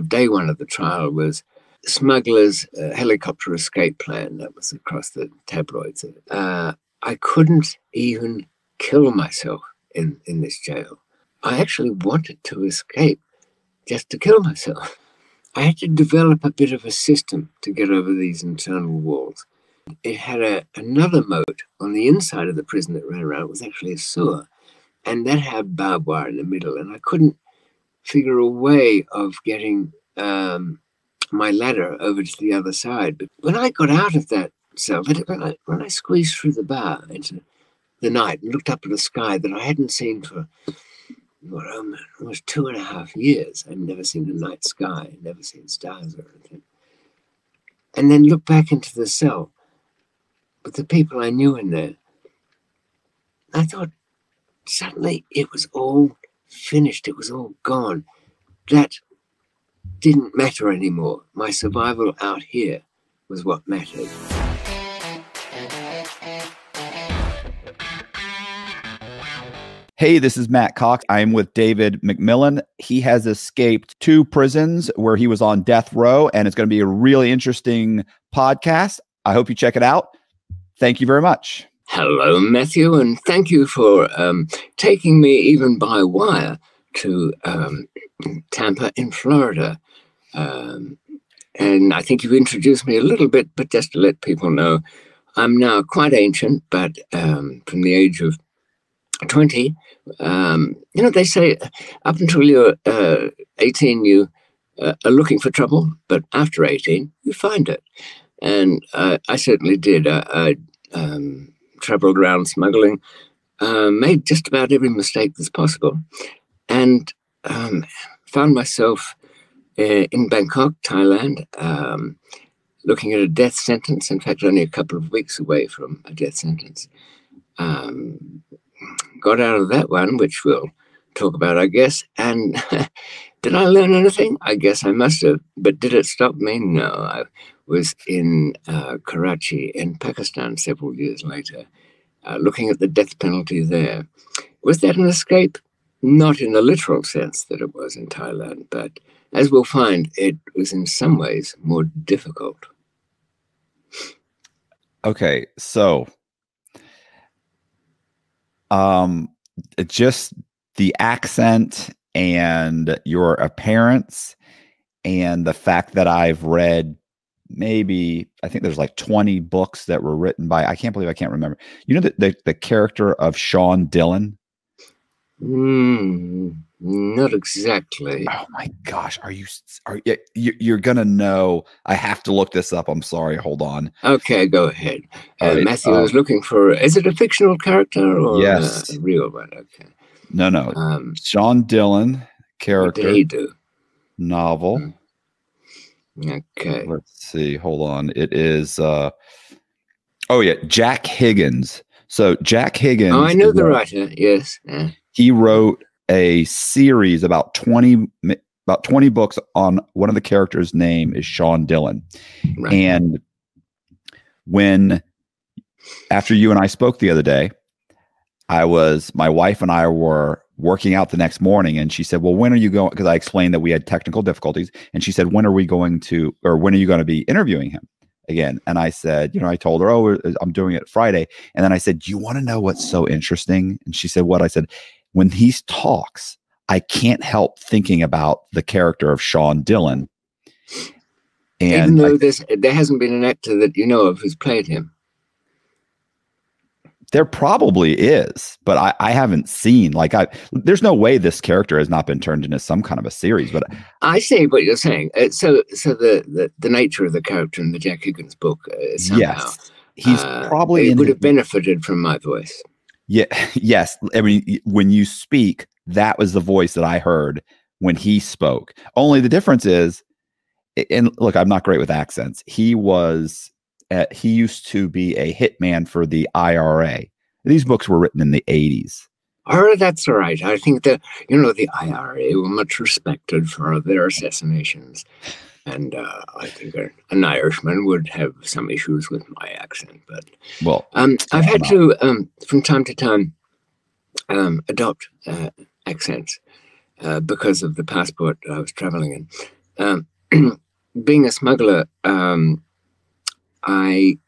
day one of the trial was smuggler's uh, helicopter escape plan that was across the tabloids. Uh, I couldn't even kill myself in, in this jail. I actually wanted to escape just to kill myself. I had to develop a bit of a system to get over these internal walls. It had a, another moat on the inside of the prison that ran around. It was actually a sewer. And that had barbed wire in the middle. And I couldn't figure a way of getting um, my ladder over to the other side. But when I got out of that cell, when I, when I squeezed through the bar into the night and looked up at the sky that I hadn't seen for um, almost two and a half years, I'd never seen a night sky, never seen stars or anything. And then looked back into the cell with the people I knew in there. I thought suddenly it was all finished, it was all gone. That didn't matter anymore. My survival out here was what mattered. Hey, this is Matt Cox. I'm with David McMillan. He has escaped two prisons where he was on death row, and it's going to be a really interesting podcast. I hope you check it out. Thank you very much. Hello, Matthew, and thank you for um, taking me even by wire to um, Tampa in Florida. Um, and I think you've introduced me a little bit, but just to let people know, I'm now quite ancient, but um, from the age of 20, um, you know, they say up until you're uh, 18, you uh, are looking for trouble, but after 18, you find it. And uh, I certainly did. I, I um, traveled around smuggling, uh, made just about every mistake that's possible, and um, found myself uh, in Bangkok, Thailand, um, looking at a death sentence. In fact, only a couple of weeks away from a death sentence. Um, got out of that one, which we'll talk about, I guess. And did I learn anything? I guess I must have. But did it stop me? No. I was in uh, Karachi in Pakistan several years later, uh, looking at the death penalty there. Was that an escape? Not in the literal sense that it was in Thailand, but as we'll find, it was in some ways more difficult. Okay, so um just the accent and your appearance and the fact that I've read maybe I think there's like 20 books that were written by I can't believe I can't remember. You know the the, the character of Sean Dillon? Mm, not exactly. Oh my gosh, are you are you you're gonna know? I have to look this up. I'm sorry. Hold on. Okay, go ahead. Uh, right, Matthew uh, was looking for. Is it a fictional character or yes. a real one? Okay. No, no. Um, Sean Dillon character. What did he do? Novel. Hmm. Okay. Let's see. Hold on. It is. uh Oh yeah, Jack Higgins. So Jack Higgins. Oh, I know the writer. Yes. Yeah. He wrote a series about 20 about 20 books on one of the characters name is Sean Dillon. Right. And when after you and I spoke the other day, I was my wife and I were working out the next morning and she said, "Well, when are you going because I explained that we had technical difficulties and she said, "When are we going to or when are you going to be interviewing him?" again. And I said, you know, I told her, oh, I'm doing it Friday. And then I said, do you want to know what's so interesting? And she said, what? I said, when he talks, I can't help thinking about the character of Sean Dillon. And Even though I, there's, there hasn't been an actor that you know of who's played him. There probably is, but I, I haven't seen like I. There's no way this character has not been turned into some kind of a series. But I see what you're saying. Uh, so, so the, the the nature of the character in the Jack Higgins book, uh, somehow, yes, he's uh, probably would have benefited from my voice. Yeah. Yes. I mean, when you speak, that was the voice that I heard when he spoke. Only the difference is, and look, I'm not great with accents. He was, at, he used to be a hitman for the IRA. These books were written in the 80s. Oh, that's right. I think that, you know, the IRA were much respected for their assassinations. And uh, I think a, an Irishman would have some issues with my accent, but well, um, I've had to um, from time to time um, adopt uh, accents uh, because of the passport I was traveling in. um, being a smuggler, um, I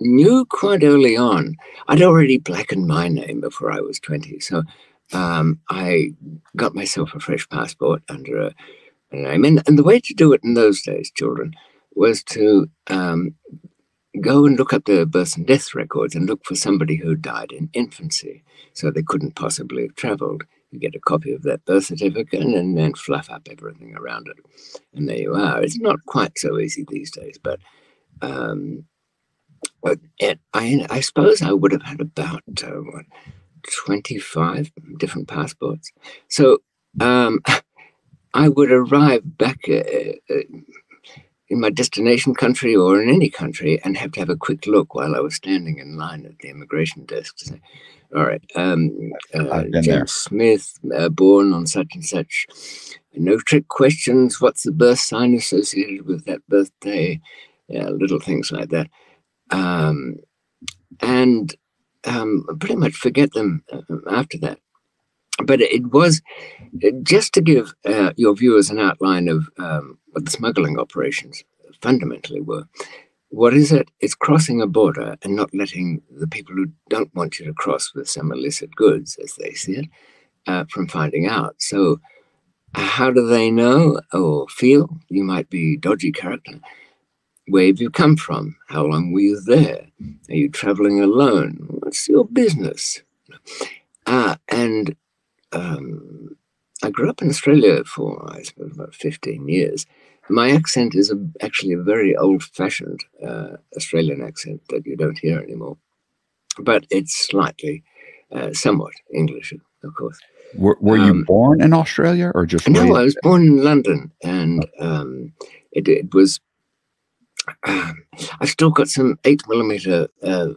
knew quite early on. I'd already blackened my name before I was 20. So um, I got myself a fresh passport under a, a name. And, and, the way to do it in those days, children, was to um, go and look up the birth and death records and look for somebody who died in infancy. So they couldn't possibly have traveled. You get a copy of that birth certificate and then fluff up everything around it. And there you are. It's not quite so easy these days, but um, it, I, I suppose I would have had about uh, what, 25 different passports. So um, I would arrive back uh, uh, in my destination country or in any country and have to have a quick look while I was standing in line at the immigration desk to say, all right, um, uh, James there. Smith, uh, born on such and such. No trick questions. What's the birth sign associated with that birthday? Yeah, little things like that. Um, and um, pretty much forget them uh, after that. But it was just to give uh, your viewers an outline of um, what the smuggling operations fundamentally were. What is it? It's crossing a border and not letting the people who don't want you to cross with some illicit goods, as they see it, uh, from finding out. So, how do they know or feel you might be dodgy character? Where have you come from? How long were you there? Are you traveling alone? What's your business? Uh, and um, I grew up in Australia for, I suppose, about 15 years. My accent is a, actually a very old fashioned uh, Australian accent that you don't hear anymore, but it's slightly, uh, somewhat English, of course. Were, were um, you born in Australia or just? No, raised? I was born in London, and um, it, it, was. I've still got some eight millimeter uh,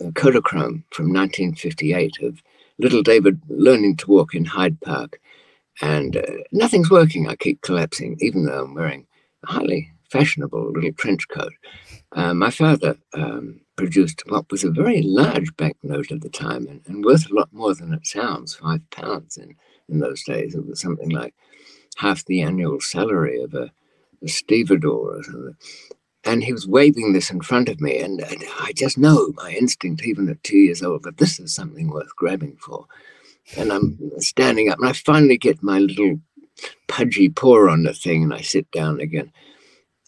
Kodachrome from 1958 of little David learning to walk in Hyde Park and uh, nothing's working. I keep collapsing, even though I'm wearing a highly fashionable little trench coat. Uh, my father um, produced what was a very large banknote at the time and, and, worth a lot more than it sounds five pounds in, in those days. It was something like half the annual salary of a, a stevedore or something. And he was waving this in front of me, and, and I just know my instinct, even at two years old, that this is something worth grabbing for and I'm standing up, and I finally get my little pudgy paw on the thing, and I sit down again.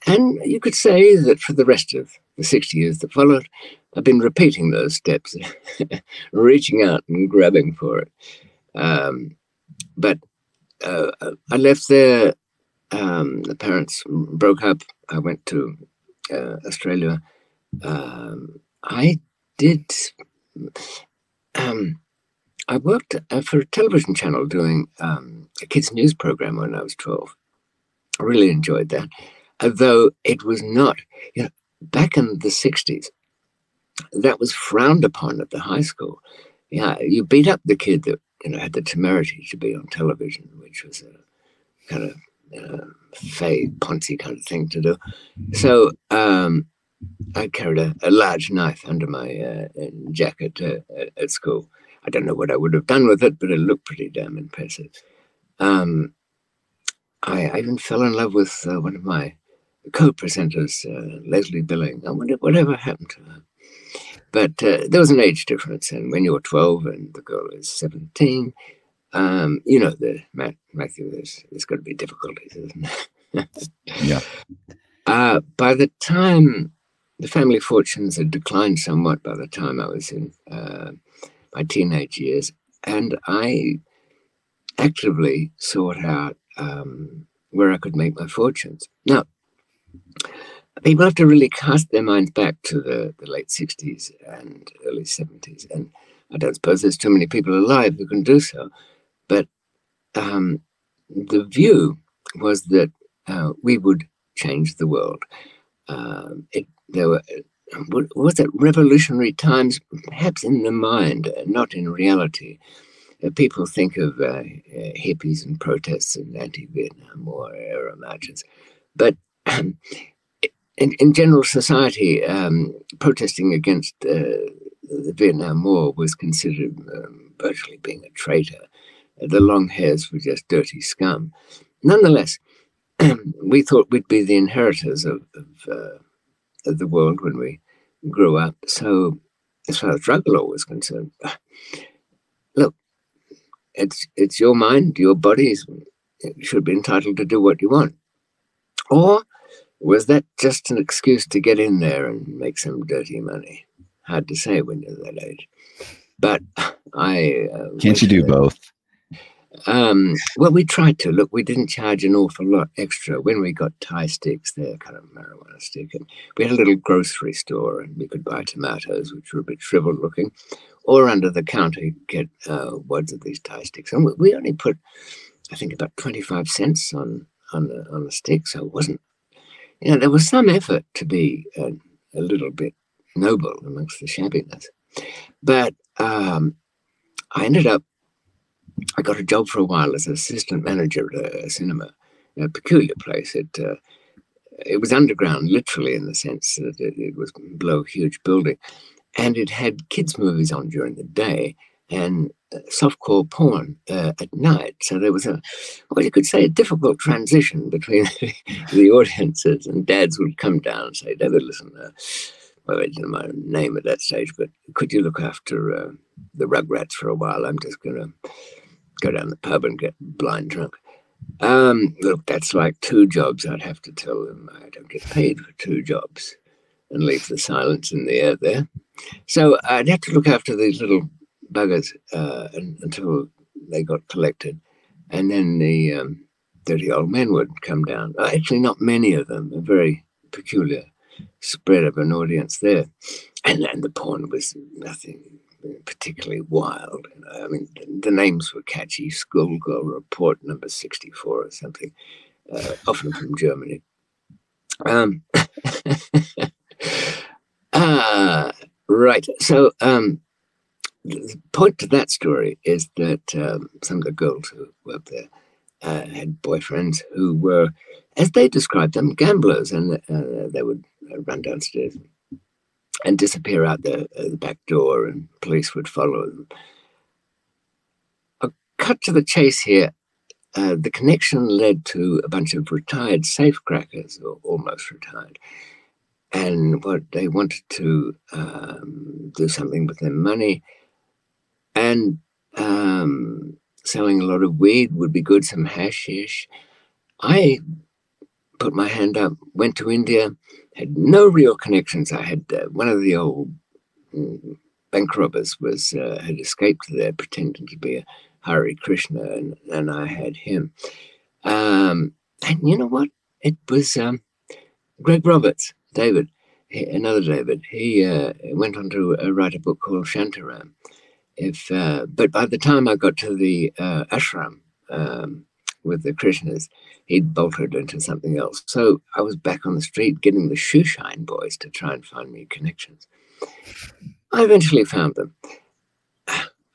And you could say that for the rest of the 60 years that followed, I've been repeating those steps, reaching out and grabbing for it. Um, but uh, I left there. Um, the parents broke up. I went to uh, Australia. Um, I did. Um, I worked uh, for a television channel doing um, a kids' news program when I was 12. I really enjoyed that. Although it was not, you know, back in the 60s, that was frowned upon at the high school. Yeah, you beat up the kid that, you know, had the temerity to be on television, which was a kind of uh, fey, poncy kind of thing to do. So um, I carried a, a, large knife under my uh, jacket uh, at school I don't know what I would have done with it, but it looked pretty damn impressive. Um, I, I, even fell in love with uh, one of my co-presenters, uh, Leslie Billing. I wonder whatever happened to her. But uh, there was an age difference, and when you're 12 and the girl is 17, um, you know, the Matthew, there's, there's got to be difficulties, isn't there? yeah. Uh, by the time the family fortunes had declined somewhat, by the time I was in uh, my teenage years, and I actively sought out um, where I could make my fortunes. Now, people have to really cast their minds back to the, the late 60s and early 70s, and I don't suppose there's too many people alive who can do so, but um, the view was that uh, we would change the world. Uh, it, there were was it revolutionary times, perhaps in the mind, not in reality. Uh, people think of uh, hippies and protests and anti-Vietnam War era marches, but um, in, in, general society, um, protesting against uh, the Vietnam War was considered um, virtually being a traitor. The long hairs were just dirty scum. Nonetheless, we thought we'd be the inheritors of, of, uh, of, the world when we grew up. So, as far as drug law was concerned, look, it's it's your mind, your body should be entitled to do what you want. Or was that just an excuse to get in there and make some dirty money? Hard to say when you're that age. But I uh, can't you do both? Um, well, we tried to. Look, we didn't charge an awful lot extra when we got Thai sticks. They're kind of marijuana stick, and we had a little grocery store, and we could buy tomatoes, which were a bit shriveled looking, or under the counter you get uh, wads of these Thai sticks. And we, only put, I think, about twenty five cents on on the on the stick, so it wasn't. You know, there was some effort to be a, a little bit noble amongst the shabbiness, but um, I ended up I got a job for a while as assistant manager at a cinema, a peculiar place. It uh, it was underground, literally, in the sense that it, it, was below a huge building, and it had kids' movies on during the day and uh, softcore porn uh, at night. So there was a, well, you could say, a difficult transition between the audiences, and dads would come down and say, "David, listen." Well, I didn't my name at that stage, but could you look after uh, the Rugrats for a while? I'm just going to go down the pub and get blind drunk. Um, look, that's like two jobs. I'd have to tell them I don't get paid for two jobs and leave the silence in the air there. So I'd have to look after these little buggers uh, until they got collected. And then the um, dirty old men would come down. Uh, actually, not many of them, a very peculiar spread of an audience there. And then the porn was nothing particularly wild. You know? I mean, the names were catchy: Schoolgirl Report Number Sixty-Four or something, uh, often from Germany. Um, uh, right. So um, the point to that story is that um, some of the girls who worked there uh, had boyfriends who were, as they described them, gamblers, and uh, they would run downstairs and disappear out the, uh, the back door, and police would follow them. A cut to the chase here. Uh, the connection led to a bunch of retired safecrackers, or almost retired, and what they wanted to um, do something with their money, and um, selling a lot of weed would be good, some hashish. I put my hand up, went to India, had no real connections. I had uh, one of the old mm, bank robbers was uh, had escaped there, pretending to be a Hare Krishna, and, and I had him. Um, and you know what? It was um, Greg Roberts, David, another David. He uh, went on to uh, write a book called Shantaram. If, uh, but by the time I got to the uh, ashram, um, with the Krishnas, he'd bolted into something else. So I was back on the street getting the shoeshine boys to try and find me connections. I eventually found them.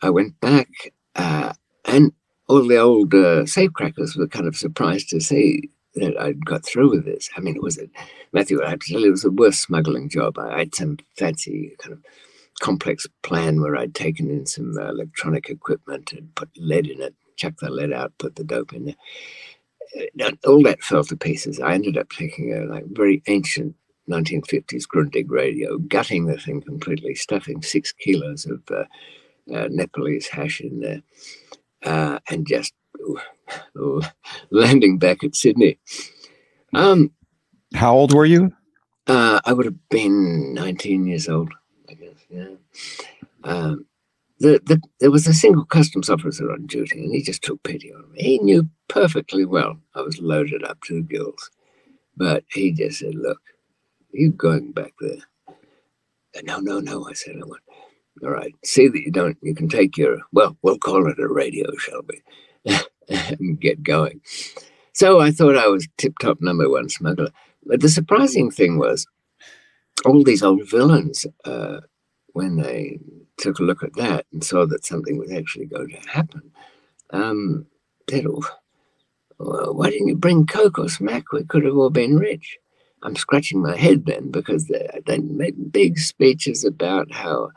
I went back, uh, and all the old uh, safecrackers were kind of surprised to see that I'd got through with this. I mean, it was a Matthew. I have to tell you, it was the worst smuggling job. I, I had some fancy kind of complex plan where I'd taken in some uh, electronic equipment and put lead in it chuck the lead out, put the dope in there. All that fell to pieces. I ended up taking a like very ancient 1950s Grundig radio, gutting the thing completely, stuffing six kilos of uh, uh, Nepalese hash in there, uh, and just ooh, landing back at Sydney. Um, How old were you? Uh, I would have been 19 years old, I guess. Yeah. Um, the, the, there was a single customs officer on duty, and he just took pity on me. He knew perfectly well I was loaded up to the gills, but he just said, "Look, you're going back there?" And, No, no, no. I said, "I want." All right, see that you don't. You can take your well. We'll call it a radio, shall we? and get going. So I thought I was tip top number one smuggler. But the surprising thing was, all these old villains, uh, when they took a look at that and saw that something was actually going to happen, um, said, well, why didn't you bring Coke or Smack? We could have all been rich. I'm scratching my head then because they, they made big speeches about how,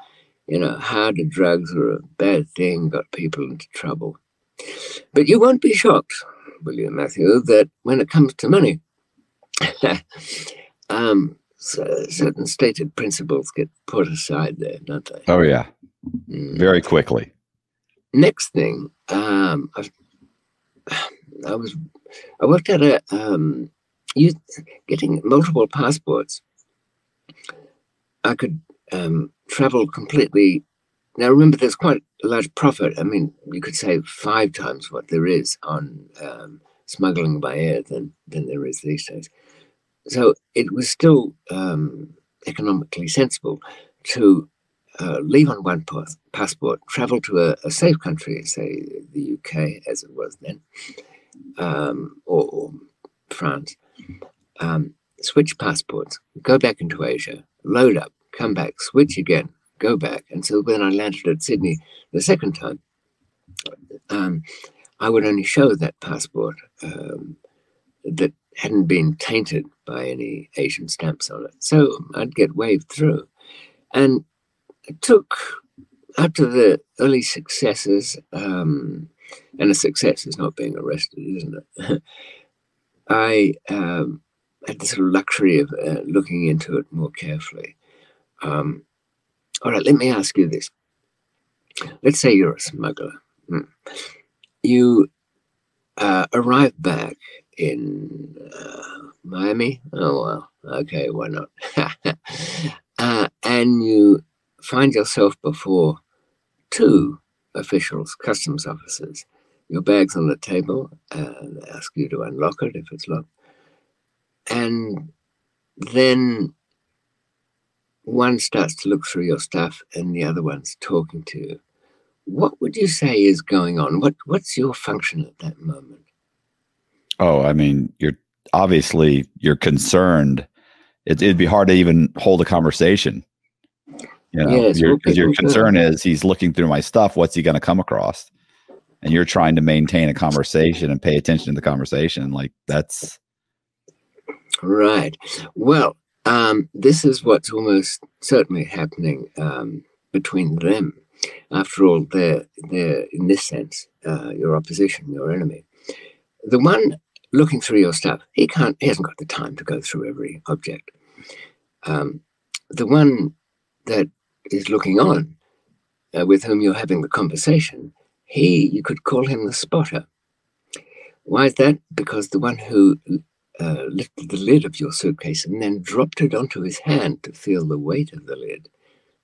you know, harder drugs were a bad thing, got people into trouble. But you won't be shocked will you, Matthew, that when it comes to money, um, so certain stated principles get put aside there, don't they? Oh yeah, mm. very quickly. Next thing, um, I, I was I worked at a um, you, getting multiple passports. I could um, travel completely. Now remember, there's quite a large profit. I mean, you could say five times what there is on um, smuggling by air than than there is these days. So it was still um, economically sensible to uh, leave on one pass- passport, travel to a, a, safe country, say the UK as it was then, um, or, or, France, um, switch passports, go back into Asia, load up, come back, switch again, go back. And so when I landed at Sydney the second time, um, I would only show that passport um, that hadn't been tainted by any Asian stamps on it. So I'd get waved through. And it took, after the early successes, um, and a success is not being arrested, isn't it? I um, had the sort of luxury of uh, looking into it more carefully. Um, all right, let me ask you this. Let's say you're a smuggler. Hmm. You uh, arrive back in uh, Miami. Oh, well, okay, why not? uh, and you find yourself before two officials, customs officers. Your bag's on the table, and ask you to unlock it if it's locked. And then one starts to look through your stuff, and the other one's talking to you. What would you say is going on? What What's your function at that moment? Oh, I mean, you're obviously you're concerned. It, would be hard to even hold a conversation. You know, yes, your, your concern is he's looking through my stuff. What's he going to come across? And you're trying to maintain a conversation and pay attention to the conversation. Like that's right. Well, um, this is what's almost certainly happening um, between them. After all, they're they're in this sense uh, your opposition, your enemy. The one looking through your stuff, he can't. He hasn't got the time to go through every object. Um, the one that is looking on, uh, with whom you're having the conversation, he, you could call him the spotter. Why is that? Because the one who uh, lifted the lid of your suitcase and then dropped it onto his hand to feel the weight of the lid,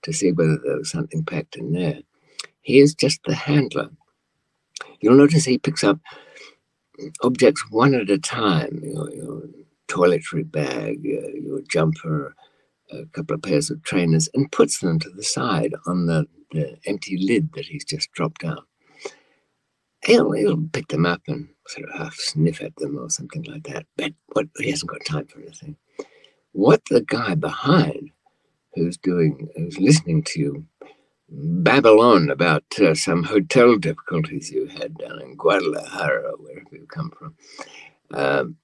to see whether there was something packed in there. He is just the handler. You'll notice he picks up objects one at a time your, your toiletry bag, uh, your jumper, a couple of pairs of trainers and puts them to the side on the, the empty lid that he's just dropped out. He'll, he'll pick them up and sort of half sniff at them or something like that, but what, he hasn't got time for anything. What the guy behind who's doing, who's listening to you babble on about uh, some hotel difficulties you had down in Guadalajara, wherever you come from, um,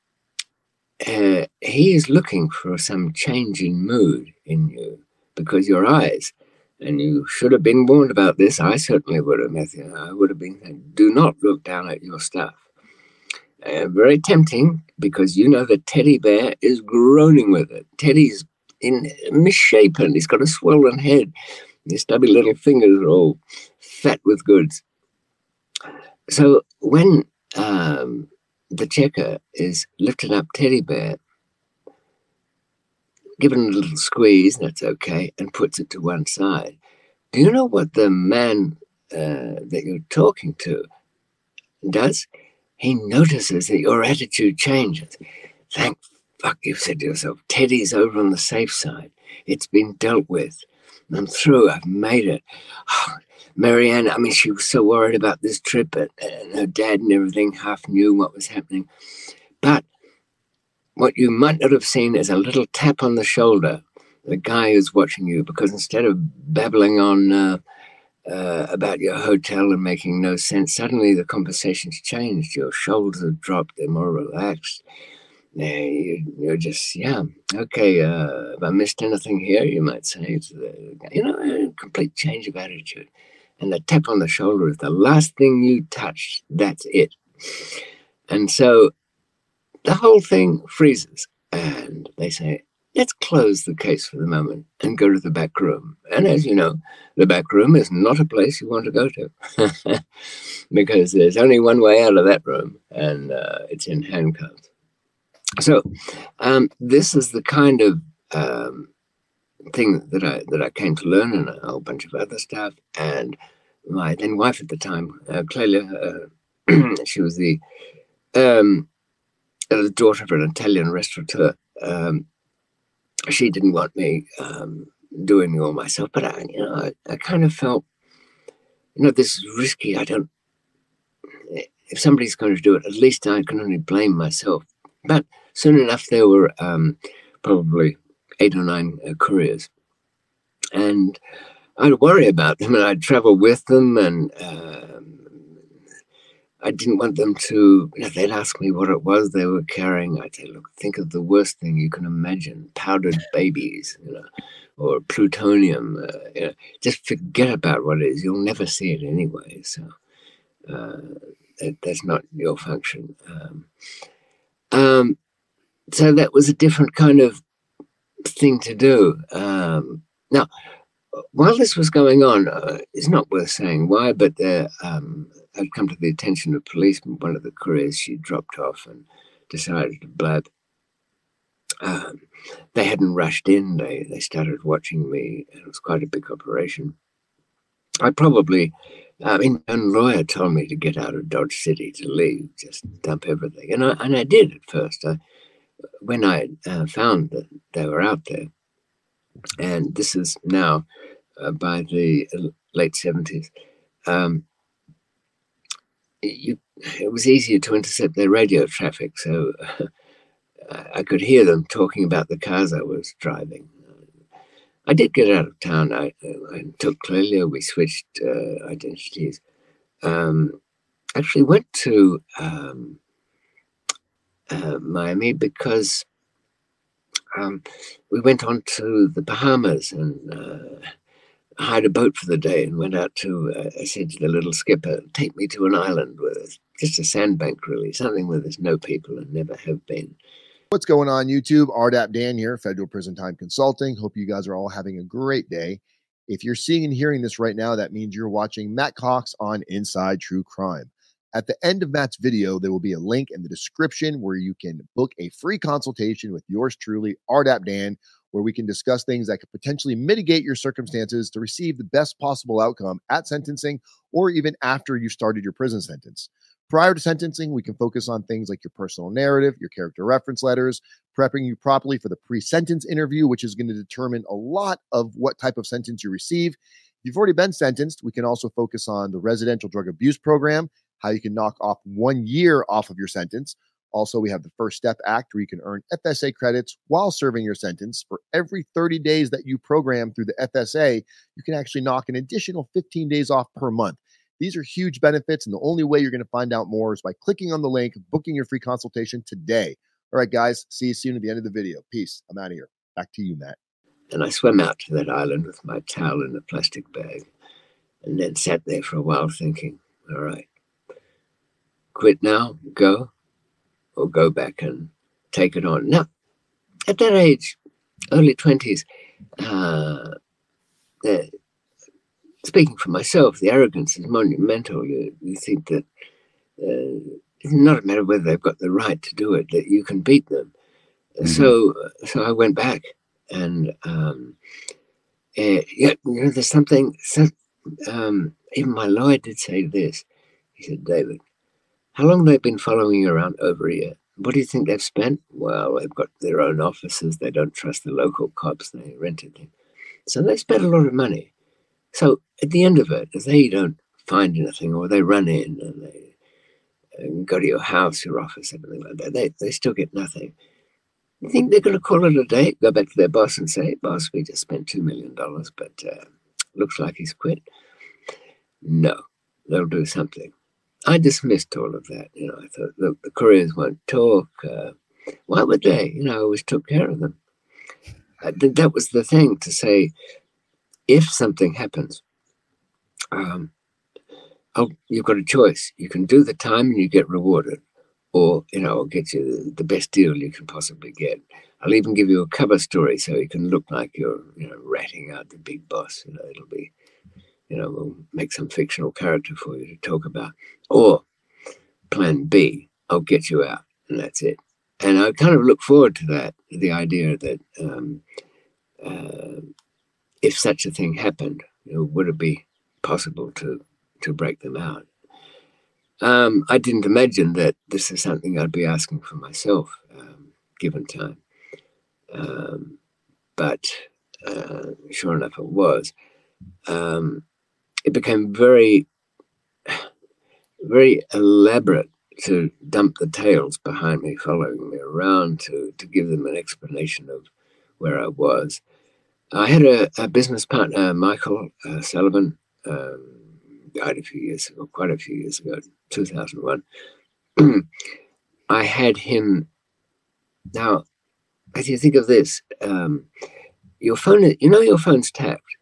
uh, he is looking for some change in mood in you because your eyes, and you should have been warned about this. I certainly would have, Matthew. I would have been do not look down at your stuff. Uh, very tempting because you know the teddy bear is groaning with it. Teddy's in misshapen. He's got a swollen head. His stubby little fingers are all fat with goods. So when um, the checker is lifting up teddy bear, giving a little squeeze, that's okay, and puts it to one side. Do you know what the man uh, that you're talking to does? He notices that your attitude changes. Thank fuck, you've said to yourself, Teddy's over on the safe side. It's been dealt with. I'm through. I've made it. Oh, Marianne, I mean, she was so worried about this trip, and her dad and everything half knew what was happening. But what you might not have seen is a little tap on the shoulder, the guy who's watching you, because instead of babbling on uh, uh, about your hotel and making no sense, suddenly the conversation's changed. Your shoulders have dropped, they're more relaxed. You, are just, yeah, okay. Uh, if I missed anything here, you might say, you know, a complete change of attitude and the tap on the shoulder is the last thing you touch. That's it. And so the whole thing freezes. And they say, let's close the case for the moment and go to the back room. And as you know, the back room is not a place you want to go to because there's only one way out of that room, and uh, it's in handcuffs. So, um, this is the kind of um, thing that I that I came to learn, and a whole bunch of other stuff. And my then wife at the time, uh, Clelia, uh, she was the um, the daughter of an Italian restaurateur. Um, she didn't want me um, doing it all myself, but I, you know, I, I kind of felt, you know, this is risky. I don't. If somebody's going to do it, at least I can only blame myself. But soon enough, there were um, probably eight or nine uh, couriers, and I'd worry about them, and I'd travel with them, and um, I didn't want them to. You know, they'd ask me what it was they were carrying. I'd say, "Look, think of the worst thing you can imagine: powdered babies, you know, or plutonium. Uh, you know, just forget about what it is. You'll never see it anyway. So uh, that, that's not your function." Um, um, so that was a different kind of thing to do. Um, now, while this was going on, uh, it's not worth saying why, but there, um, I'd come to the attention of police. One of the couriers she dropped off and decided to blab. Um, they hadn't rushed in. They they started watching me. It was quite a big operation. I probably, I mean, and lawyer told me to get out of Dodge City to leave, just dump everything, and I and I did at first. I, when I uh, found that they were out there, and this is now uh, by the late 70s, um, you, it was easier to intercept their radio traffic. So uh, I could hear them talking about the cars I was driving. I did get out of town. I, I took Clelia. We switched uh, identities. Um, actually went to um, uh, Miami because um, we went on to the Bahamas and uh, hired a boat for the day and went out to, uh, I said to the little skipper, take me to an island with just a sandbank, really, something where there's no people and never have been. What's going on, YouTube? RDAP Dan here, Federal Prison Time Consulting. Hope you guys are all having a great day. If you're seeing and hearing this right now, that means you're watching Matt Cox on Inside True Crime. At the end of Matt's video, there will be a link in the description where you can book a free consultation with yours truly, RDAP Dan, where we can discuss things that could potentially mitigate your circumstances to receive the best possible outcome at sentencing or even after you started your prison sentence. Prior to sentencing, we can focus on things like your personal narrative, your character reference letters, prepping you properly for the pre sentence interview, which is going to determine a lot of what type of sentence you receive. If you've already been sentenced, we can also focus on the residential drug abuse program how you can knock off one year off of your sentence. Also, we have the First Step Act where you can earn FSA credits while serving your sentence. For every 30 days that you program through the FSA, you can actually knock an additional 15 days off per month. These are huge benefits, and the only way you're going to find out more is by clicking on the link, booking your free consultation today. All right, guys, see you soon at the end of the video. Peace. I'm out of here. Back to you, Matt. And I swam out to that island with my towel in a plastic bag and then sat there for a while thinking, all right, quit now, go, or go back and take it on. Now, at that age, early 20s, uh, speaking for myself, the arrogance is monumental. You, you think that uh, it's not a matter whether they've got the right to do it, that you can beat them. Mm-hmm. So, so I went back, and um, uh, yeah, you know, there's something. So, um, even my lawyer did say this. He said, David, how long they've been following you around? Over a year. What do you think they've spent? Well, they've got their own offices. They don't trust the local cops. They rented them. So they spent a lot of money. So at the end of it, if they don't find anything or they run in and they and go to your house, your office, everything like that, they, they still get nothing. You think they're going to call it a day, go back to their boss and say, boss, we just spent $2 million, but uh, looks like he's quit? No, they'll do something. I dismissed all of that. You know, I thought, look, the couriers won't talk. Uh, why would they? You know, I always took care of them. I, that was the thing to say, if something happens, um, oh, you've got a choice. You can do the time and you get rewarded, or you know, I'll get you the best deal you can possibly get. I'll even give you a cover story so you can look like you're, you know, ratting out the big boss. You know, it'll be, you know, we'll make some fictional character for you to talk about. Or plan B, I'll get you out, and that's it. And I kind of look forward to that, the idea that um, uh, if such a thing happened, you know, would it be possible to to break them out? Um, I didn't imagine that this is something I'd be asking for myself, um, given time. Um, but uh, sure enough, it was. Um, it became very, very elaborate to dump the tails behind me, following me around to, to give them an explanation of where I was. I had a, a business partner, Michael uh, Sullivan, um, died a few years ago, quite a few years ago, 2001. I had him. Now, as you think of this, um, your phone, you know, your phone's tapped.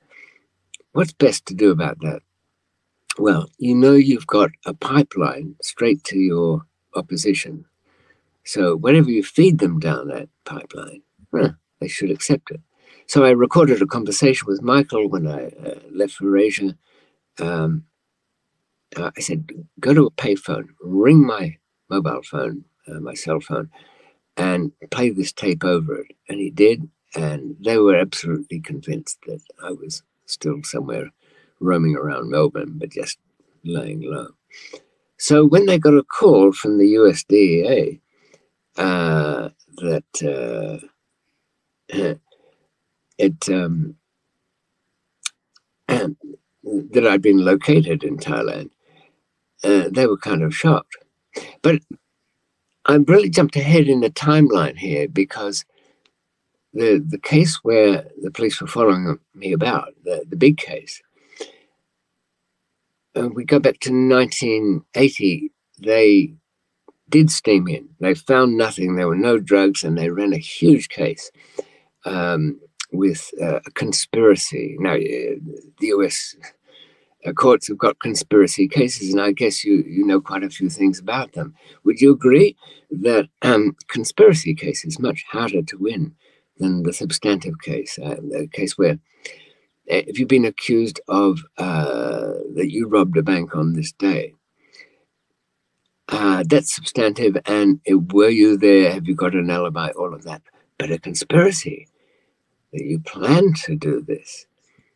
What's best to do about that? Well, you know, you've got a pipeline straight to your opposition. So whenever you feed them down that pipeline, huh, they should accept it. So I recorded a conversation with Michael when I uh, left for Asia. Um, uh, I said, go to a payphone, ring my mobile phone, uh, my cell phone, and play this tape over it. And he did. And they were absolutely convinced that I was still somewhere roaming around Melbourne, but just laying low. So when they got a call from the USDA uh, that uh, it um, that I'd been located in Thailand, uh, they were kind of shocked. But I've really jumped ahead in the timeline here because the the case where the police were following me about, the, the big case, uh, we go back to 1980. They did steam in. They found nothing. There were no drugs, and they ran a huge case um, with uh, a conspiracy. Now, uh, the US uh, courts have got conspiracy cases, and I guess you you know quite a few things about them. Would you agree that um, conspiracy cases much harder to win than the substantive case, uh, the case where uh, if you've been accused of uh, that you robbed a bank on this day, uh, that's substantive, and were you there? Have you got an alibi? All of that, but a conspiracy that you plan to do this.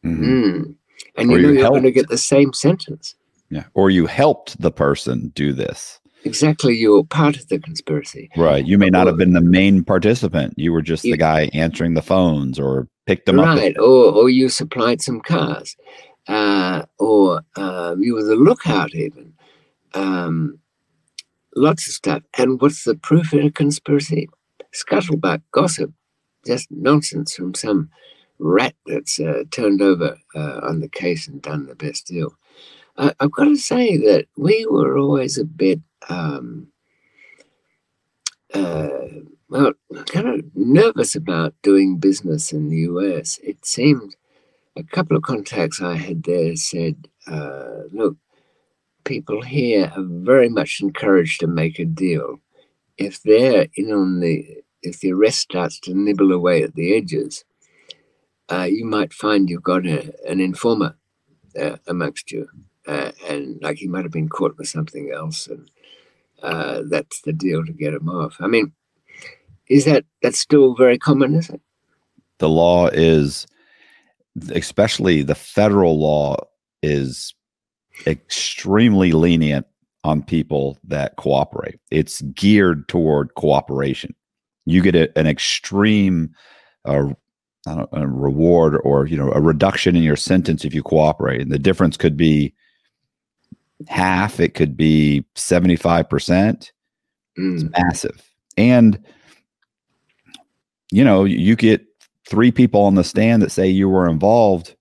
Mm-hmm. Mm and you or know you are going to get the same sentence. Yeah, or you helped the person do this. Exactly, you're part of the conspiracy. Right. You may not have been the main participant. You were just you, the guy answering the phones or picked them right, up. Right. Or, or you supplied some cars, uh, or uh, you were the lookout, even. Um, lots of stuff. And what's the proof in a conspiracy? Scuttlebutt, gossip, just nonsense from some rat that's uh, turned over uh, on the case and done the best deal. Uh, I've got to say that we were always a bit, um, uh, well, kind of nervous about doing business in the US. It seemed a couple of contacts I had there said, uh, look, people here are very much encouraged to make a deal. If they're in on the, if the arrest starts to nibble away at the edges, uh, you might find you've got a, an informer uh, amongst you, uh, and like he might have been caught with something else, and uh, that's the deal to get them off. I mean, is that that's still very common? Is it? The law is, especially the federal law, is extremely lenient on people that cooperate. It's geared toward cooperation. You get a, an extreme uh, a reward or you know a reduction in your sentence if you cooperate and the difference could be half it could be 75% mm. it's massive and you know you get three people on the stand that say you were involved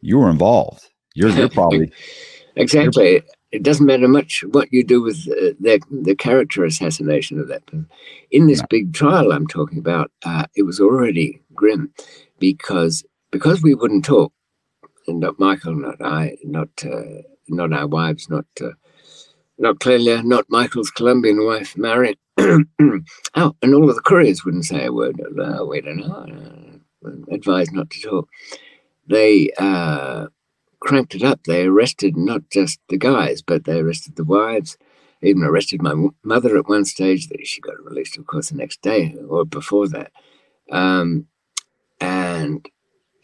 you were involved you're, you're probably exactly you're, it doesn't matter much what you do with uh, the, the character assassination of that person. In this no. big trial I'm talking about, uh, it was already grim because because we wouldn't talk, and not Michael, not I, not uh, not our wives, not uh, not Clelia, not Michael's Colombian wife, Marion. oh, and all of the couriers wouldn't say a word. Uh, wait a minute, uh, advised not to talk. They uh, cranked it up. They arrested not just the guys, but they arrested the wives. Even arrested my mother at one stage. That She got released, of course, the next day or before that. Um, and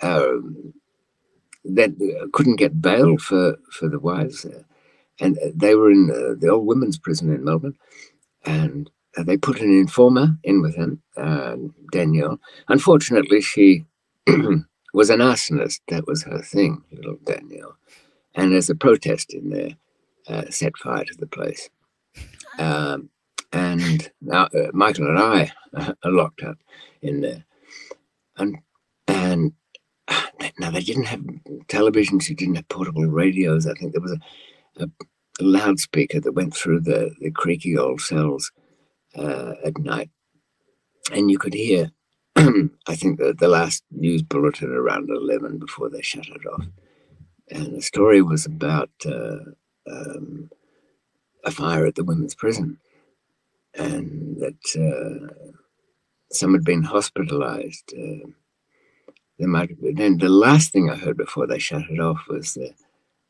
um, then uh, couldn't get bail for, for the wives. Uh, and they were in uh, the old women's prison in Melbourne. And uh, they put an informer in with him, uh, Danielle. Unfortunately, she was an arsonist. That was her thing, little Danielle. And as a protest in there, uh, set fire to the place. Um, and uh, Michael and I are locked up in there. And and now they didn't have televisions, you didn't have portable radios. I think there was a, a, a loudspeaker that went through the, the creaky old cells uh, at night. And you could hear, I think, the, the last news bulletin around 11 before they shut it off. And the story was about uh, um, a fire at the women's prison and that uh, some had been hospitalized. There might have been, then the last thing I heard before they shut it off was that,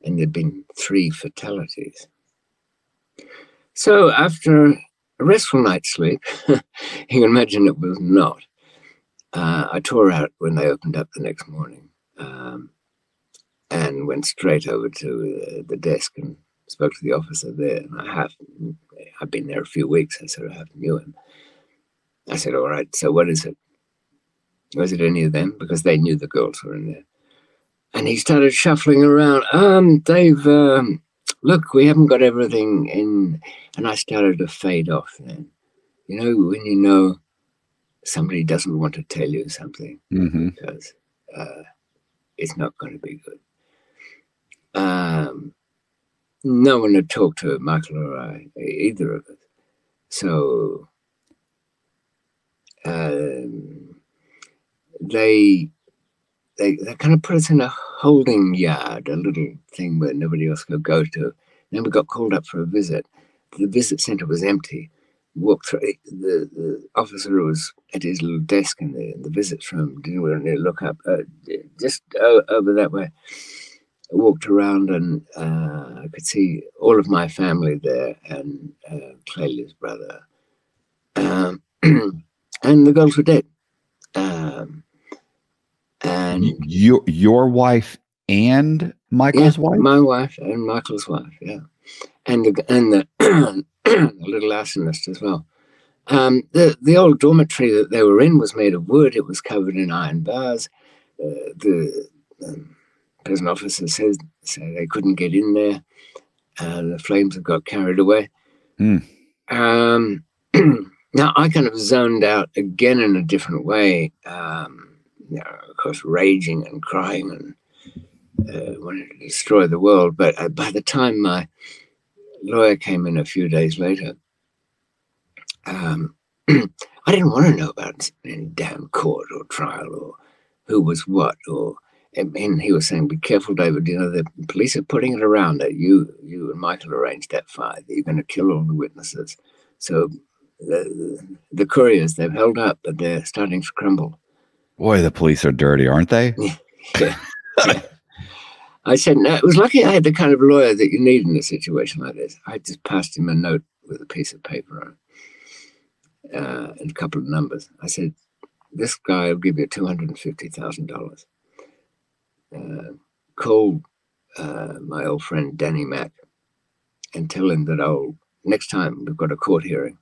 and there'd been three fatalities. So after a restful night's sleep, you can imagine it was not. Uh, I tore out when they opened up the next morning um, and went straight over to the, the, desk and spoke to the officer there. And I have, I've been there a few weeks. I sort of have knew him. I said, "All right, so what is it?" Was it any of them? Because they knew the girls were in there. And he started shuffling around. Um, Dave, um, look, we haven't got everything in. And I started to fade off then. You know, when you know somebody doesn't want to tell you something mm-hmm. because uh, it's not going to be good. Um, no one had talked to Michael or I, either of us. So um, they they they kind of put us in a holding yard, a little thing where nobody else could go to. Then we got called up for a visit. The visit center was empty. Walked through the, the officer was at his little desk in the, in the visits room. Didn't to look up, uh, just over that way. Walked around and uh, I could see all of my family there and uh, Clelia's brother. Um, and the girls were dead. Um, and your your wife and Michael's yeah, wife, my wife and Michael's wife, yeah, and the and the, the little arsonist as well. Um, the the old dormitory that they were in was made of wood. It was covered in iron bars. Uh, the um, prison officer says say they couldn't get in there. Uh, the flames have got carried away. Mm. Um, now I kind of zoned out again in a different way. You know, of course, raging and crying and uh, to destroy the world. But uh, by the time my lawyer came in a few days later, um, I didn't want to know about any damn court or trial or who was what or. And he was saying, "Be careful, David. You know the police are putting it around that you, you and Michael arranged that fight. You're going to kill all the witnesses. So the, the couriers they've held up, but they're starting to crumble. Boy, the police are dirty, aren't they? I said, no, it was lucky I had the kind of lawyer that you need in a situation like this. I just passed him a note with a piece of paper on it uh, and a couple of numbers. I said, this guy will give you $250,000. Uh, call uh, my old friend Danny Mack and tell him that I'll, next time we've got a court hearing,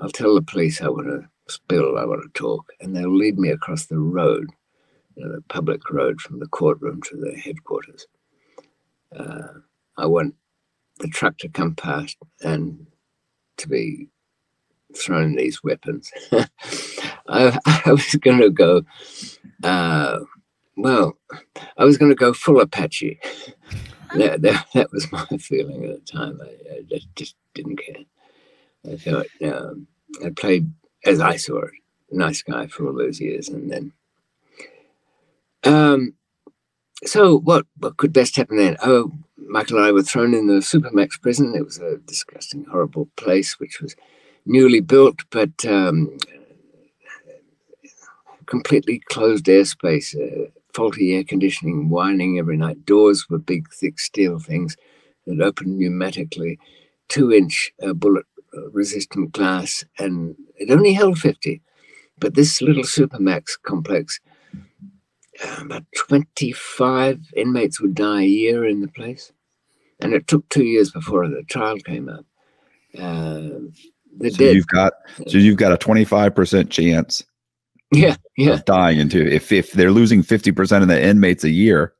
I'll tell the police I want to spill, I want to talk, and they'll lead me across the road, you know, the public road from the courtroom to the headquarters. Uh, I want the truck to come past and to be thrown these weapons. I, I, was going to go, uh, well, I was going to go full Apache. that, that, that, was my feeling at the time. I, I just didn't care. I thought um, I played as I saw it, nice guy for all those years, and then. Um, so what what could best happen then? Oh, Michael and I were thrown in the Supermax prison. It was a disgusting, horrible place, which was newly built, but um, completely closed airspace, uh, faulty air conditioning, whining every night. Doors were big, thick steel things that opened pneumatically, two inch uh, bullet resistant glass, and it only held 50. But this little Supermax complex, uh, about 25 inmates would die a year in the place. And it took two years before the trial came up. Uh, so did. you've got so you've got a 25% chance yeah yeah of dying into if if they're losing 50% of the inmates a year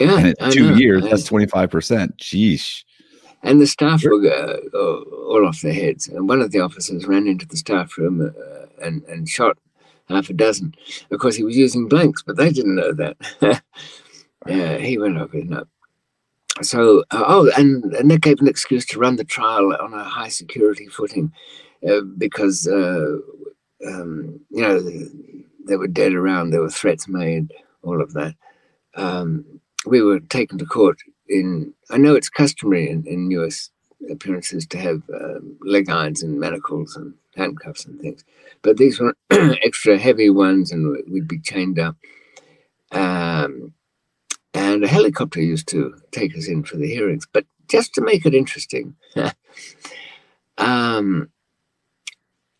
yeah and it's two years that's 25% Jeez. And the staff sure. were uh, all off their heads. And one of the officers ran into the staff room uh, and and shot half a dozen. Of course he was using blanks but they didn't know that. Yeah he went over his nut so uh, oh and, and they gave an excuse to run the trial on a high security footing uh, because uh, um, you know they were dead around. There were threats made all of that. Um, we were taken to court in i know it's customary in, in us appearances to have um, leg irons and manacles and handcuffs and things but these were extra heavy ones and we'd be chained up um, and a helicopter used to take us in for the hearings. But just to make it interesting, um,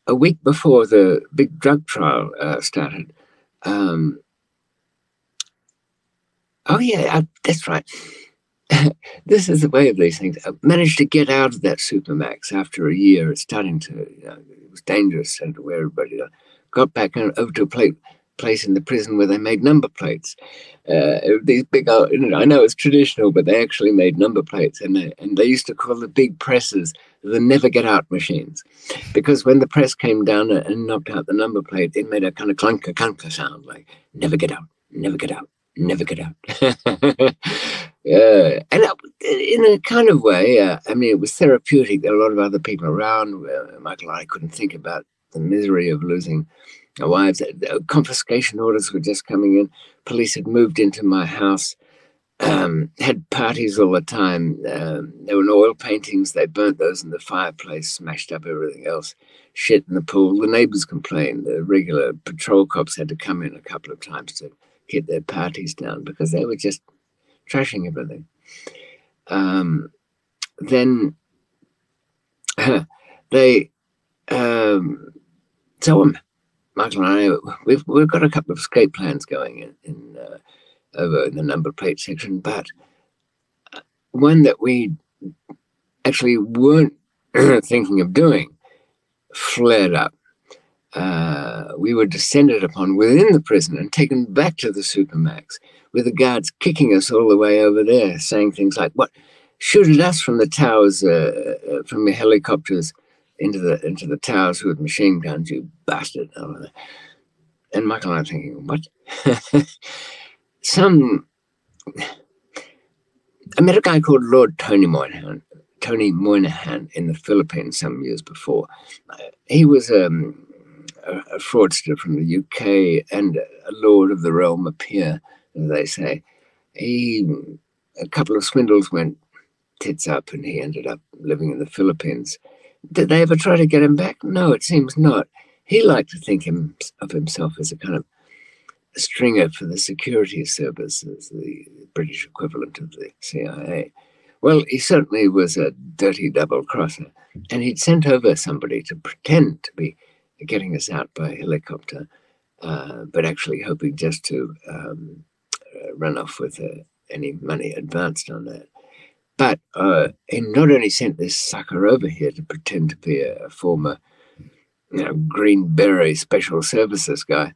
a week before the big drug trial uh, started, um, oh yeah, I, that's right. this is the way of these things. I managed to get out of that Supermax after a year. It's starting to, you know, it was dangerous and where everybody got back over to a plate place in the prison where they made number plates. Uh, these big, uh, I know it's traditional, but they actually made number plates, and they, and they used to call the big presses the never get out machines, because when the press came down and knocked out the number plate, it made a kind of clunker clunker sound, like never get out, never get out, never get out. yeah, and in a kind of way, uh, I mean, it was therapeutic. There were a lot of other people around. Michael and I couldn't think about the misery of losing our wives. Uh, confiscation orders were just coming in. Police had moved into my house, um, had parties all the time. Um, there were oil paintings. They burnt those in the fireplace, smashed up everything else, shit in the pool. The neighbors complained. The regular patrol cops had to come in a couple of times to get their parties down because they were just trashing everything. Um, then they um, so um, Michael and I, we've we've got a couple of escape plans going in, in uh, over in the number plate section, but one that we actually weren't thinking of doing flared up. Uh, we were descended upon within the prison and taken back to the supermax, with the guards kicking us all the way over there, saying things like, "What? Shoot at us from the towers, uh, uh from the helicopters." into the into the towers with machine guns, you bastard. And Michael and I thinking, what? Some I met a guy called Lord Tony Moynihan, Tony Moynihan in the Philippines some years before. He was um, Uh, a, a, fraudster from the UK and a lord of the realm, a peer, as they say. He a couple of swindles went tits up, and he ended up living in the Philippines. Did they ever try to get him back? No, it seems not. He liked to think him, of himself as a kind of stringer for the security services, the British equivalent of the CIA. Well, he certainly was a dirty double crosser, and he'd sent over somebody to pretend to be getting us out by helicopter, uh, but actually hoping just to um, uh, run off with uh, any money advanced on that. But uh, he not only sent this sucker over here to pretend to be a, former you know, Green Beret Special Services guy,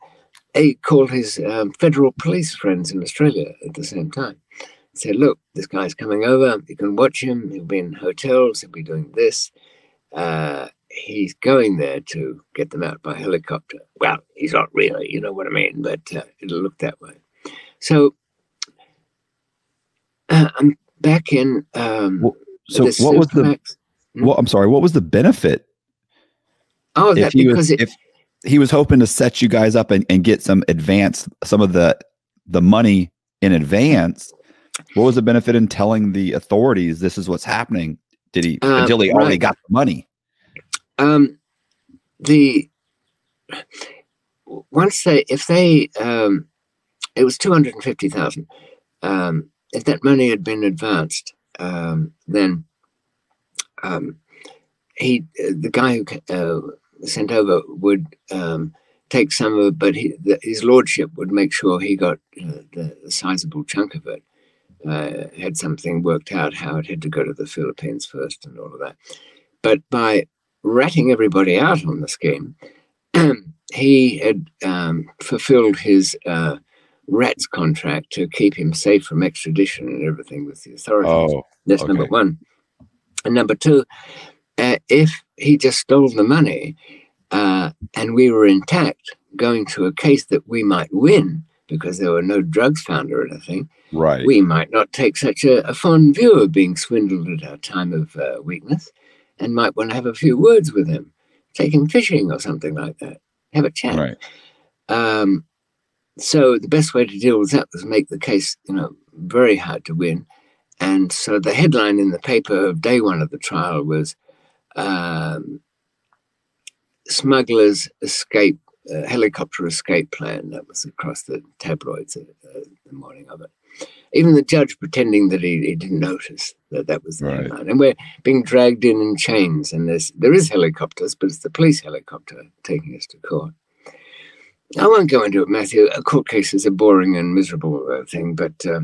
he called his um, federal police friends in Australia at the same time. He said, Look, this guy's coming over. You can watch him. He'll be in hotels. He'll be doing this. Uh, he's going there to get them out by helicopter. Well, he's not really, you know what I mean, but uh, it'll look that way. So uh, I'm back in. Um, well, so what was the? Hmm? Well, I'm sorry. What was the benefit? Oh, that because was, it, if he was hoping to set you guys up and, and get some advance, some of the the money in advance. What was the benefit in telling the authorities this is what's happening? Did he um, until he already right. got the money? Um, the once they if they um, it was two hundred and fifty thousand. Um, if that money had been advanced, um, then um, he the guy who uh, sent over would um, take some of it, but he, the, his lordship would make sure he got uh, the, the sizable chunk of it. Uh, had something worked out how it had to go to the Philippines first and all of that. But by ratting everybody out on the scheme, he had um, fulfilled his uh, RATS contract to keep him safe from extradition and everything with the authorities. Oh, That's okay. number one. And number two, uh, if he just stole the money uh, and we were intact, going to a case that we might win because there were no drugs found or anything, right? We might not take such a, a fond view of being swindled at our time of uh, weakness, and might want to have a few words with him, take him fishing or something like that, have a chat. Right. Um, so the best way to deal with that was make the case, you know, very hard to win. And so the headline in the paper of day one of the trial was um, "Smugglers Escape uh, Helicopter Escape Plan." That was across the tabloids uh, the morning of it. Even the judge pretending that he, he didn't notice that that was the right. headline. And we're being dragged in in chains, and there's there is helicopters, but it's the police helicopter taking us to court. I won't go into it, Matthew. A court case is a boring and miserable uh, thing, but uh,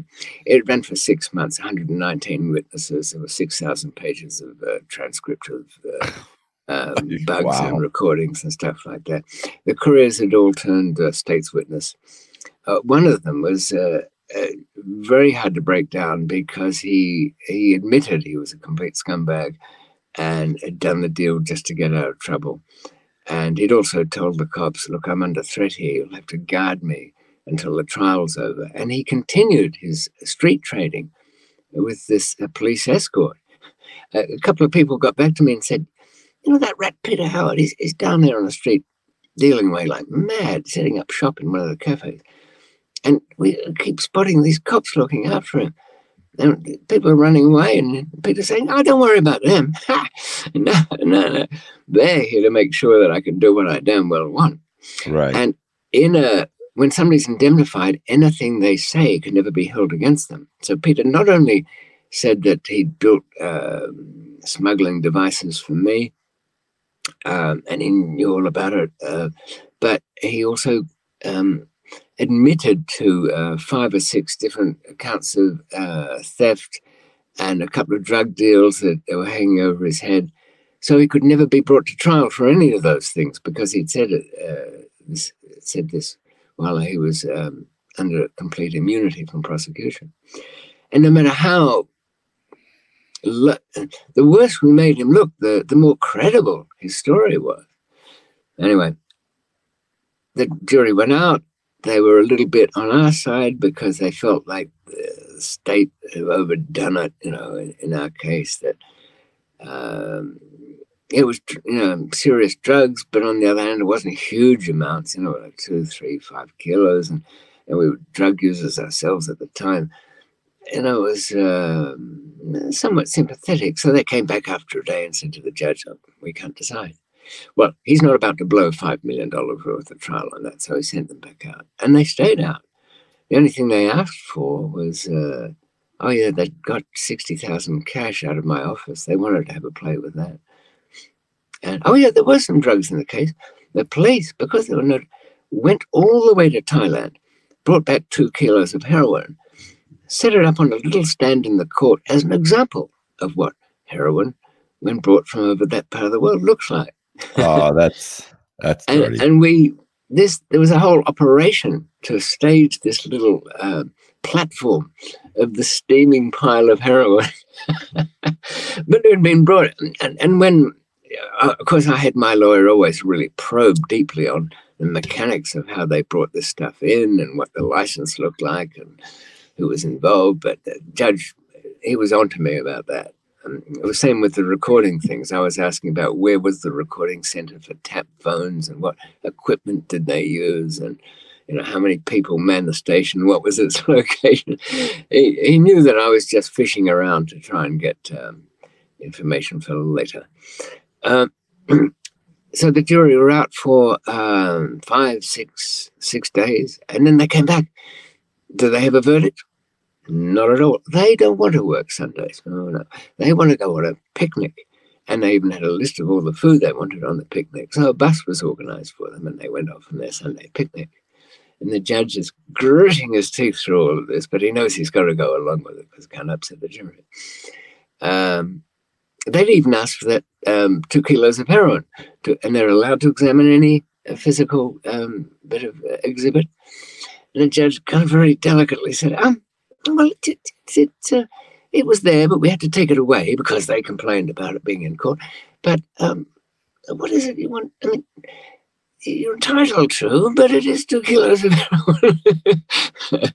it ran for six months, 119 witnesses. There were 6,000 pages of uh, transcript of uh, um, bugs wow. and recordings and stuff like that. The couriers had all turned uh, state's witness. Uh, one of them was very hard to break down because he he admitted he was a complete scumbag and had done the deal just to get out of trouble. And he'd also told the cops, look, I'm under threat here. You'll have to guard me until the trial's over. And he continued his street trading with this uh, police escort. a couple of people got back to me and said, you know, that rat Peter Howard, he's down there on the street dealing away like mad, setting up shop in one of the cafes. And we keep spotting these cops looking after him. And people are running away, and people saying, "Oh, don't worry about them. no, no, no. They're here to make sure that I can do what I damn well want." Right. And in a when somebody's indemnified, anything they say can never be held against them. So Peter not only said that he'd built uh, smuggling devices for me, um, and he knew all about it, uh, but he also um, admitted to uh, five or six different accounts of uh, theft and a couple of drug deals that were hanging over his head. So he could never be brought to trial for any of those things because he'd said it, uh, this, said this while he was um, under complete immunity from prosecution. And no matter how the worse we made him look, the, the more credible his story was. Anyway, the jury went out they were a little bit on our side because they felt like the state had overdone it, you know, in, in our case that um, it was, you know, serious drugs, but on the other hand, it wasn't huge amounts, you know, like two, three, five kilos. And, and we were drug users ourselves at the time. And I was uh, somewhat sympathetic. So they came back after a day and said to the judge, oh, we can't decide. Well, he's not about to blow $5 million worth of trial on that, so he sent them back out. And they stayed out. The only thing they asked for was, uh, oh, yeah, they got 60,000 cash out of my office. They wanted to have a play with that. And, oh, yeah, there were some drugs in the case. The police, because they were not, went all the way to Thailand, brought back two kilos of heroin, set it up on a little stand in the court as an example of what heroin, when brought from over that part of the world, looks like oh, that's that's and, and, we this there was a whole operation to stage this little uh, platform of the steaming pile of heroin, but it had been brought and, and when uh, of course I had my lawyer always really probe deeply on the mechanics of how they brought this stuff in and what the license looked like and who was involved, but the judge he was on to me about that it was same with the recording things. I was asking about where was the recording center for tap phones and what equipment did they use, and you know, how many people manned the station, what was its location. he, he knew that I was just fishing around to try and get um, information for later. Um, so the jury were out for um, five, six, six days, and then they came back. Do they have a verdict? Not at all. They don't want to work Sundays. Oh, no. They want to go on a picnic. And they even had a list of all the food they wanted on the picnic. So a bus was organized for them and they went off on their Sunday picnic. And the judge is gritting his teeth through all of this, but he knows he's got to go along with it because it can't upset the jury. Um, they'd even asked for that um, two kilos of heroin, to, and they're allowed to examine any uh, physical um, bit of uh, exhibit. And the judge kind of very delicately said, um, well, it, it, it, uh, it was there, but we had to take it away because they complained about it being in court. But um, what is it you want? I mean, you're entitled to, but it is two kilos of heroin.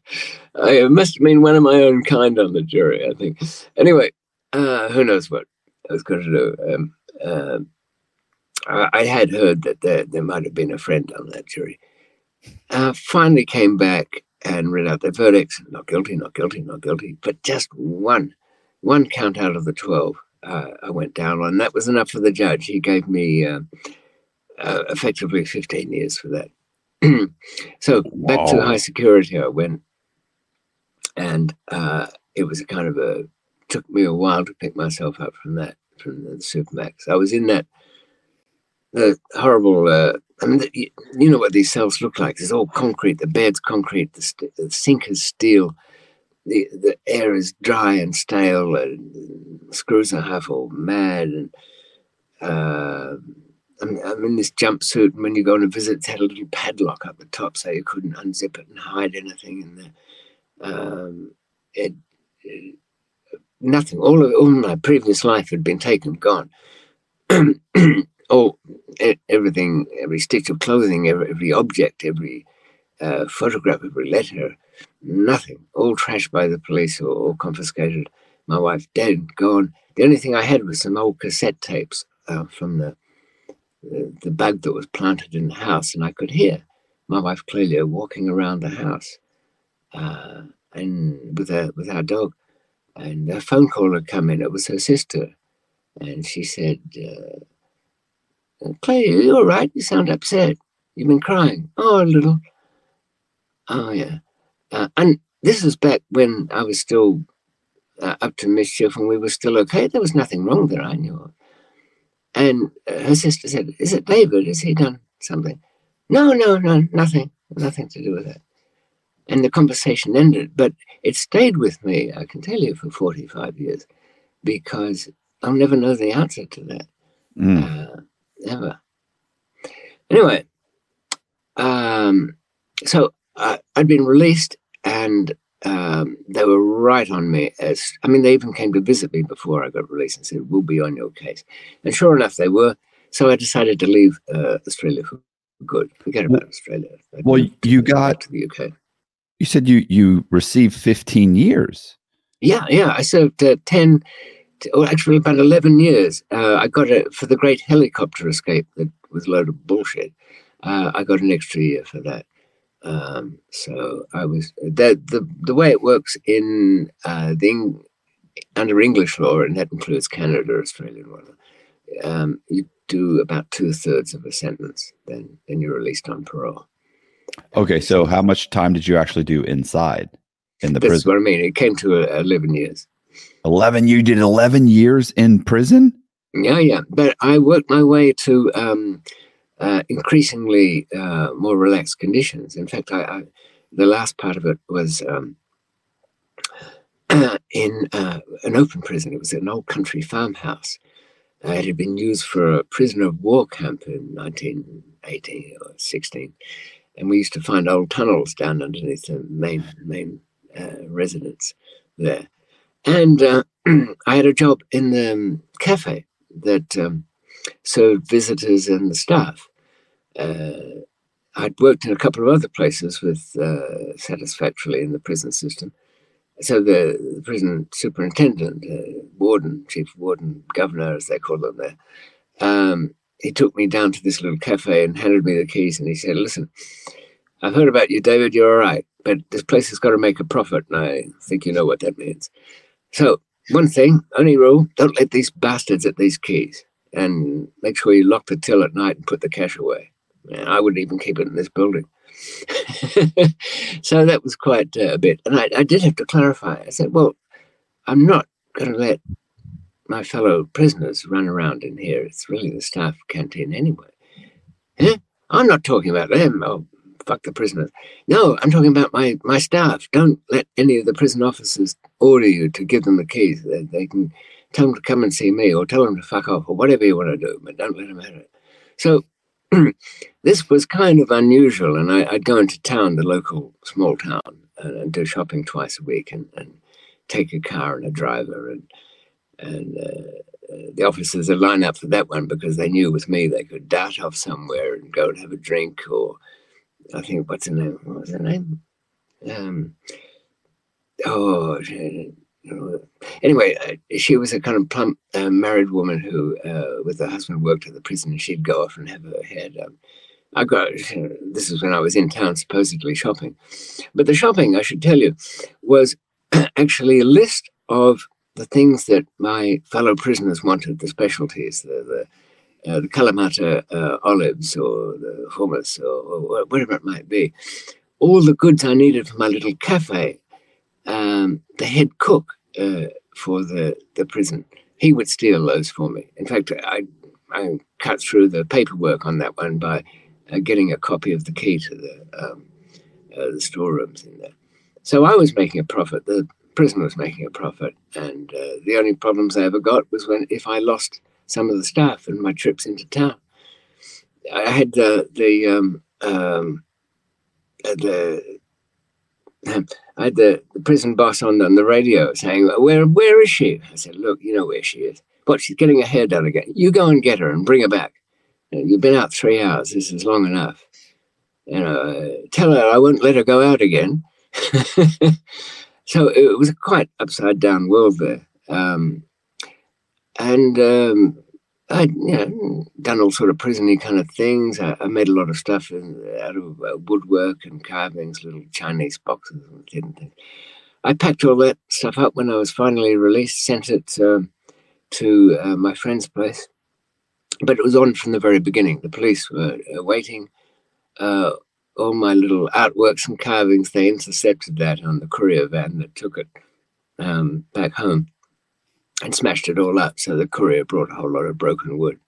I must have been one of my own kind on the jury, I think. Anyway, uh, who knows what I was going to do. Um, uh, I, had heard that there, there might have been a friend on that jury. Uh, finally came back and read out their verdicts not guilty, not guilty, not guilty. But just one, one count out of the 12 uh, I went down on. That was enough for the judge. He gave me uh, uh, effectively 15 years for that. so wow. back to high security I went. And uh, it was a kind of a, took me a while to pick myself up from that, from the Supermax. I was in that the horrible. I mean, you, you, know what these cells look like. It's all concrete. The bed's concrete. The, st- the sink is steel. The the air is dry and stale. And screws are half all mad. And uh, I'm, I'm, in this jumpsuit. And when you go on a visit, it's had a little padlock up the top, so you couldn't unzip it and hide anything in there. Um, it, it, nothing. All of all my previous life had been taken, gone. oh, everything, every stitch of clothing, every, every object, every uh, photograph, every letter, nothing, all trashed by the police or, or, confiscated. My wife dead, gone. The only thing I had was some old cassette tapes uh, from the, the, the bug that was planted in the house, and I could hear my wife Clelia walking around the house, uh, and with her with our dog, and a phone call had come in. It was her sister, and she said. Clay, are you all right? You sound upset. You've been crying. Oh, a little. Oh, yeah. Uh, and this was back when I was still uh, up to mischief and we were still okay. There was nothing wrong that I knew of. And uh, her sister said, Is it David? Has he done something? No, no, no, nothing. Nothing to do with it. And the conversation ended. But it stayed with me, I can tell you, for 45 years because I'll never know the answer to that. Mm ever. Anyway, um, so uh, I'd been released and um, they were right on me as I mean, they even came to visit me before I got released and said, We'll be on your case. And sure enough, they were. So I decided to leave uh, Australia for good. Forget about Australia. I well, you got to the UK. You said you you received 15 years. Yeah, yeah. I served uh, 10 or actually about 11 years. Uh, I got it for the great helicopter escape that was a load of bullshit. Uh, I got an extra year for that. Um, so I was the, the the way it works in uh, the under English law, and that includes Canada, Australia, and whatnot. Um, you do about two thirds of a sentence, then then you're released on parole. Okay, so how much time did you actually do inside in the That's prison? what I mean. It came to uh, 11 years. 11 you did 11 years in prison? Yeah yeah but i worked my way to um, uh, increasingly uh, more relaxed conditions. In fact I, I, the last part of it was um, in uh, an open prison. It was an old country farmhouse. It had been used for a prisoner of war camp in 1918 or 16 and we used to find old tunnels down underneath the main main uh, residence there and uh, I had a job in the um, cafe that um, served visitors and the staff. Uh, I'd worked in a couple of other places with uh, satisfactorily in the prison system. So the, the prison superintendent, uh, warden, chief warden, governor, as they call them there, um, he took me down to this little cafe and handed me the keys, and he said, "Listen, I've heard about you, David. You're all right, but this place has got to make a profit, and I think you know what that means. So, one thing, only rule: don't let these bastards at these keys, and make sure you lock the till at night and put the cash away. I wouldn't even keep it in this building. so that was quite uh, a bit, and I, I did have to clarify. I said, "Well, I'm not going to let my fellow prisoners run around in here. It's really the staff canteen anyway. Eh? I'm not talking about them. Oh, fuck the prisoners. No, I'm talking about my, my staff. Don't let any of the prison officers order you to give them the keys. They, they can tell them to come and see me or tell them to fuck off or whatever you want to do, but don't let them have it. So this was kind of unusual. And I, would go into town, the local small town, and, and do shopping twice a week and, and take a car and a driver and and uh, the officers would line up for that one because they knew with me they could dart off somewhere and go and have a drink or I think what's her name? What was her name? Um, oh, anyway, uh, she was a kind of plump uh, married woman who, uh, with her husband, worked at the prison. and She'd go off and have her hair done. I got this is when I was in town, supposedly shopping, but the shopping, I should tell you, was actually a list of the things that my fellow prisoners wanted, the specialties, the, the, uh, the Kalamata uh, olives or the hummus or, or, whatever it might be, all the goods I needed for my little cafe, um, the head cook uh, for the, the prison, he would steal those for me. In fact, I, I cut through the paperwork on that one by uh, getting a copy of the key to the, um, uh, the storerooms in there. So I was making a profit. The prison was making a profit, and uh, the only problems I ever got was when if I lost some of the staff and my trips into town. I had the the um, um, uh, the I had the, the prison boss on, on the radio saying, "Where where is she?" I said, "Look, you know where she is. But she's getting her hair done again. You go and get her and bring her back. You've been out three hours. This is long enough. You know, tell her I won't let her go out again." so it was a quite upside down world there. Um, and um, I'd you know, done all sort of prisony kind of things. I, I made a lot of stuff in, out of uh, woodwork and carvings, little Chinese boxes and things. I packed all that stuff up when I was finally released, sent it um, to uh, my friend's place. But it was on from the very beginning. The police were uh, waiting. Uh, all my little artworks and carvings, they intercepted that on the courier van that took it um, back home and smashed it all up. So the courier brought a whole lot of broken wood.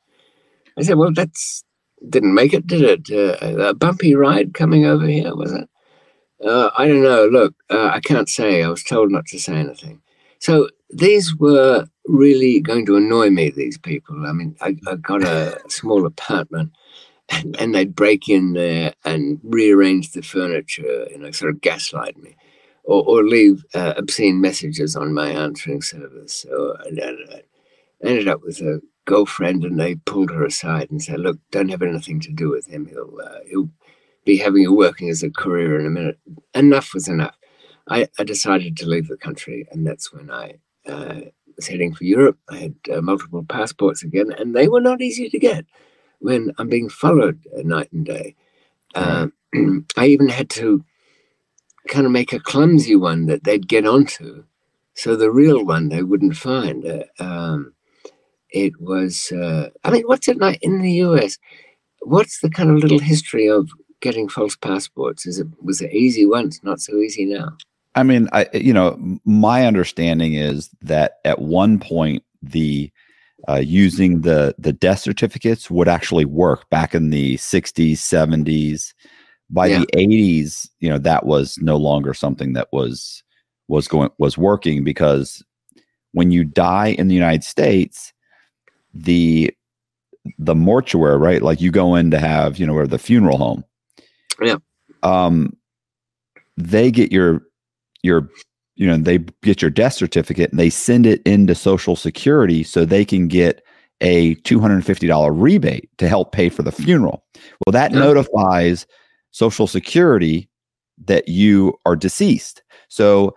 I said, Well, that's didn't make it, did it? Uh, a bumpy ride coming over here, was it? Uh, I don't know. Look, uh, I can't say. I was told not to say anything. So these were really going to annoy me, these people. I mean, I, I got a small apartment and, and they'd break in there and rearrange the furniture, you know, sort of gaslight me, or, or leave uh, obscene messages on my answering service. So I, I, ended up with a girlfriend, and they pulled her aside and said, "Look, don't have anything to do with him. He'll uh, he'll be having you working as a courier in a minute." Enough was enough. I, I decided to leave the country, and that's when I uh, was heading for Europe. I had uh, multiple passports again, and they were not easy to get when I'm being followed night and day. Uh, I even had to kind of make a clumsy one that they'd get onto, so the real one they wouldn't find. Uh, um, it was, uh, I mean, what's it like in the US? What's the kind of little history of getting false passports? Is it was it easy once, not so easy now? I mean, I you know, my understanding is that at one point the uh, using the the death certificates would actually work back in the 60s 70s by yeah. the 80s you know that was no longer something that was was going was working because when you die in the united states the the mortuary right like you go in to have you know or the funeral home yeah um they get your your you know they get your death certificate and they send it into social security so they can get a $250 rebate to help pay for the funeral well that yeah. notifies social security that you are deceased so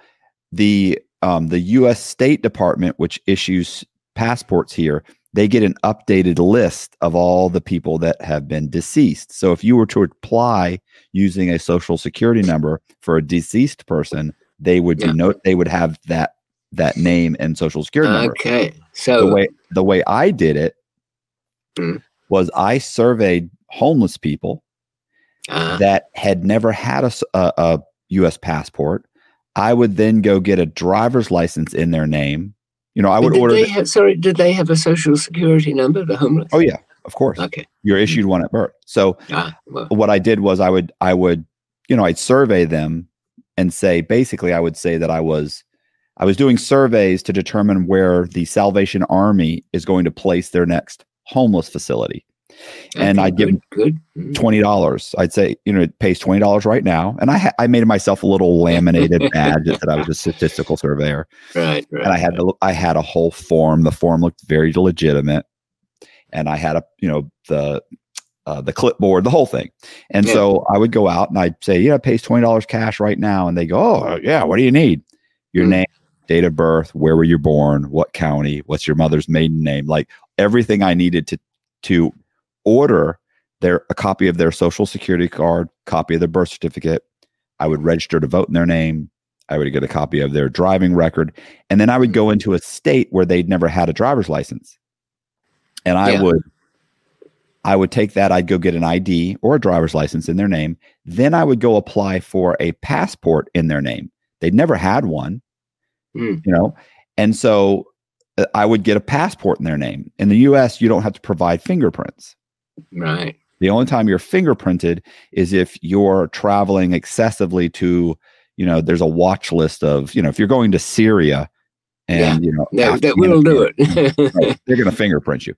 the um, the us state department which issues passports here they get an updated list of all the people that have been deceased. So if you were to apply using a social security number for a deceased person, they would yeah. be note they would have that that name and social security number. Okay. So the way the way I did it mm. was I surveyed homeless people uh, that had never had a, a, a U.S. passport. I would then go get a driver's license in their name you know, I would did order. They have, sorry, did they have a social security number? The homeless? Oh yeah, of course. Okay, you're issued one at birth. So ah, well. what I did was I would I would you know I'd survey them and say basically I would say that I was I was doing surveys to determine where the Salvation Army is going to place their next homeless facility and I'd give good, mm-hmm. twenty dollars. I'd say, you know, it pays twenty dollars right now, and I ha- I made myself a little laminated badge that I was a statistical surveyor. Right, right. And I had to, I had a whole form. The form looked very legitimate, and I had a you know the uh, the clipboard, the whole thing. And yeah. so I would go out and I'd say, yeah, it pays twenty dollars cash right now, and they go, oh yeah, what do you need? Your mm-hmm. name, date of birth, where were you born, what county, what's your mother's maiden name, like everything I needed to to order their a copy of their social security card, copy of their birth certificate. I would register to vote in their name. I would get a copy of their driving record, and then I would go into a state where they'd never had a driver's license, and I yeah. would I would take that. I'd go get an ID or a driver's license in their name. Then I would go apply for a passport in their name. They'd never had one, mm. you know, and so uh, I would get a passport in their name. In the U.S., you don't have to provide fingerprints. Right. The only time you're fingerprinted is if you're traveling excessively to, you know, there's a watch list of, you know, if you're going to Syria and, yeah. you know, that, that will do it. right, they're going to fingerprint you.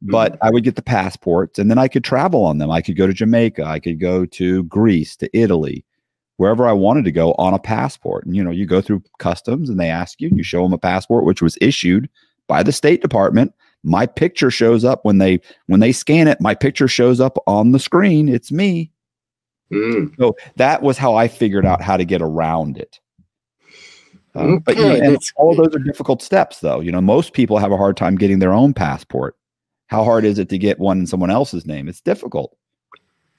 But mm-hmm. I would get the passports and then I could travel on them. I could go to Jamaica. I could go to Greece, to Italy, wherever I wanted to go on a passport. And, you know, you go through customs and they ask you, you show them a passport, which was issued by the State Department my picture shows up when they when they scan it my picture shows up on the screen. It's me. Mm. so that was how i figured out how to get around it. Uh, but you know, and all those are difficult steps though. You know most people have a hard time getting their own passport. How hard is it to get one in someone else's name? It's difficult.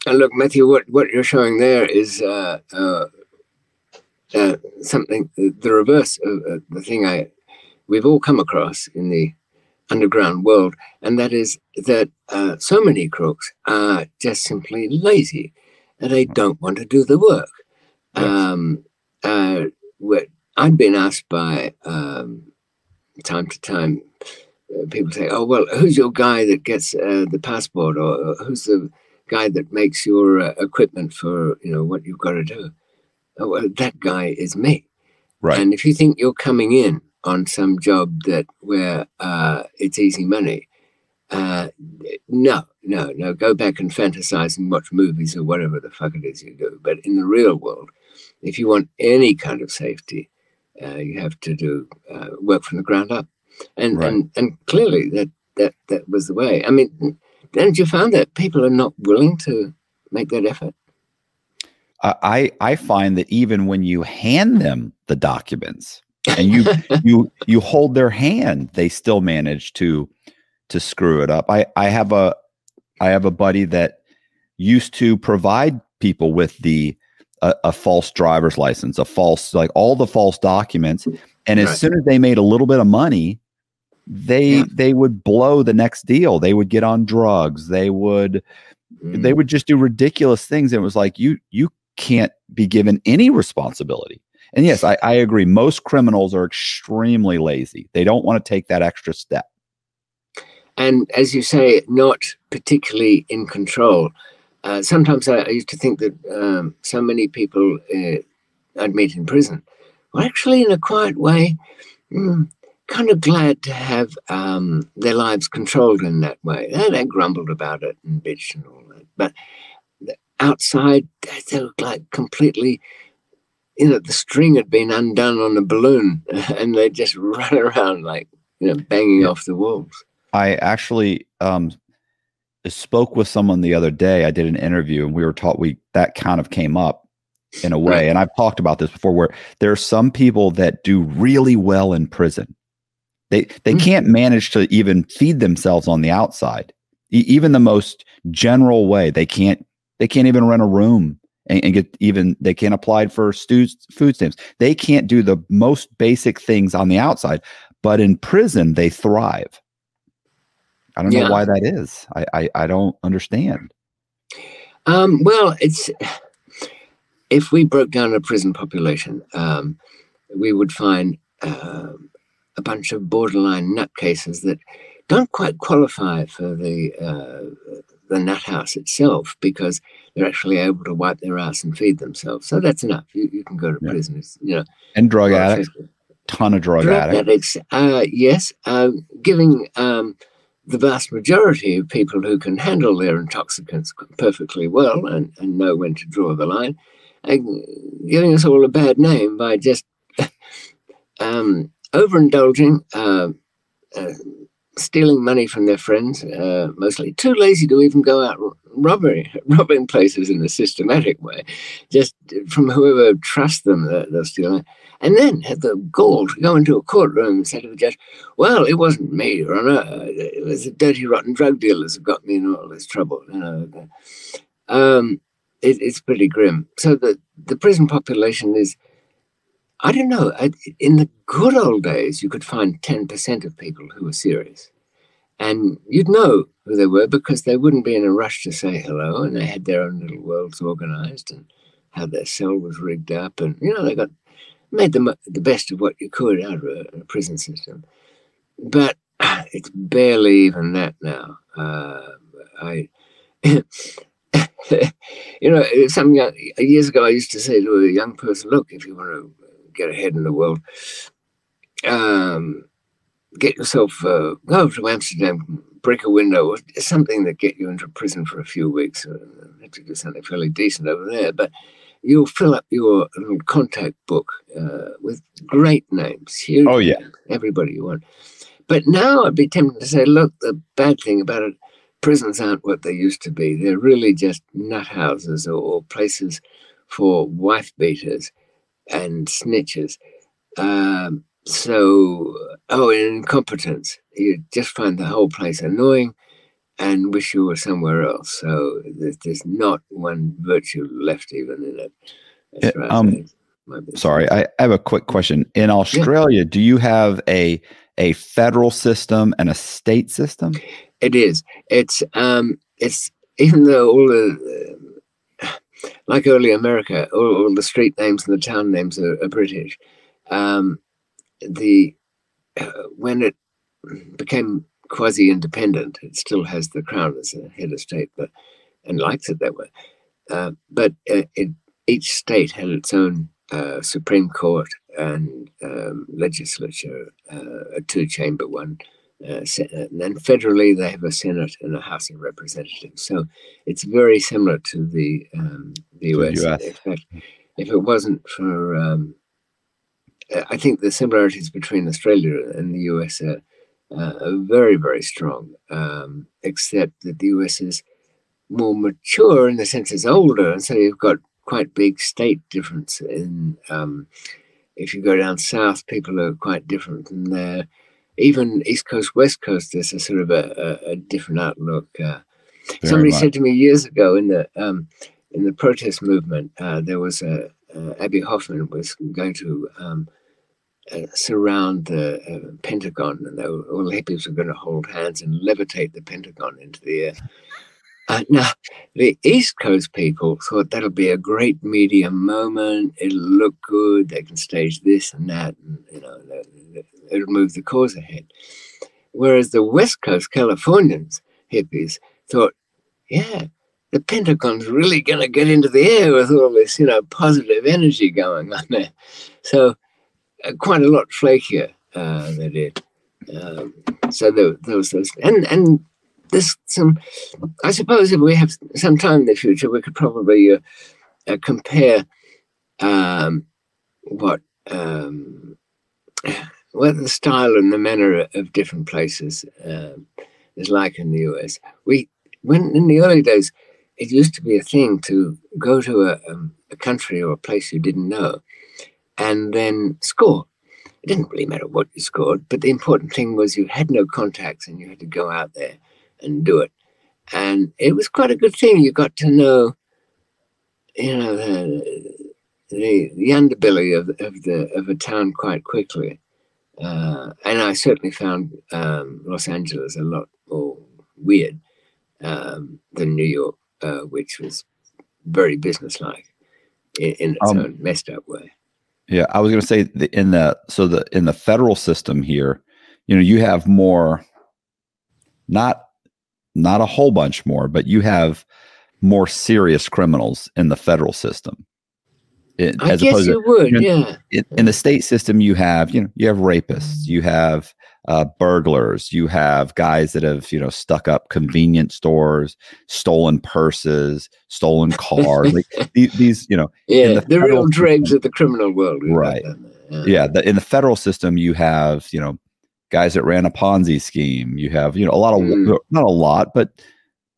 And look matthew what what you're showing there is uh, uh, uh something the reverse of uh, the thing i we've all come across in the underground world, and that is that uh, so many crooks are just simply lazy and they don't want to do the work. Yes. Um, uh, I've been asked by um, time to time, uh, people say, "Oh well, who's your guy that gets uh, the passport, or who's the guy that makes your uh, equipment for you know what you've got to do?" Oh, well, that guy is me. Right. And if you think you're coming in on some job that where uh, it's easy money. Uh, no, no, no. Go back and fantasize and watch movies or whatever the fuck it is you do. But in the real world, if you want any kind of safety, uh, you have to do uh, work from the ground up. And right. and and clearly that that that was the way. I mean, didn't you found that people are not willing to make that effort? I I find that even when you hand them the documents, and you you you hold their hand they still manage to to screw it up i i have a i have a buddy that used to provide people with the a, a false driver's license a false like all the false documents and as right. soon as they made a little bit of money they yeah. they would blow the next deal they would get on drugs they would mm. they would just do ridiculous things and it was like you you can't be given any responsibility and yes, I, I agree. Most criminals are extremely lazy. They don't want to take that extra step. And as you say, not particularly in control. Uh, sometimes I, I, used to think that um, so many people uh, I'd meet in prison were actually, in a quiet way, mm, kind of glad to have um, their lives controlled in that way. They, they, grumbled about it and bitched and all that. But outside, they, they looked like completely you know, the string had been undone on the balloon and they just run around like, you know, banging yeah. off the walls. I actually um, spoke with someone the other day. I did an interview and we were taught we that kind of came up in a way. Right. And I've talked about this before where there are some people that do really well in prison. They they mm-hmm. can't manage to even feed themselves on the outside. E- even the most general way, they can't they can't even rent a room and, and get even they can't apply for stu- food stamps. They can't do the most basic things on the outside, but in prison they thrive. I don't yeah. know why that is. I, I, I don't understand. Um, well, it's if we broke down a prison population, um, we would find uh, a bunch of borderline nutcases that don't quite qualify for the uh, the nut house itself because they're actually able to wipe their ass and feed themselves. So that's enough. You, you can go to yeah. prison. It's, you know, and drug addicts, ton of drug, drug addicts. addicts uh, yes, uh, giving um, the vast majority of people who can handle their intoxicants perfectly well and, and know when to draw the line, and giving us all a bad name by just um, overindulging. Uh, uh, stealing money from their friends, uh, mostly too lazy to even go out robbing, robbing places in a systematic way, just from whoever trusts them, they're, they're stealing. And then had the gall to go into a courtroom and say to the judge, Well, it wasn't me, Your Honor. It was the dirty, rotten drug dealers who got me in all this trouble. You know, um, it, it's pretty grim. So the, the prison population is I don't know. In the good old days, you could find 10% of people who were serious. And you'd know who they were because they wouldn't be in a rush to say hello and they had their own little worlds organized and how their cell was rigged up. And, you know, they got made the, the best of what you could out of a, a prison system. But it's barely even that now. Uh, I. you know, some young, years ago, I used to say to a young person, "Look, if you want to get ahead in the world. Um, get yourself, uh, go to Amsterdam, break a window, something that get you into prison for a few weeks. Uh, have to do something fairly decent over there, but you'll fill up your contact book uh, with great names. Huge oh yeah, names, everybody you want. But now I'd be tempted to say, look, the bad thing about it, prisons aren't what they used to be. They're really just nut houses or, or places for wife beaters and snitches. Um, so, oh, and incompetence. You just find the whole place annoying and wish you were somewhere else. So there's, there's not one virtue left even in it. Yeah, um, sorry, I have a quick question. In Australia, yeah. do you have a a federal system and a state system? It is. It's um, it's even though all the like early America, all, all, the street names and the town names are, are British. Um, the uh, when it became quasi independent, it still has the crown as a head of state, but and likes it that way. Uh, but uh, it, each state had its own uh, Supreme Court and um, legislature, uh, a two chamber one and then federally they have a Senate and a House of Representatives. So it's very similar to the um, the US. The US. In fact, if it wasn't for, um, I think the similarities between Australia and the US are, uh, are very very strong. Um, except that the US is more mature in the sense it's older, and so you've got quite big state difference in. Um, if you go down south, people are quite different than there even East Coast, West Coast, there's a sort of a, a, a different outlook. Uh, somebody much. said to me years ago in the um, in the protest movement, uh, there was a uh, Abbie Hoffman was going to um, uh, surround the uh, Pentagon, and were, all the hippies were going to hold hands and levitate the Pentagon into the air. Uh, now, the East Coast people thought that'll be a great media moment. It'll look good. They can stage this and that, and you know, it'll move the cause ahead. Whereas the West Coast Californians, hippies, thought, yeah, the Pentagon's really going to get into the air with all this, you know, positive energy going on there. So, uh, quite a lot flakier uh, they did. Um, so there, there, was those, and and this some. I suppose if we have some time in the future, we could probably uh, uh compare um, what um, the style and the manner of different places um, is like in the US. We when in the early days, it used to be a thing to go to a, um, a country or a place you didn't know, and then score. it didn't really matter what you scored, but the important thing was you had no contacts and you had to go out there and do it. And it was quite a good thing. You got to know, you know, the, the, the underbelly of, of the of a town quite quickly. Uh, and I certainly found um, Los Angeles a lot more weird um, than New York, uh, which was very businesslike in, in its um, own messed up way. Yeah, I was going to say the, in the so the in the federal system here, you know, you have more, not not a whole bunch more, but you have more serious criminals in the federal system. It, I guess you to, would, you know, yeah. In, in, the state system, you have you know you have rapists, you have uh, burglars, you have guys that have you know stuck up convenience stores, stolen purses, stolen cars. like these, these, you know, yeah, the, the real dregs of the criminal world, right? Yeah, yeah the, in the federal system, you have you know guys that ran a Ponzi scheme. You have you know a lot of mm. not a lot, but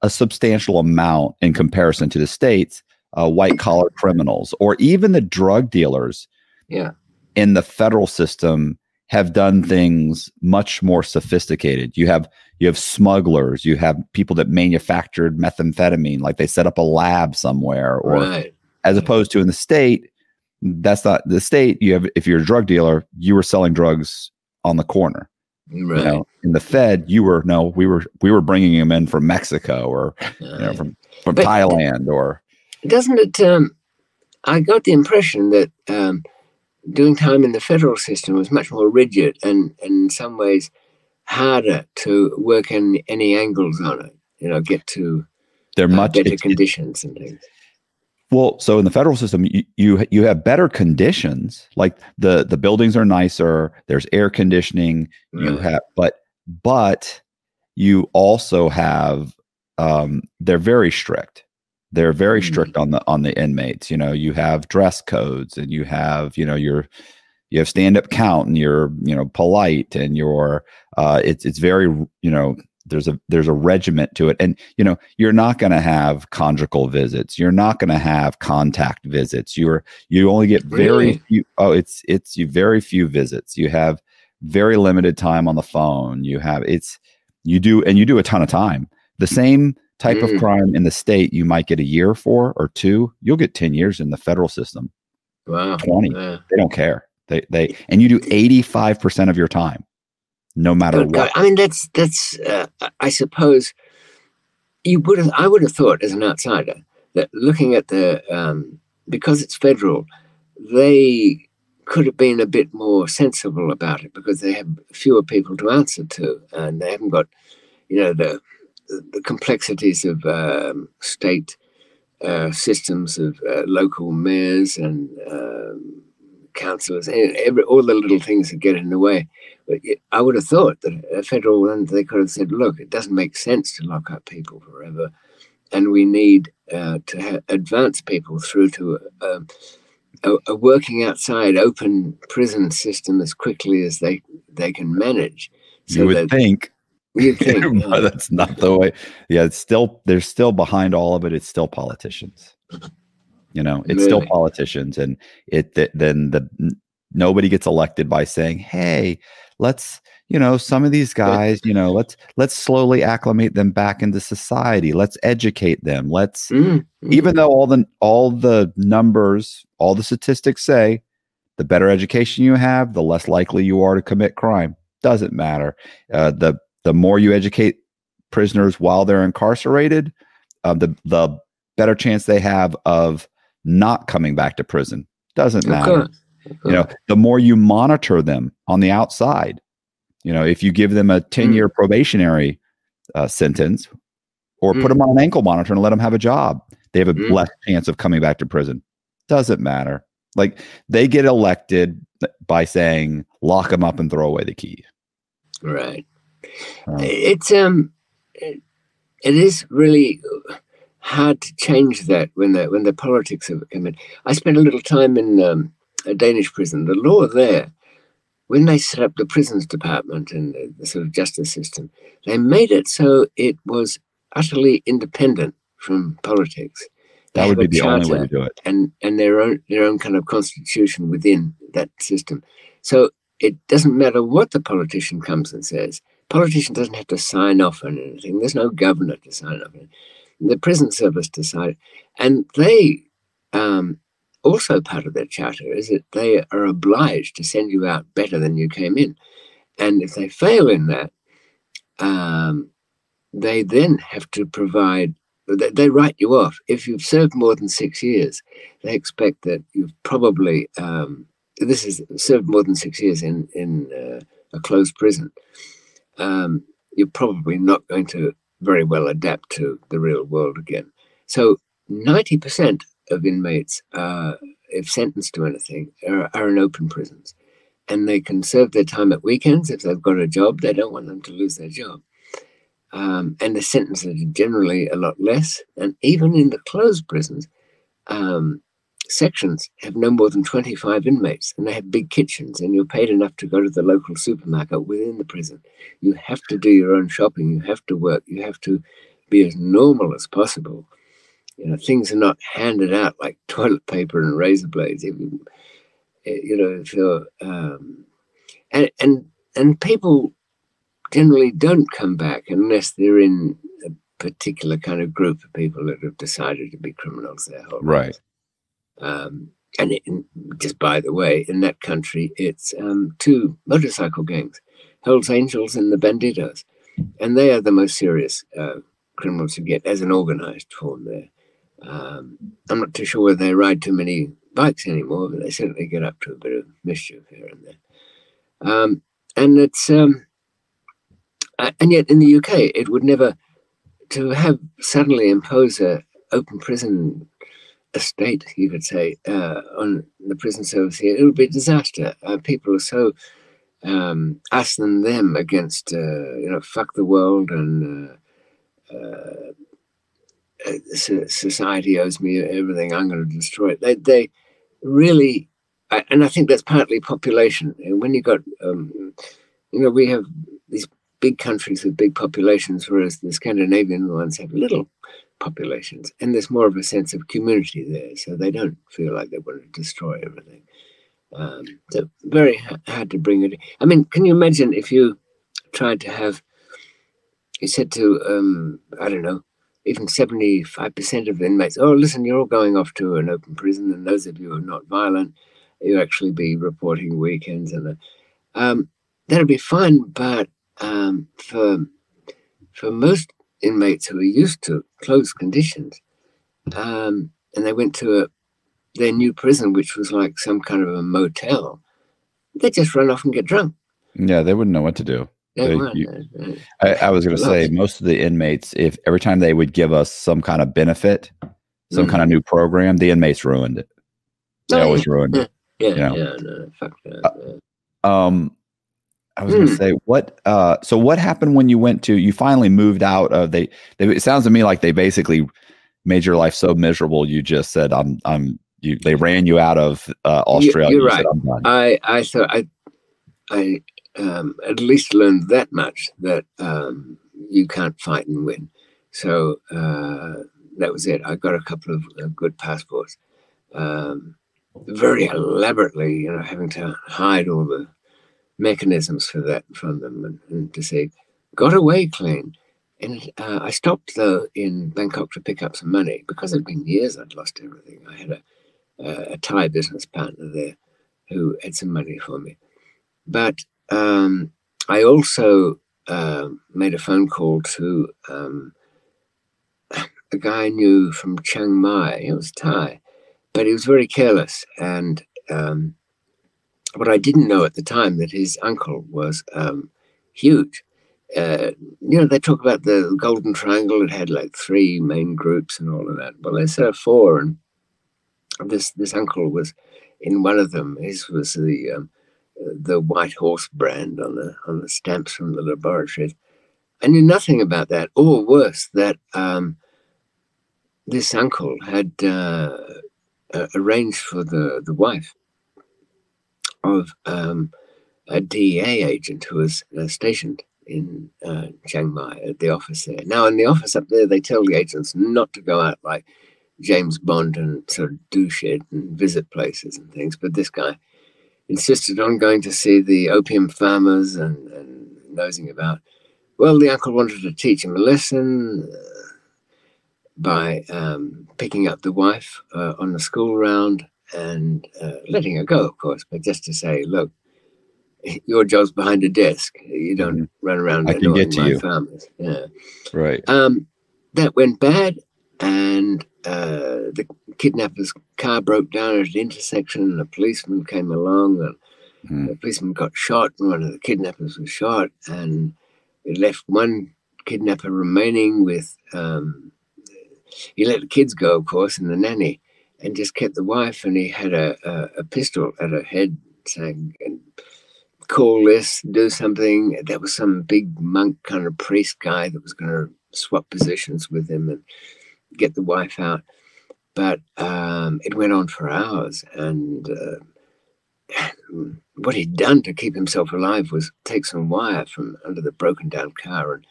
a substantial amount in comparison to the states uh, white collar criminals or even the drug dealers yeah. in the federal system have done things much more sophisticated. You have you have smugglers, you have people that manufactured methamphetamine, like they set up a lab somewhere, or right. as opposed to in the state, that's not the state. You have if you're a drug dealer, you were selling drugs on the corner. Right. You know, in the Fed, you were no, we were we were bringing them in from Mexico or you know, from from but, Thailand or doesn't it? Um, I got the impression that um, doing time in the federal system was much more rigid and, and in some ways harder to work in any angles on it. You know, get to they're uh, much better conditions and things. Well, so in the federal system, you, you you have better conditions. Like the the buildings are nicer. There's air conditioning. Right. You have, but but you also have. Um, they're very strict they're very mm-hmm. strict on the on the inmates you know you have dress codes and you have you know your you have stand up count and you're you know polite and you're uh it's it's very you know there's a there's a regiment to it. And you know you're not going to have conjugal visits. You're not going to have contact visits. You're you only get very really? few oh it's it's you very few visits. You have very limited time on the phone. You have it's you do and you do a ton of time. The same type mm. of crime in the state you might get a year for or two you'll get 10 years in the federal system. Wow. 20 yeah. they don't care. They they and you do 85% of your time no matter what i mean that's that's uh, i suppose you would have i would have thought as an outsider that looking at the um, because it's federal they could have been a bit more sensible about it because they have fewer people to answer to and they haven't got you know the the complexities of um, state uh, systems of uh, local mayors and um, councillors, and all the little things that get in the way. But I would have thought that a federal one, they could have said, look, it doesn't make sense to lock up people forever. And we need uh, to ha- advance people through to a, a, a, working outside open prison system as quickly as they, they can manage. So you would that, think you think, but that's not the way. Yeah, it's still they're still behind all of it. It's still politicians. You know, it's really? still politicians, and it th- then the nobody gets elected by saying, "Hey, let's." You know, some of these guys, you know, let's let's slowly acclimate them back into society. Let's educate them. Let's mm-hmm. even though all the all the numbers, all the statistics say the better education you have, the less likely you are to commit crime. Doesn't matter. Uh, the the more you educate prisoners while they're incarcerated, um, the the better chance they have of not coming back to prison. Doesn't matter. You know, the more you monitor them on the outside. You know, if you give them a ten year mm. probationary uh, sentence, or mm. put them on an ankle monitor and let them have a job, they have a mm. less chance of coming back to prison. Doesn't matter. Like they get elected by saying lock them up and throw away the key. Right. It's um, it, it is really hard to change that when the when the politics of it come in. I spent a little time in um, a Danish prison. The law there, when they set up the prisons department and the, sort of justice system, they made it so it was utterly independent from politics. They that would be the only way to do it, and and their own their own kind of constitution within that system. So it doesn't matter what the politician comes and says. Politician doesn't have to sign off on anything. There's no governor to sign off on it. The prison service decide, and they um, also part of their charter is that they are obliged to send you out better than you came in, and if they fail in that, um, they then have to provide. They, they write you off if you've served more than six years. They expect that you've probably um, this is served more than six years in in uh, a closed prison, um, you're probably not going to very well adapt to the real world again. So, ninety percent of inmates, uh, if sentenced to anything, are, are in open prisons, and they can serve their time at weekends if they've got a job. They don't want them to lose their job. Um, and the sentences are generally a lot less. And even in the closed prisons, um, sections have no more than 25 inmates and they have big kitchens and you're paid enough to go to the local supermarket within the prison. You have to do your own shopping, you have to work, you have to be as normal as possible. You know, things are not handed out like toilet paper and razor blades. You, you know, if you're, um, and, and, and people generally don't come back unless they're in a particular kind of group of people that have decided to be criminals their whole right. Um, and it, just by the way, in that country, it's um, two motorcycle gangs, Hells Angels and the Bandidos. And they are the most serious uh, criminals to get as an organized form there. Um, I'm not too sure whether they ride too many bikes anymore, but they certainly get up to a bit of mischief here and there. Um, and it's, um, and yet in the UK, it would never, to have suddenly impose a open prison estate, you could say, uh, on the prison service here, it would be a disaster. Uh, people are so um, us and them against, uh, you know, fuck the world and uh, uh, society owes me everything. I'm going to destroy it. They, they really, and I think that's partly population. When you got, um, you know, we have these big countries with big populations, whereas the Scandinavian ones have little populations, and there's more of a sense of community there, so they don't feel like they want to destroy everything. Um, so very hard to bring it. I mean, can you imagine if you tried to have, you said to, um, I don't know, even 75% of inmates, oh, listen, you're all going off to an open prison, and those of you who are not violent, you actually be reporting weekends, and um, that'd be fine. But um, for for most inmates who are used to closed conditions. Um, and they went to a, their new prison, which was like some kind of a motel. They just run off and get drunk. Yeah, they wouldn't know what to do. They- you- I, I was going to say most of the inmates, if every time they would give us some kind of benefit, some Mhm. kind of new program, the inmates ruined it. They Oh, always ruined it. yeah, you know. yeah, no, fuck that. Uh. Um, I was going to say what. Uh, so what happened when you went to? You finally moved out of they. they it sounds to me like they basically made your life so miserable. You just said, "I'm, I'm." You they ran you out of uh, Australia. you're You said, right. "I'm done." I, I thought I, I um, at least learned that much that um, you can't fight and win. So uh, that was it. I got a couple of uh, good passports, um, very elaborately, you know, having to hide all the mechanisms for that from them and, and to say, got away clean. And uh, I stopped though in Bangkok to pick up some money because it'd been years I'd lost everything. I had a, a, a Thai business partner there who had some money for me. But um, I also um made a phone call to um, a guy I knew from Chiang Mai. He was Thai, but he was very careless. And um, what I didn't know at the time that his uncle was um, huge. Uh, you know, they talk about the Golden Triangle. It had like three main groups and all of that. Well, there's uh, four, and this this uncle was in one of them. His was the um, the White Horse brand on the on the stamps from the laboratories. I knew nothing about that, or worse, that um, this uncle had uh, uh, arranged for the the wife of um, a DEA agent who was uh, stationed in uh, Chiang Mai at the office there. Now, in the office up there, they tell the agents not to go out like James Bond and sort of do shit and visit places and things. But this guy, insisted on going to see the opium farmers and, and nosing about. Well, the uncle wanted to teach him a lesson uh, by um, picking up the wife uh, on the school round and uh, letting her go, of course, but just to say, look, your job's behind a desk. You don't mm-hmm. run around. I can get to you. Farmers. Yeah. Right. Um, that went bad, and uh, the kidnapper's car broke down at an intersection, and a policeman came along, and mm. the policeman got shot, and one of the kidnappers was shot, and it left one kidnapper remaining with. Um, he let the kids go, of course, and the nanny, and just kept the wife, and he had a, a, a pistol at her head, saying, call this, do something. There was some big monk kind of priest guy that was going to swap positions with him and get the wife out. But um, it went on for hours. And uh, what he'd done to keep himself alive was take some wire from under the broken down car and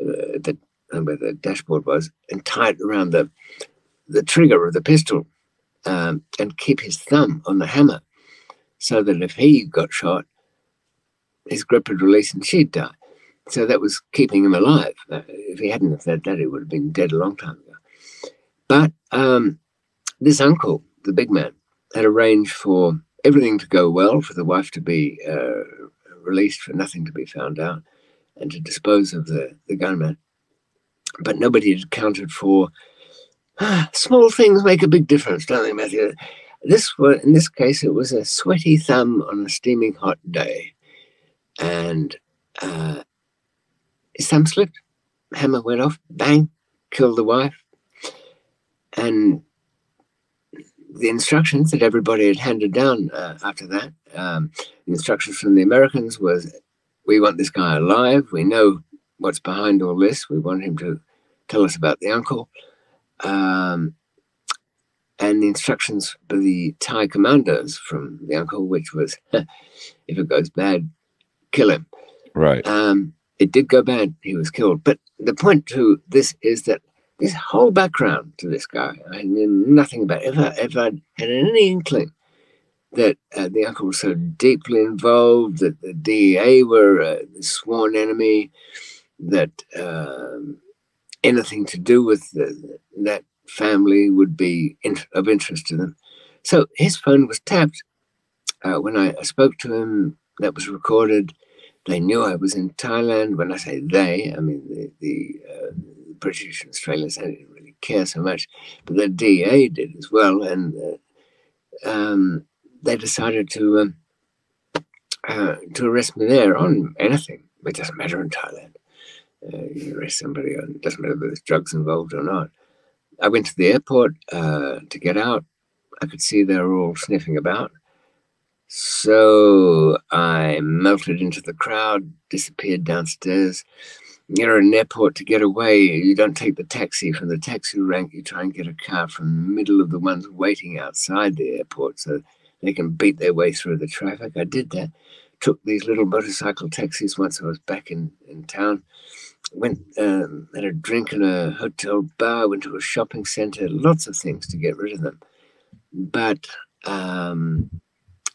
uh, the, where the dashboard was and tie it around the, the trigger of the pistol um, and keep his thumb on the hammer so that if he got shot, his grip would release and she'd die. So that was keeping him alive. Uh, if he hadn't have said that, he would have been dead a long time. But um, this uncle, the big man, had arranged for everything to go well, for the wife to be uh, released, for nothing to be found out, and to dispose of the, the gunman. But nobody had accounted for ah, small things make a big difference, don't they, Matthew? This was, in this case, it was a sweaty thumb on a steaming hot day and uh, his thumb slipped. Hammer went off, bang, killed the wife. And the instructions that everybody had handed down uh, after that, um, the instructions from the Americans was, we want this guy alive. We know what's behind all this. We want him to tell us about the uncle. Um, and the instructions for the Thai commandos from the uncle, which was, if it goes bad, kill him. Right. Um, it did go bad. He was killed. But the point to this is that this whole background to this guy, I knew nothing about. I, if had any inkling that uh, the uncle was so deeply involved, that the DEA were a sworn enemy, that um, anything to do with the, that family would be in, of interest to them. So his phone was tapped. Uh, when I, I spoke to him, that was recorded they knew I was in Thailand. When I say they, I mean the, the uh, British Australians. I didn't really care so much, but the DA did as well, and uh, um, they decided to um, uh, to arrest me there on anything. It doesn't matter in Thailand. Uh, you arrest somebody on it doesn't matter if there's drugs involved or not. I went to the airport uh, to get out. I could see they were all sniffing about. So I melted into the crowd, disappeared downstairs. You're at an airport to get away. You don't take the taxi from the taxi rank. You try and get a car from the middle of the ones waiting outside the airport so they can beat their way through the traffic. I did that. Took these little motorcycle taxis once I was back in, in town. Went um, had a drink in a hotel bar. Went to a shopping center. Lots of things to get rid of them. But um,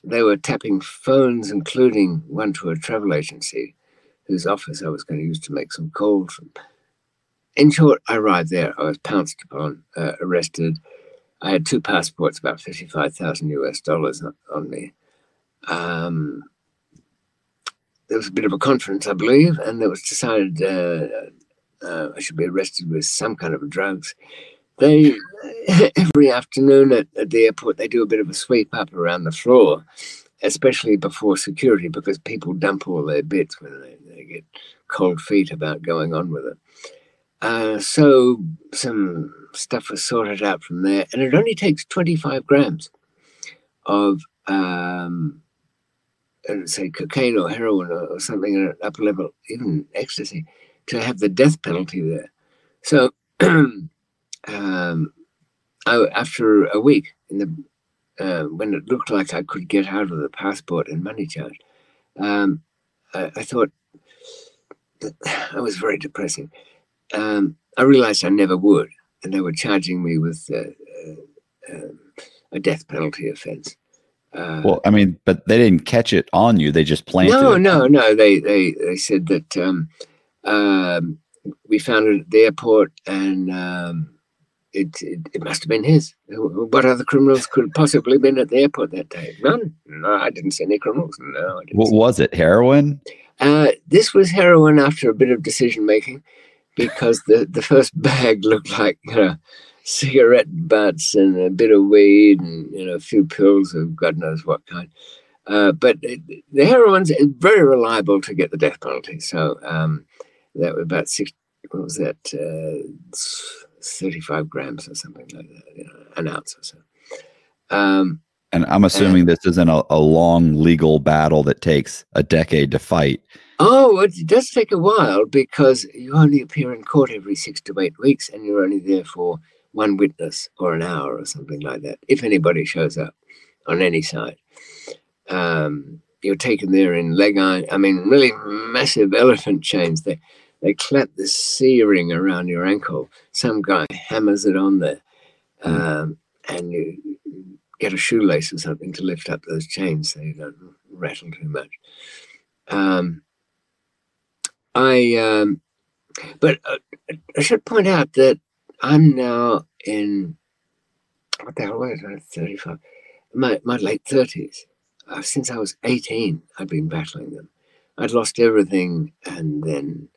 they were tapping phones, including one to a travel agency whose office I was going to use to make some calls from. In short, I arrived there. I was pounced upon, uh, arrested. I had two passports, about 55,000 US dollars on me. Um, there was a bit of a conference, I believe, and it was decided uh, uh, I should be arrested with some kind of drugs they every afternoon at, at the airport they do a bit of a sweep up around the floor, especially before security because people dump all their bits when they get cold feet about going on with it. Uh, so some stuff was sorted out from there, and it only takes 25 grams of, um, say, cocaine or heroin or, or something at an upper level, even ecstasy, to have the death penalty there. So um, I, after a week in the uh, when it looked like I could get out of the passport and money charge, um, I, I, thought I was very depressing. Um, I realized I never would, and they were charging me with uh, uh, um, a death penalty offense. Uh, well, I mean, but they didn't catch it on you; they just planted. No, it. no, no. They they they said that um, um, we found it at the airport, and um, it, it, it must have been his. What other criminals could have possibly been at the airport that day? None. No, I didn't see any criminals. No, what was it? Heroin? Uh, this was heroin after a bit of decision making, because the the first bag looked like you know cigarette butts and a bit of weed and you know a few pills of God knows what kind. Uh, but it, the heroin's very reliable to get the death penalty. So um, that was about six. What was that? Uh, Thirty-five grams or something like that, you know, an ounce or so. Um, and I'm assuming this isn't a, a long legal battle that takes a decade to fight. Oh, it does take a while because you only appear in court every six to eight weeks, and you're only there for one witness or an hour or something like that, if anybody shows up on any side. Um, you're taken there in leg iron, I mean, really massive elephant chains. They, they clap the C ring around your ankle. Some guy hammers it on there, hmm. um, and you get a shoelace or something to lift up those chains so you don't rattle too much. Um, I, um, but uh, I should point out that I'm now in what the hell was I? Thirty-five, my my late thirties. Uh, since I was eighteen, I've been battling them. I'd lost everything, and then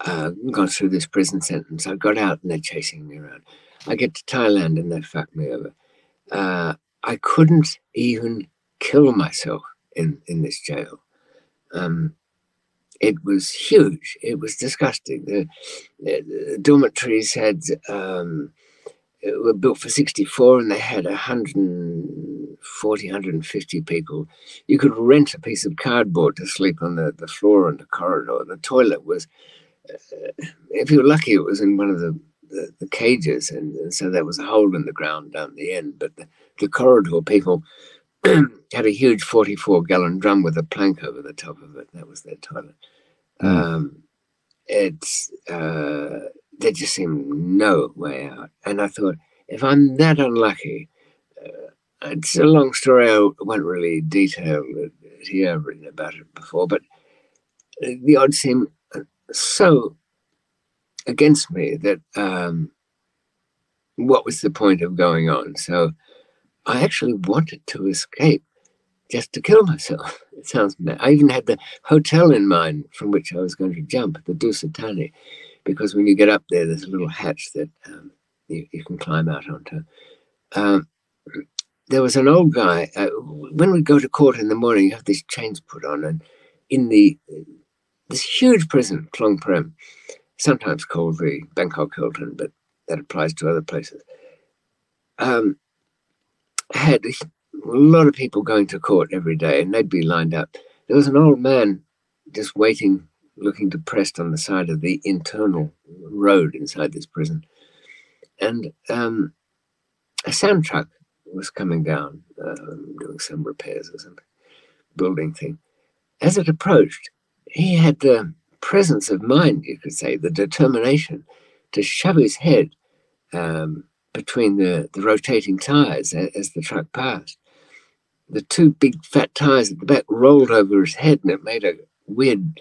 uh, gone through this prison sentence. I got out, and they're chasing me around. I get to Thailand, and they fuck me over. Uh, I couldn't even kill myself in in this jail. Um, it was huge. It was disgusting. The, the dormitories had um, were built for 64 and they had 140, 150 people. You could rent a piece of cardboard to sleep on the, the floor in the corridor. The toilet was, uh, if you were lucky, it was in one of the, the, the cages. And, and, so there was a hole in the ground down the end. But the, the corridor people had a huge 44 gallon drum with a plank over the top of it. That was their toilet. Mm. Um, it's uh, there just seemed no way out, and I thought if I'm that unlucky, uh, it's a long story. I won't really detail it here. I've written about it before, but the odds seem so against me that um, what was the point of going on? So I actually wanted to escape just to kill myself. It sounds mad. I even had the hotel in mind from which I was going to jump, the Dusit Thani, because when you get up there, there's a little hatch that um, you, you, can climb out onto. Um, there was an old guy. Uh, when we go to court in the morning, you have these chains put on, and in the this huge prison, Klong Prem, sometimes called the Bangkok Hilton, but that applies to other places. Um, had a lot of people going to court every day, and they'd be lined up. There was an old man just waiting, looking depressed on the side of the internal road inside this prison. And um, a sand truck was coming down, uh, doing some repairs or something, building thing. As it approached, he had the presence of mind, you could say, the determination to shove his head um, between the, the rotating tires as, as the truck passed the two big fat tires at the back rolled over his head and it made a weird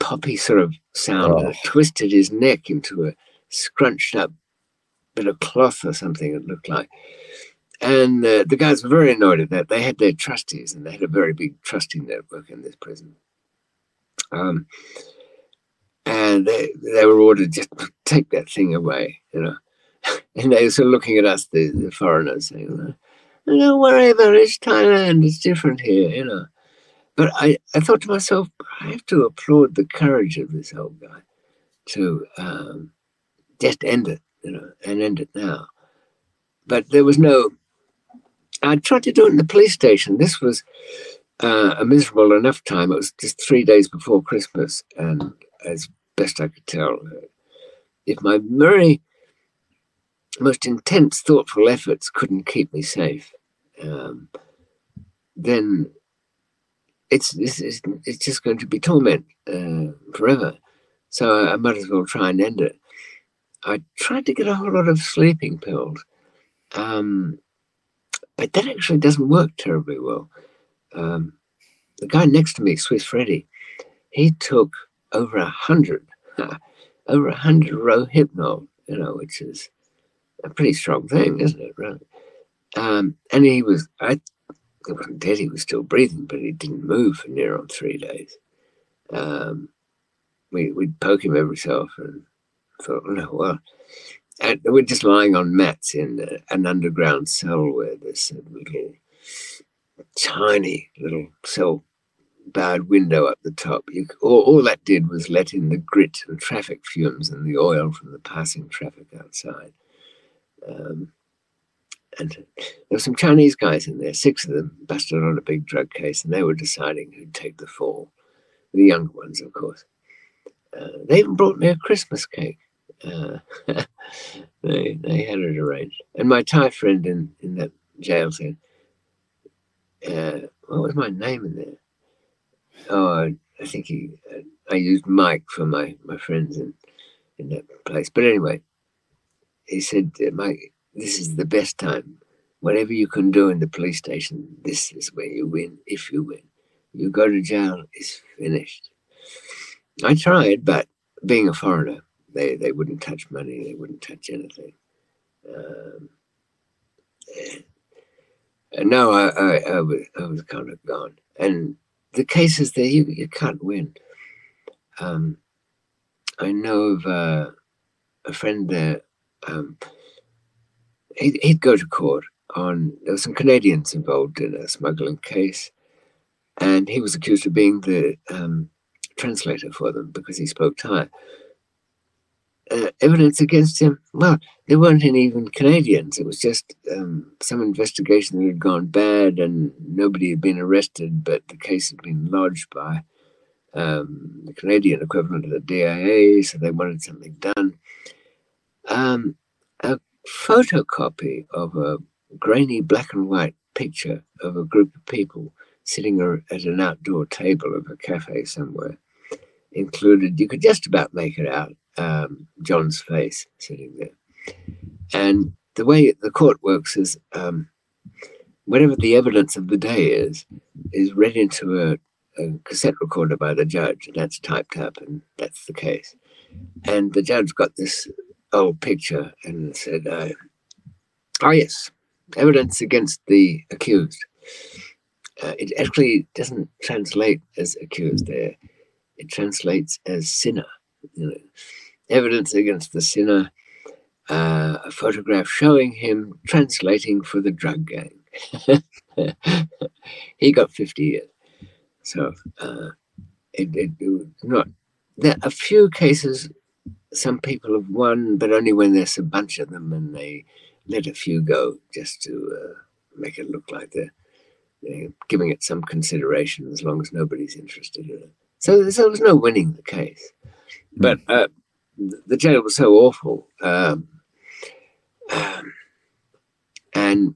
poppy sort of sound. Oh. It twisted his neck into a scrunched up bit of cloth or something, it looked like. And uh, the guys were very annoyed at that. They had their trustees and they had a very big trustee network in this prison. Um, and they, they were ordered just take that thing away, you know. and they were looking at us, the, the foreigners, saying, know, wherever it's Thailand, it's different here, you know. But I, I thought to myself, I have to applaud the courage of this old guy to um, just end it, you know, and end it now. But there was no, I tried to do it in the police station. This was uh, a miserable enough time. It was just three days before Christmas. And as best I could tell, uh, if my very most intense, thoughtful efforts couldn't keep me safe, um, then it's, it's, it's just going to be torment uh, forever. So I might as well try and end it. I tried to get a whole lot of sleeping pills. Um, but that actually doesn't work terribly well. Um, the guy next to me, Swiss Freddy, he took over a hundred, over a hundred Rohypnol, you know, which is a pretty strong thing, isn't it? Really. Um, and he was, I, he wasn't dead. He was still breathing, but he didn't move for near on three days. Um, we, we'd poke him every so often. Thought, no, well, and we're just lying on mats in uh, an underground cell where there's a little tiny little cell bad window up the top. You, all, all, that did was let in the grit and traffic fumes and the oil from the passing traffic outside. Um, and there were some Chinese guys in there, six of them, busted on a big drug case, and they were deciding who'd take the fall. The younger ones, of course. Uh, they even brought me a Christmas cake. Uh, they they had it arranged. And my Thai friend in, in that jail said, uh, what was my name in there? Oh, I think he, uh, I used Mike for my, my friends in, in that place. But anyway, he said, Mike, this is the best time. Whatever you can do in the police station, this is where you win, if you win. You go to jail, it's finished. I tried, but being a foreigner, they, they wouldn't touch money, they wouldn't touch anything. Um, and now I, I, I, was, I was kind of gone. And the cases there, you, you can't win. Um, I know of uh, a friend there. Um, he'd, he'd go to court on there were some Canadians involved in a smuggling case, and he was accused of being the um, translator for them because he spoke Thai. Uh, evidence against him, well, there weren't any even Canadians. It was just um, some investigation that had gone bad and nobody had been arrested, but the case had been lodged by um, the Canadian equivalent of the DEA, so they wanted something done. Um, a photocopy of a grainy black and white picture of a group of people sitting at an outdoor table of a cafe somewhere included, you could just about make it out, um, John's face sitting there. And the way the court works is um, whatever the evidence of the day is, is read into a, a cassette recorder by the judge, and that's typed up, and that's the case. And the judge got this old picture and said, uh, "Oh yes, evidence against the accused." Uh, it actually doesn't translate as accused there; it translates as sinner. You know, evidence against the sinner. Uh, a photograph showing him translating for the drug gang. he got 50 years. So uh, it, it, not there are a few cases some people have won, but only when there's a bunch of them and they let a few go just to uh, make it look like they're, they're, giving it some consideration as long as nobody's interested in it. So, so there was no winning the case. But uh, the jail was so awful. Um, um, and,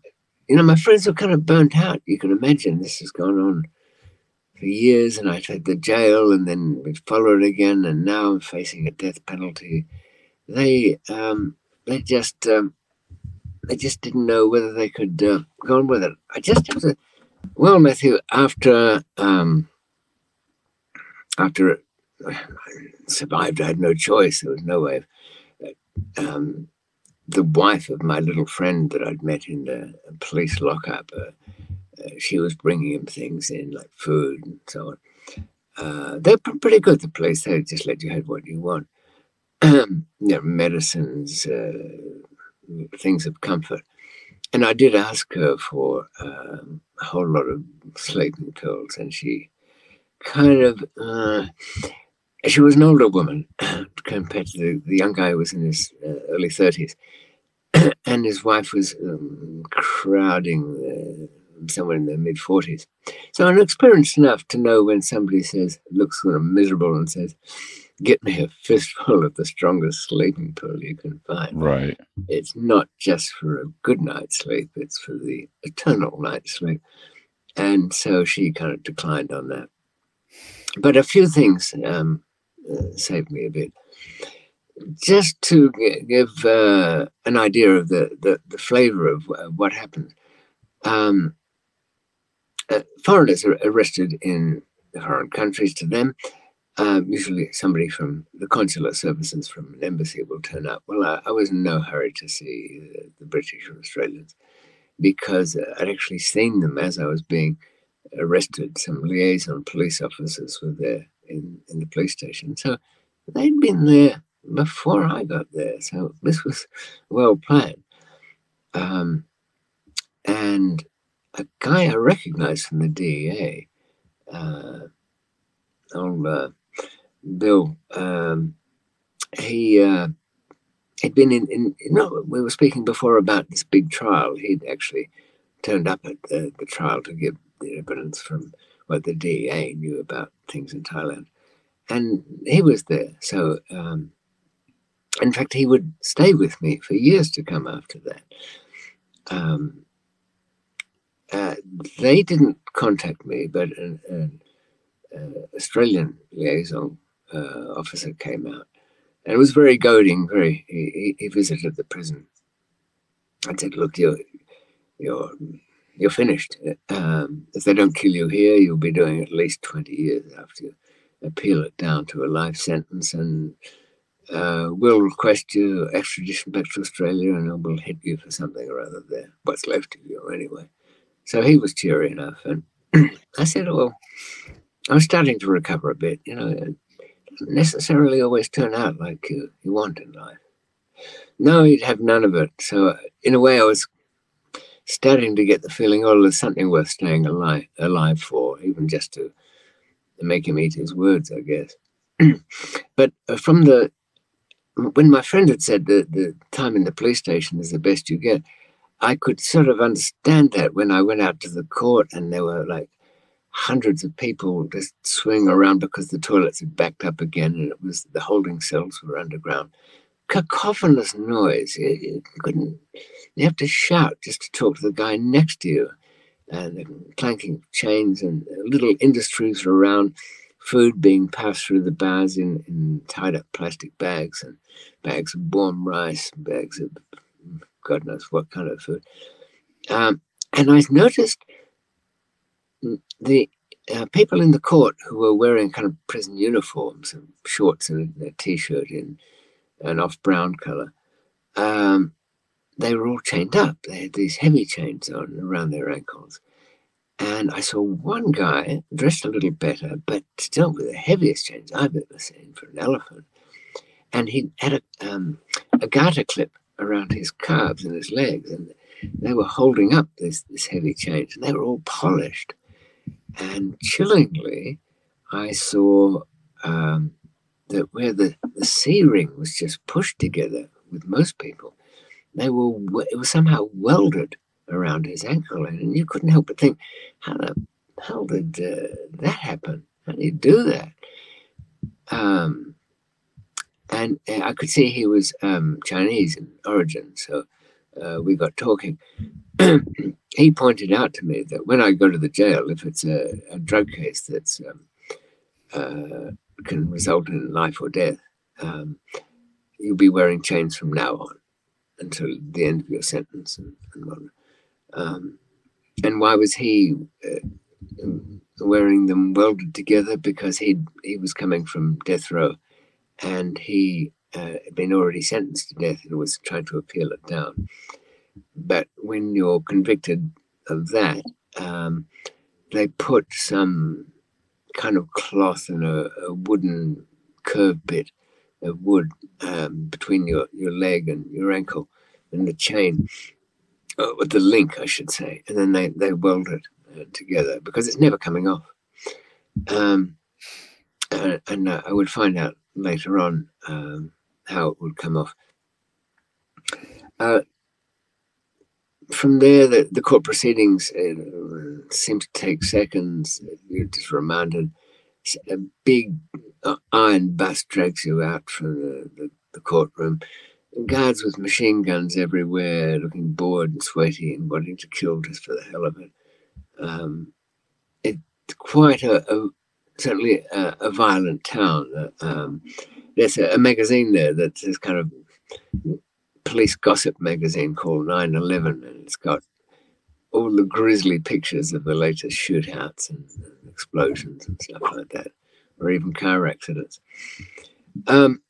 you know, my friends were kind of burnt out. You can imagine this has gone on for years, and I had the jail, and then we followed again, and now I'm facing a death penalty. They um, they just um, they just didn't know whether they could uh, go on with it. I just have to. Well, Matthew, after um, after survived, I had no choice. There was no way. Of, um, the wife of my little friend that I'd met in the police lockup. Uh, uh, she was bringing him things in like food and so on. Uh, they're pretty good. The police they just let you have what you want. you know, medicines, uh, things of comfort. And I did ask her for um, a whole lot of sleeping pills, and she kind of uh, she was an older woman compared to the, the young guy who was in his uh, early 30s and his wife was um, crowding somewhere in their mid 40s. So I'm experienced enough to know when somebody says, looks sort of miserable and says, get me a fistful of the strongest sleeping pill you can find. Right. It's not just for a good night's sleep, it's for the eternal night's sleep. And so she kind of declined on that. But a few things um, uh, saved me a bit. Just to give uh, an idea of the, the, the flavor of uh, what happened Um, uh, foreigners are arrested in foreign countries to them. Um, usually, somebody from the consular services from an embassy will turn up. Well, I, I was in no hurry to see the, the British or Australians because uh, I'd actually seen them as I was being arrested. Some liaison police officers were there in, in the police station. So they'd been there before I got there. So this was well planned. Um, and a guy I recognized from the DEA, uh, old uh, Bill, um, he uh, had been in, in, we were speaking before about this big trial. He'd actually turned up at the, the trial to give the evidence from what the DEA knew about things in Thailand. And he was there. So, um, in fact, he would stay with me for years to come after that. Um, uh, they didn't contact me, but an, an uh, Australian liaison uh, officer came out. And it was very goading. Very, he, he visited the prison. I said, "Look, you're, you're, you're finished. Um, if they don't kill you here, you'll be doing at least twenty years after you appeal it down to a life sentence, and uh, we'll request your extradition back to Australia, and we'll hit you for something or other there. What's left of you, anyway." So he was cheery enough, and I said, "Well." I'm starting to recover a bit. You know, it doesn't necessarily always turn out like you, you want in life. No, you'd have none of it. So, in a way, I was starting to get the feeling, oh, there's something worth staying alive, alive for, even just to, make him eat his words, I guess. but uh, from the when my friend had said that the time in the police station is the best you get, I could sort of understand that when I went out to the court and there were like hundreds of people just swinging around because the toilets had backed up again and it was the holding cells were underground. Cacophonous noise. You, you couldn't, you have to shout just to talk to the guy next to you. And the clanking chains and little industries around, food being passed through the bars in, in tied up plastic bags and bags of warm rice, bags of God knows what kind of food. Um, and I noticed the uh, people in the court who were wearing kind of prison uniforms and shorts and a t-shirt in an off brown color, um, they were all chained up. They had these heavy chains on around their ankles. And I saw one guy dressed a little better, but still with the heaviest chains I've ever seen for an elephant. And he had a, um, a garter clip around his calves and his legs, and they were holding up this, this heavy chains, and they were all polished. And chillingly, I saw um, that where the, the C ring was just pushed together with most people, they were it was somehow welded around his ankle, and you couldn't help but think, how the hell did uh, that happen? How did he do that? Um, and uh, I could see he was um, Chinese in origin, so uh, we got talking. he pointed out to me that when I go to the jail, if it's a, a drug case that's um, uh, can result in life or death, um, you'll be wearing chains from now on until the end of your sentence. And, and, um, and why was he uh, wearing them welded together? Because he he was coming from death row, and he uh, had been already sentenced to death and was trying to appeal it down. But when you're convicted of that, um, they put some kind of cloth and a, a wooden curved bit of wood um, between your, your leg and your ankle and the chain, uh, with the link, I should say, and then they, they weld it uh, together because it's never coming off. Um, and, and uh, I would find out later on um, how it would come off. Uh, from there, the, the court proceedings uh, seem to take seconds. You're just reminded. A big uh, iron bus drags you out from the, the, the courtroom. Guards with machine guns everywhere, looking bored and sweaty and wanting to kill just for the hell of it. Um, it's quite a, a certainly a, a, violent town. Uh, um, there's a, a, magazine there that is kind of police gossip magazine called 9 11, and it's got all the grisly pictures of the latest shootouts and, and explosions and stuff like that, or even car accidents. Um,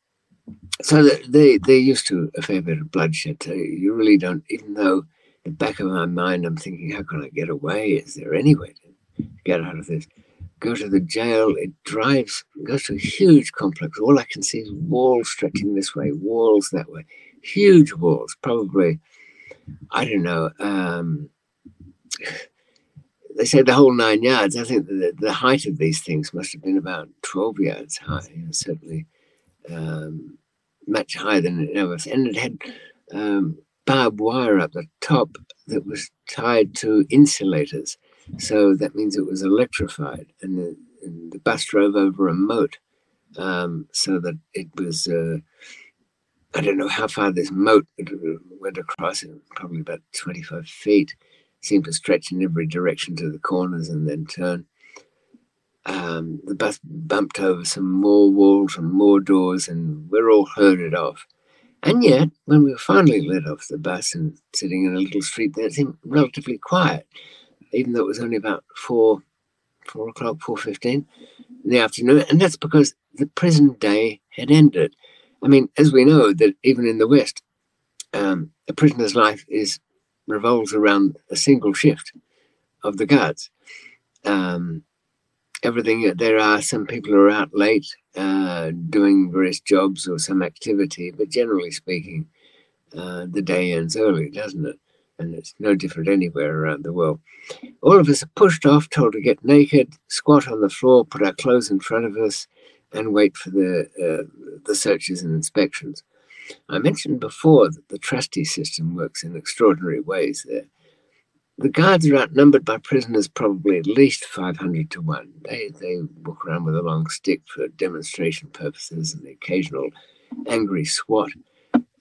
so they they're used to a fair bit of bloodshed. So you really don't, even though the back of my mind, I'm thinking, how can I get away? Is there any way to get out of this? Go to the jail. It drives, goes to a huge complex. All I can see is walls stretching this way, walls that way, huge walls, probably, I don't know. Um, they say the whole nine yards. I think the, the height of these things must have been about 12 yards high, certainly um, much higher than it ever. was. And it had um, barbed wire up the top that was tied to insulators. So that means it was electrified. And the, and the bus drove over a moat um, so that it was. Uh, I don't know how far this moat went across, probably about 25 feet seemed to stretch in every direction to the corners and then turn. Um, the bus bumped over some more walls and more doors, and we're all herded off. And yet, when we were finally let off the bus and sitting in a little street it seemed relatively quiet, even though it was only about four, four o'clock, four fifteen in the afternoon. And that's because the prison day had ended. I mean, as we know, that even in the West, um, a prisoner's life is revolves around a single shift of the guards. Um, everything there are some people who are out late uh, doing various jobs or some activity, but generally speaking, uh, the day ends early, doesn't it? And it's no different anywhere around the world. All of us are pushed off, told to get naked, squat on the floor, put our clothes in front of us, and wait for the uh, the searches and inspections. I mentioned before that the trustee system works in extraordinary ways there. The guards are outnumbered by prisoners probably at least 500 to 1. They, they walk around with a long stick for demonstration purposes and the occasional angry swat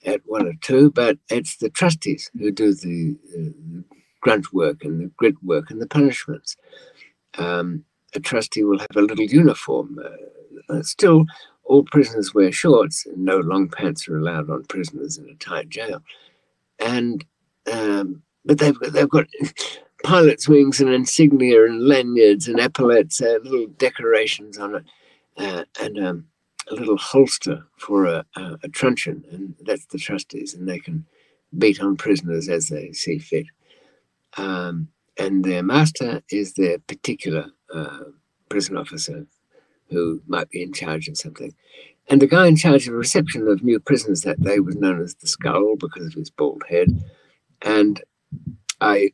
at one or two, but it's the trustees who do the, the grunt work and the grit work and the punishments. Um, a trustee will have a little uniform, uh, still all prisoners wear shorts, and no long pants are allowed on prisoners in a tight jail. And um, but they've got, they've got pilot's wings and insignia and lanyards and epaulets, uh, little decorations on it, uh, and um, a little holster for a, a, a, truncheon, and that's the trustees, and they can beat on prisoners as they see fit. Um, and their master is their particular uh, prison officer, who might be in charge of something. And the guy in charge of reception of new prisoners that day was known as the Skull because of his bald head. And I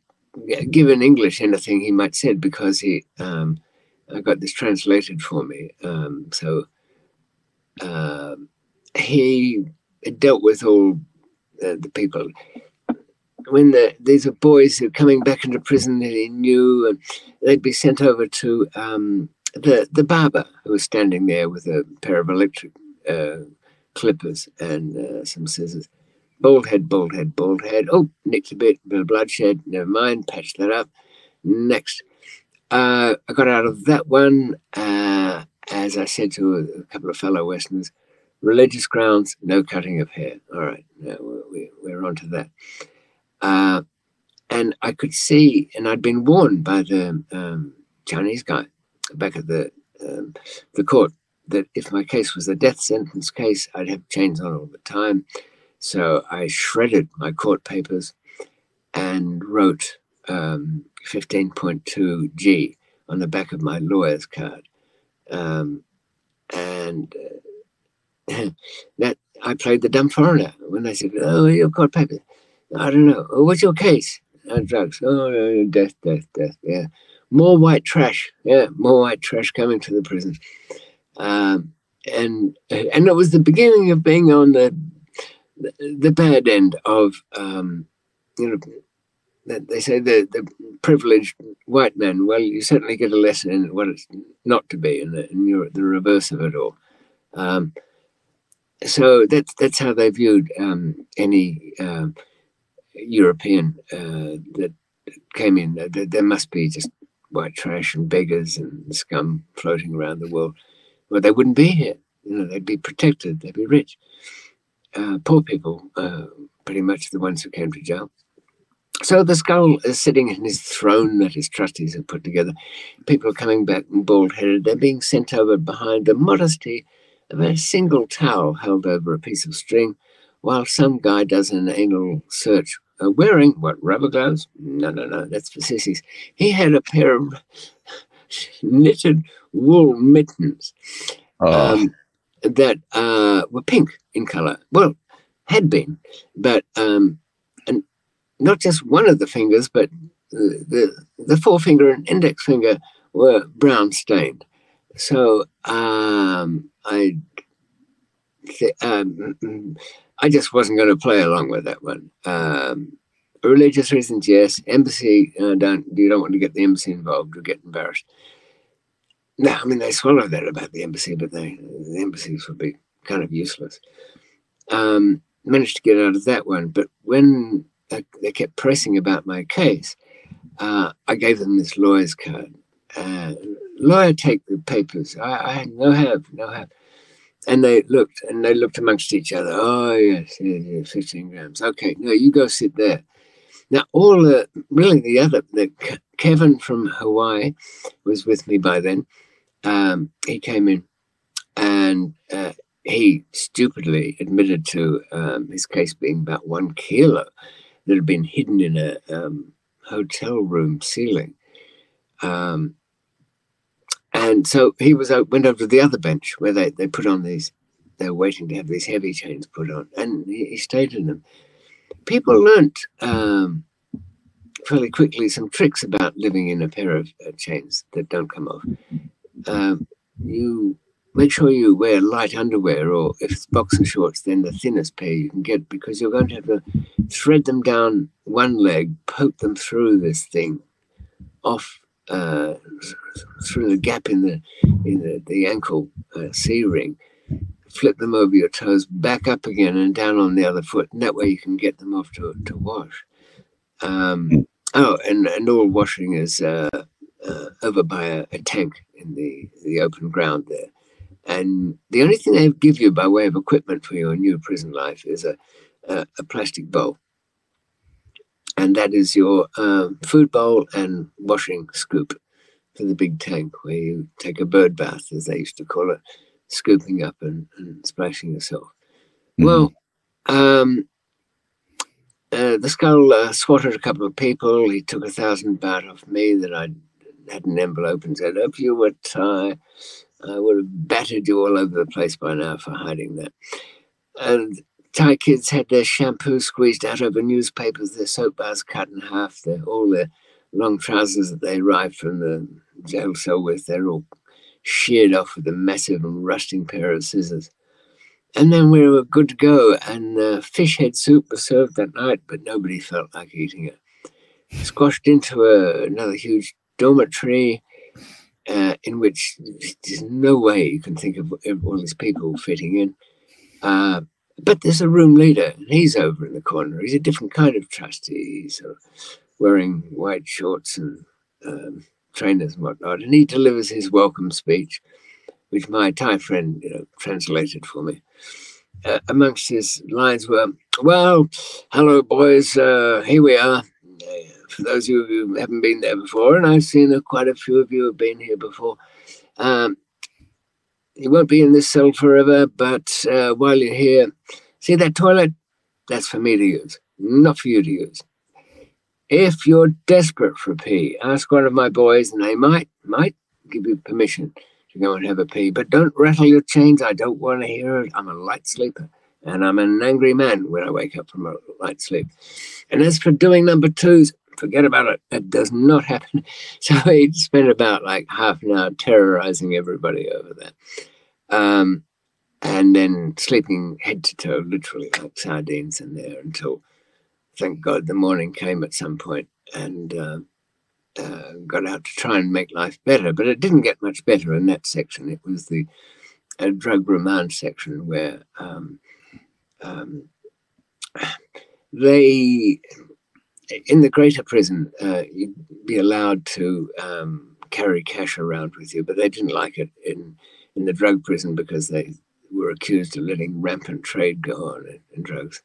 give in English anything he might said because he um, I got this translated for me. Um, so uh, he dealt with all uh, the people. When the, these are boys who are coming back into prison that he knew, and they'd be sent over to um, the the barber who was standing there with a pair of electric uh, clippers and uh, some scissors. Bald head, bald head, bald head. Oh, nicked a bit, bit of bloodshed. Never mind, patch that up. Next, uh, I got out of that one. As I said to a, a, couple of fellow Westerners, religious grounds, no cutting of hair. All right, no, we, we're on to that. Uh, and I could see, and I'd been warned by the um, Chinese guy back at the um, the court that if my case was a death sentence case, I'd have chains on all the time. So I shredded my court papers and wrote um, 15.2G on the back of my lawyer's card. Um, and uh, that I played the dumb foreigner when I said, "Oh, you've got papers." I don't know. Oh, what's your case? Uh, drugs. Oh, death, death, death. Yeah more white trash. Yeah, more white trash coming to the prison. Um, and and it was the beginning of being on the the, bad end of um, you know they say the the privileged white men. Well, you certainly get a lesson in what it's not to be, and, and you're the reverse of it all. Um, so that's that's how they viewed um, any uh, European uh, that came in. There, there, must be just white trash and beggars and scum floating around the world. Well, they wouldn't be here. You know, they'd be protected. They'd be rich. Uh, poor people, uh, pretty much the ones who came to jail. So the skull is sitting in his throne that his trustees have put together. People are coming back bald headed. They're being sent over behind the modesty of a single towel held over a piece of string, while some guy does an anal search uh, wearing what rubber gloves? No, no, no, that's for sissies. He had a pair of knitted wool mittens oh. um, that uh, were pink in color. Well, had been, but um, not just one of the fingers, but the, the, forefinger and index finger were brown stained. So um, I, um, I just wasn't going to play along with that one. Um, religious reasons, yes. Embassy, uh, don't you don't want to get the embassy involved or get embarrassed. No, I mean they swallow that about the embassy, but they the embassies would be kind of useless. Um, managed to get out of that one, but when they, they kept pressing about my case, uh, I gave them this lawyer's card. Uh, lawyer, take the papers. I, I no help, no help. And they looked, and they looked amongst each other. Oh yes, yes, yes, fifteen grams. Okay, no, you go sit there. Now, all the really the other, the Kevin from Hawaii was with me by then um, he came in and uh, he stupidly admitted to um, his case being about one kilo that had been hidden in a um, hotel room ceiling. Um, and so he was out, went over to the other bench where they, they put on these, they were waiting to have these heavy chains put on, and he, he stayed in them. People learnt um, fairly quickly some tricks about living in a pair of uh, chains that don't come off um, you make sure you wear light underwear, or if it's boxer shorts, then the thinnest pair you can get because you're going to have to thread them down one leg, poke them through this thing, off uh, through the gap in the in the, the ankle uh, C ring, flip them over your toes, back up again, and down on the other foot, and that way you can get them off to to wash. Um, oh, and and all washing is uh, uh over by a, a tank in the, the open ground there. And the only thing they give you by way of equipment for your new prison life is a, a, a plastic bowl. And that is your um, food bowl and washing scoop for the big tank where you take a bird bath, as they used to call it, scooping up and, and splashing yourself. Mm-hmm. Well, um, uh, the skull uh, swatted a couple of people. He took a thousand baht off me that I'd had an envelope and said, if you were Thai, I would have battered you all over the place by now for hiding that. And Thai kids had their shampoo squeezed out over newspapers, their soap bars cut in half, their, all their long trousers that they arrived from the jail cell with, they're all sheared off with a massive and rusting pair of scissors. And then we were good to go, and uh, fish head soup was served that night, but nobody felt like eating it. Squashed into a, another huge dormitory uh, in which there's no way you can think of all these people fitting in. Uh, but there's a room leader, and he's over in the corner. He's a different kind of trustee. He's uh, wearing white shorts and um, trainers and whatnot, and he delivers his welcome speech, which my Thai friend you know, translated for me. Uh, amongst his lines were, "Well, hello, boys. Uh, here we are for those of you who haven't been there before, and I've seen that quite a few of you have been here before. Um, you won't be in this cell forever, but uh, while you're here, see that toilet? That's for me to use, not for you to use. If you're desperate for a pee, ask one of my boys, and they might might give you permission to go and have a pee. But don't rattle your chains. I don't want to hear it. I'm a light sleeper, and I'm an angry man when I wake up from a light sleep. And as for doing number twos, forget about it. It does not happen. So he spent about like half an hour terrorizing everybody over there. Um, and then sleeping head to toe, literally like sardines in there until, thank God, the morning came at some point and uh, uh, got out to try and make life better. But it didn't get much better in that section. It was the uh, drug remand section where um, um, they in the greater prison, uh, you'd be allowed to um, carry cash around with you, but they didn't like it in in the drug prison because they were accused of letting rampant trade go on in, in drugs.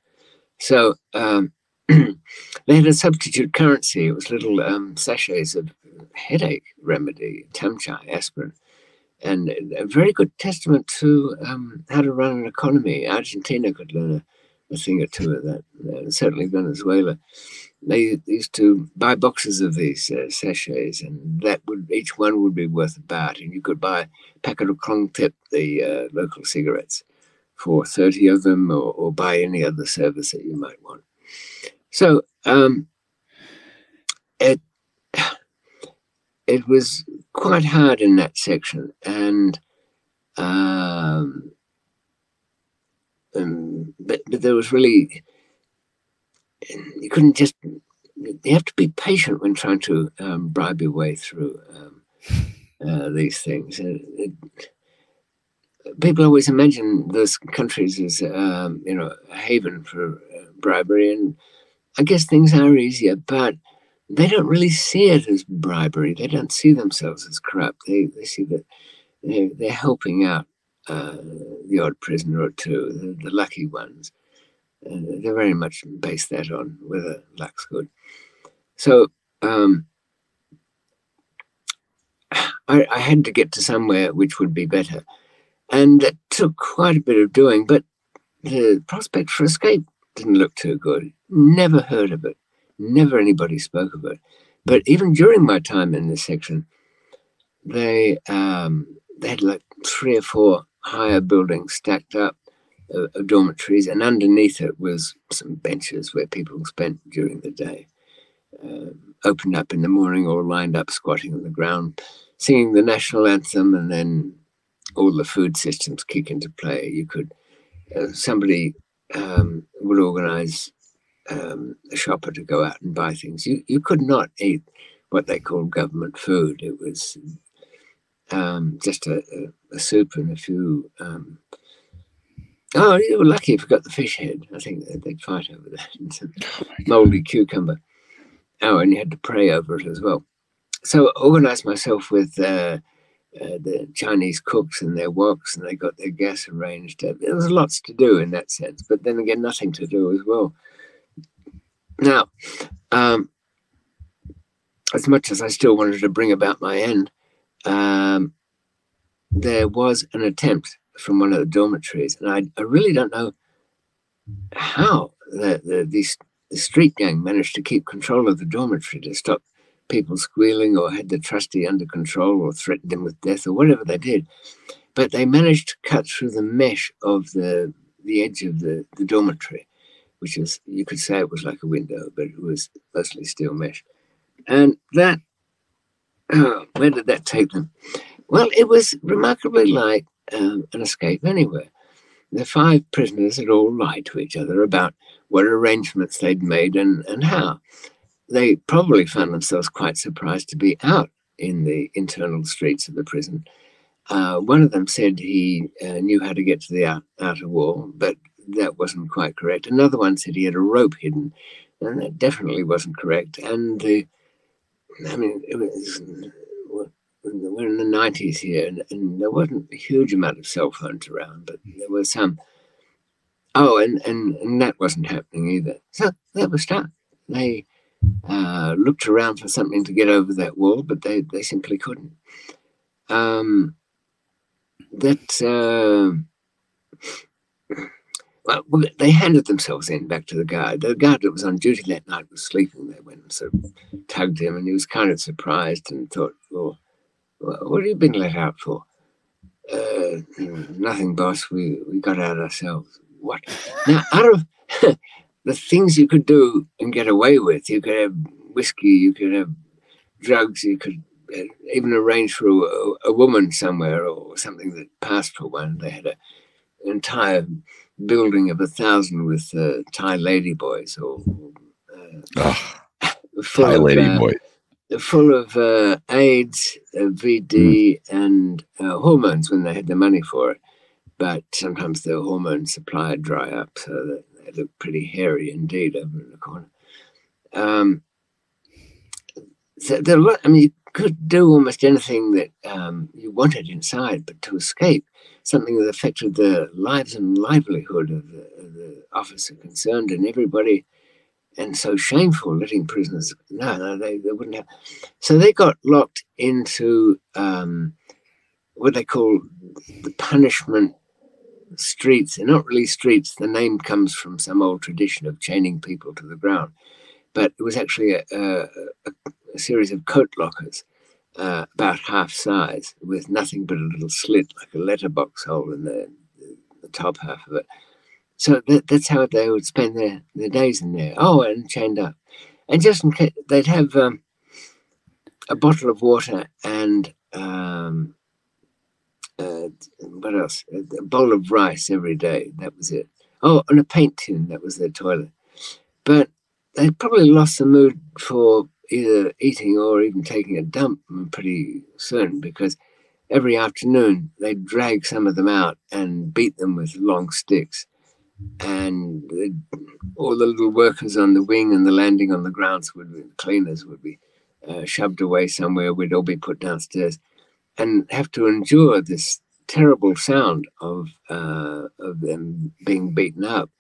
So um, they had a substitute currency. It was little um, sachets of headache remedy, Tamchai, aspirin, and a very good testament to um, how to run an economy. Argentina could learn a, a thing or two of that, uh, certainly Venezuela. They used to buy boxes of these uh, sachets, and that would each one would be worth a baht, and you could buy a packet of Krongtip, the uh, local cigarettes, for 30 of them, or, or buy any other service that you might want. So um, it it was quite hard in that section, and um, um, but, but there was really you couldn't just you have to be patient when trying to um, bribe your way through um, uh, these things. It, it, people always imagine those countries as um, you know a haven for uh, bribery, and I guess things are easier, but they don't really see it as bribery. They don't see themselves as corrupt. They, they see that they're, they're helping out uh, the odd prisoner or two, the, the lucky ones. They very much base that on whether luck's good. So um, I, I had to get to somewhere which would be better. And that took quite a bit of doing, but the prospect for escape didn't look too good. Never heard of it. Never anybody spoke of it. But even during my time in this section, they um, they had like three or four higher buildings stacked up of, dormitories, and underneath it was some benches where people spent during the day. Uh, opened up in the morning, all lined up, squatting on the ground, singing the national anthem, and then all the food systems kick into play. You could uh, somebody um, would organize um, a shopper to go out and buy things. You you could not eat what they called government food. It was um, just a, a, a, soup and a few. Um, oh, you were lucky if you got the fish head. I think they'd fight over that. oh moldy cucumber. Oh, and you had to pray over it as well. So I organized myself with uh, uh, the Chinese cooks and their woks, and they got their gas arranged. Uh, there was lots to do in that sense, but then again, nothing to do as well. Now, um, as much as I still wanted to bring about my end, um, there was an attempt from one of the dormitories, and I, I really don't know how the, the, these, the street gang managed to keep control of the dormitory to stop people squealing or had the trustee under control or threatened him with death or whatever they did. But they managed to cut through the mesh of the, the edge of the, the dormitory, which is, you could say it was like a window, but it was mostly steel mesh. And that, where did that take them? Well, it was remarkably like um, an escape anywhere. The five prisoners had all lied to each other about what arrangements they'd made and, and how they probably found themselves quite surprised to be out in the internal streets of the prison. Uh, one of them said he uh, knew how to get to the out, outer wall, but that wasn't quite correct. Another one said he had a rope hidden, and that definitely wasn't correct. And the, I mean, it was, we're in the 90s here, and, and, there wasn't a huge amount of cell phones around, but there was some. Oh, and, and, and that wasn't happening either. So they were stuck. They uh, looked around for something to get over that wall, but they, they simply couldn't. Um, that uh, well, they handed themselves in back to the guard. The guard that was on duty that night was sleeping. They went and sort of tugged him, and he was kind of surprised and thought, "Well, what have you been let out for?" Uh, nothing, boss. We we got out ourselves. What? Now, out of the things you could do and get away with. You could have whiskey, you could have drugs, you could uh, even arrange for a, a woman somewhere or something that passed for one. They had a, an entire building of a thousand with uh, Thai ladyboys or uh, oh, Thai ladyboy. Full of uh, AIDS, uh, VD, mm. and uh, hormones when they had the money for it. But sometimes the hormone supply dry up, so that they look pretty hairy indeed over in the corner. Um, so there, I mean, you could do almost anything that um, you wanted inside, but to escape something that affected the lives and livelihood of the, of the officer concerned, and everybody and so shameful letting prisoners. No, no, they, they wouldn't have. So they got locked into um, what they call the punishment streets. They're not really streets. The name comes from some old tradition of chaining people to the ground, but it was actually a, a, a series of coat lockers. Uh, about half size, with nothing but a little slit, like a letterbox hole in the, the top half of it. So that, that's how they would spend their, their days in there. Oh, and chained up. And just in case, they'd have um, a bottle of water and um, uh, what else? A bowl of rice every day. That was it. Oh, and a paint tin. That was their toilet. But they probably lost the mood for either eating or even taking a dump pretty soon because every afternoon they'd drag some of them out and beat them with long sticks and all the little workers on the wing and the landing on the grounds would be cleaners would be uh, shoved away somewhere. We'd all be put downstairs and have to endure this terrible sound of uh, of them being beaten up.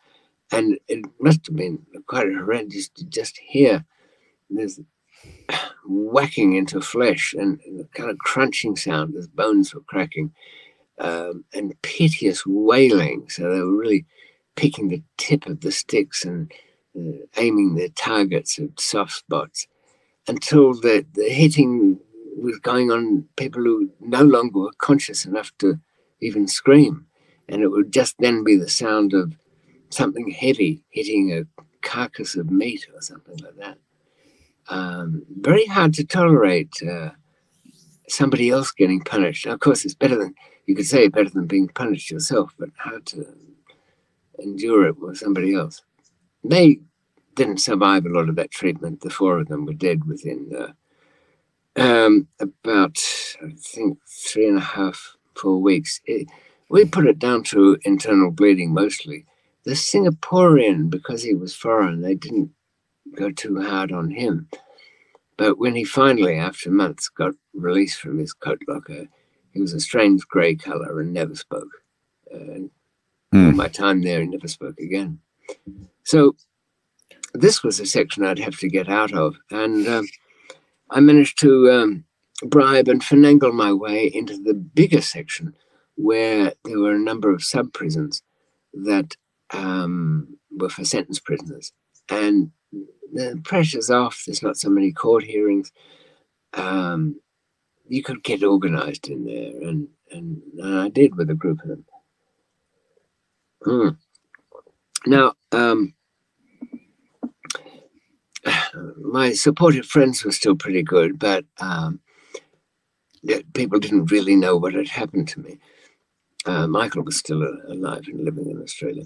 And it must have been quite horrendous to just hear this whacking into flesh and, kind of crunching sound as bones were cracking um, and piteous wailing. So they were really picking the tip of the sticks and uh, aiming their targets at soft spots until the, the hitting was going on people who no longer were conscious enough to even scream. And it would just then be the sound of something heavy hitting a carcass of meat or something like that. Um, very hard to tolerate uh, somebody else getting punished. Of course, it's better than you could say better than being punished yourself, but hard to endure it with somebody else. They didn't survive a lot of that treatment. The four of them were dead within uh, um, about, I think, three and a half, four weeks. It, we put it down to internal bleeding mostly. The Singaporean, because he was foreign, they didn't go too hard on him. But when he finally, after months, got released from his coat locker, he was a strange grey colour and never spoke. Uh, Mm. My time there, he never spoke again. So this was a section I'd have to get out of, and um, I managed to um, bribe and finagle my way into the bigger section where there were a number of sub prisons that um, were for sentence prisoners, and the pressure's off. There's not so many court hearings. Um, you could get organized in there, and, and, and I did with a group of them. Mm. Now, um, my supportive friends were still pretty good, but um, people didn't really know what had happened to me. Uh, Michael was still alive and living in Australia.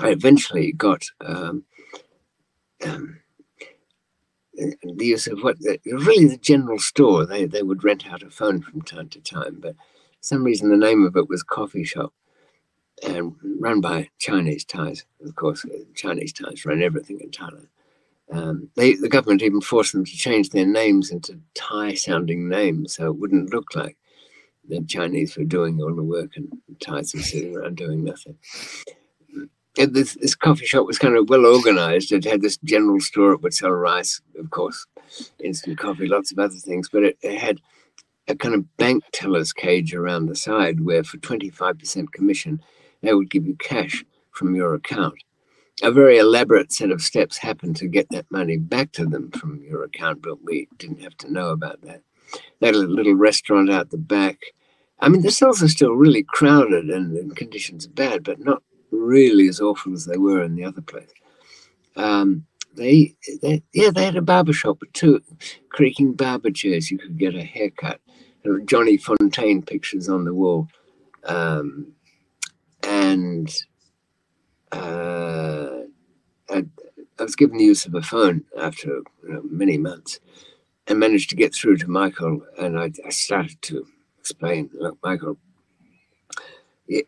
I eventually got um, um, the use of what really the general store. They they would rent out a phone from time to time, but some reason the name of it was coffee shop and run by Chinese Thais. Of course, uh, Chinese Thais run everything in Thailand. Um, they, the government even forced them to change their names into Thai-sounding names, so it wouldn't look like the Chinese were doing all the work and Thais were sitting around doing nothing. Uh, this, this coffee shop was kind of well organized. It had this general store. It would sell rice, of course, instant coffee, lots of other things, but it, it had a kind of bank teller's cage around the side where for 25% commission they would give you cash from your account. A very elaborate set of steps happened to get that money back to them from your account, but we didn't have to know about that. They had a little restaurant out the back. I mean, the cells are still really crowded and, and conditions are bad, but not really as awful as they were in the other place. Um, they, they, yeah, they had a barber shop with two creaking barber chairs. You could get a haircut. There were Johnny Fontaine pictures on the wall. Um, and uh, I, I, was given the use of a phone after you know, many months and managed to get through to Michael. And I, I started to explain, look, Michael, you,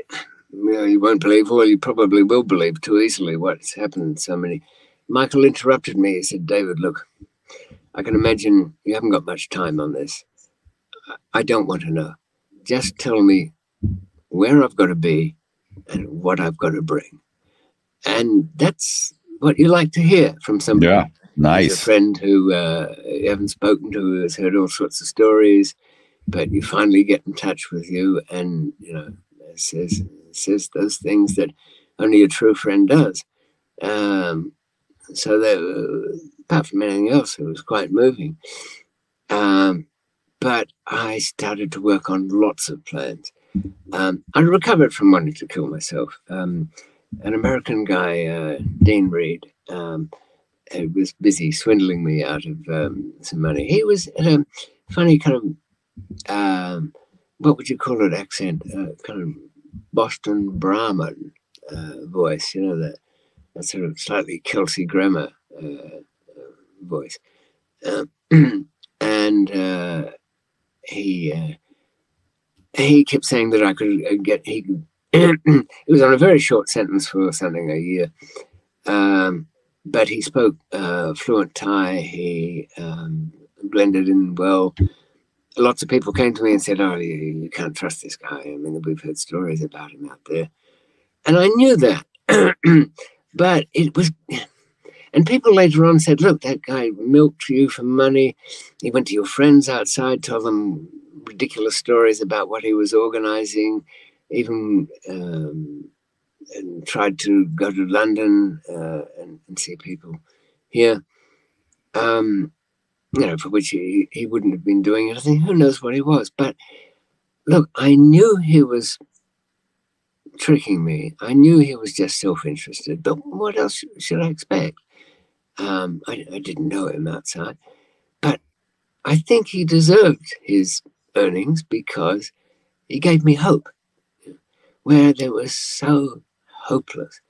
you, know, you won't believe, or you probably will believe too easily what's happened. So many. Michael interrupted me. He said, David, look, I can imagine you haven't got much time on this. I don't want to know. Just tell me where I've got to be and what I've got to bring. And that's what you like to hear from somebody. Yeah, nice. a friend who uh, you haven't spoken to, who has heard all sorts of stories, but you finally get in touch with you, and you know says says those things that only a true friend does. Um, so that, apart from anything else, it was quite moving. Um, but I started to work on lots of plans. Um, I recovered from wanting to kill myself. Um, an American guy, uh, Dean Reed, um, was busy swindling me out of um, some money. He was a funny kind of, um, what would you call it, accent, uh, kind of Boston Brahmin uh, voice, you know, that, that sort of slightly Kelsey Grammer uh, voice. Um, and uh, he uh, he kept saying that I could uh, get he. it was on a very short sentence for something a year, um, but he spoke uh, fluent Thai. He um, blended in well. Lots of people came to me and said, "Oh, you, you can't trust this guy." I mean, we've heard stories about him out there, and I knew that, but it was and people later on said, look, that guy milked you for money. He went to your friends outside, told them ridiculous stories about what he was organizing, even um, and tried to go to London uh, and, and, see people here. Um, you know, for which he, he wouldn't have been doing anything. Who knows what he was? But look, I knew he was tricking me. I knew he was just self interested. But what else should I expect? Um, I, I didn't know him outside, but I think he deserved his earnings because he gave me hope where there was so hopeless.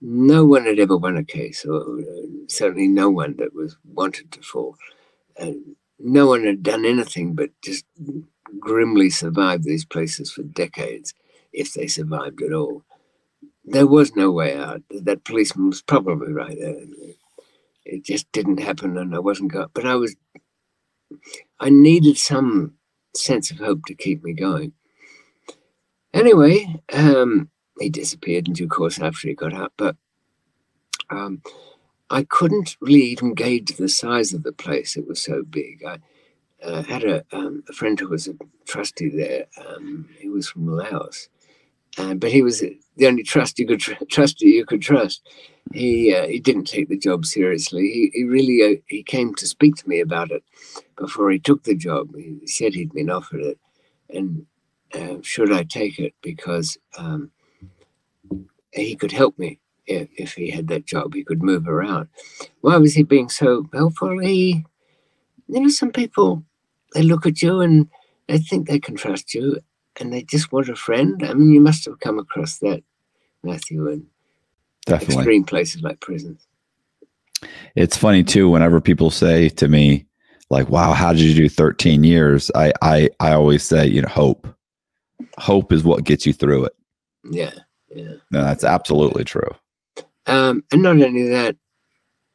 No one had ever won a case, or uh, certainly no one that was wanted to fall. And no one had done anything but just grimly survive these places for decades, if they survived at all. There was no way out. That policeman was probably right there it just didn't happen and I wasn't going. But I was, I needed some sense of hope to keep me going. Anyway, um, he disappeared in due course after he got out, but um, I couldn't really even gauge the size of the place. It was so big. I uh, had a, um, a, friend who was a trustee there. Um, he was from Laos, uh, but he was the only you could tr- trustee you could trust he uh, he didn't take the job seriously. He he really uh, he came to speak to me about it before he took the job. He said he'd been offered it, and uh, should I take it because um, he could help me if, if he had that job. He could move around. Why was he being so helpful? He, you know, some people they look at you and they think they can trust you, and they just want a friend. I mean, you must have come across that, Matthew, and Definitely. Extreme places like prisons. It's funny too, whenever people say to me, like, wow, how did you do 13 years? I, I, I always say, you know, hope. Hope is what gets you through it. Yeah. Yeah. No, that's absolutely true. Um, and not only that,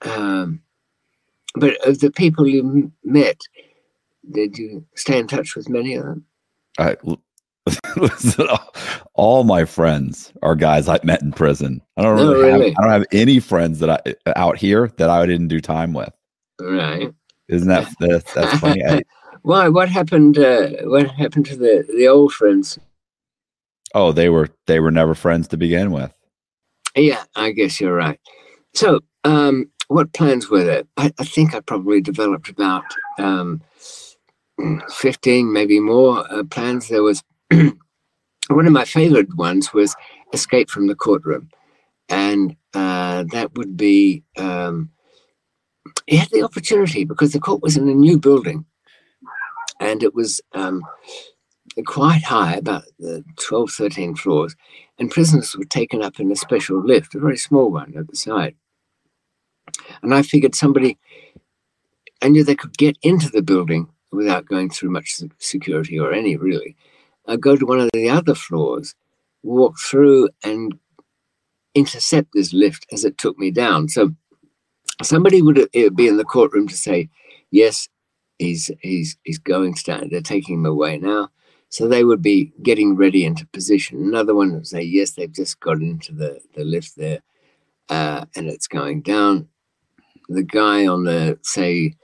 um, but of the people you met, did you stay in touch with many of them? I, Listen, all my friends are guys I met in prison. I don't really, really? Have, I don't have any friends that I out here that I didn't do time with. Right? Isn't that that's, that's funny? I, Why? What happened? Uh, what happened to the the old friends? Oh, they were they were never friends to begin with. Yeah, I guess you're right. So, um, what plans were there? I, I think I probably developed about um, fifteen, maybe more uh, plans. There was one of my favorite ones was Escape from the Courtroom. And uh, that would be, um, he had the opportunity because the court was in a new building and it was um, quite high, about the 12, 13 floors, and prisoners were taken up in a special lift, a very small one at the side. And I figured somebody, I knew they could get into the building without going through much security or any really. I go to one of the other floors, walk through and intercept this lift as it took me down. So somebody would uh, be in the courtroom to say, yes, he's he's he's going to they're taking him away now. So they would be getting ready into position. Another one would say, yes, they've just got into the, the lift there. uh, and it's going down. The guy on the, say,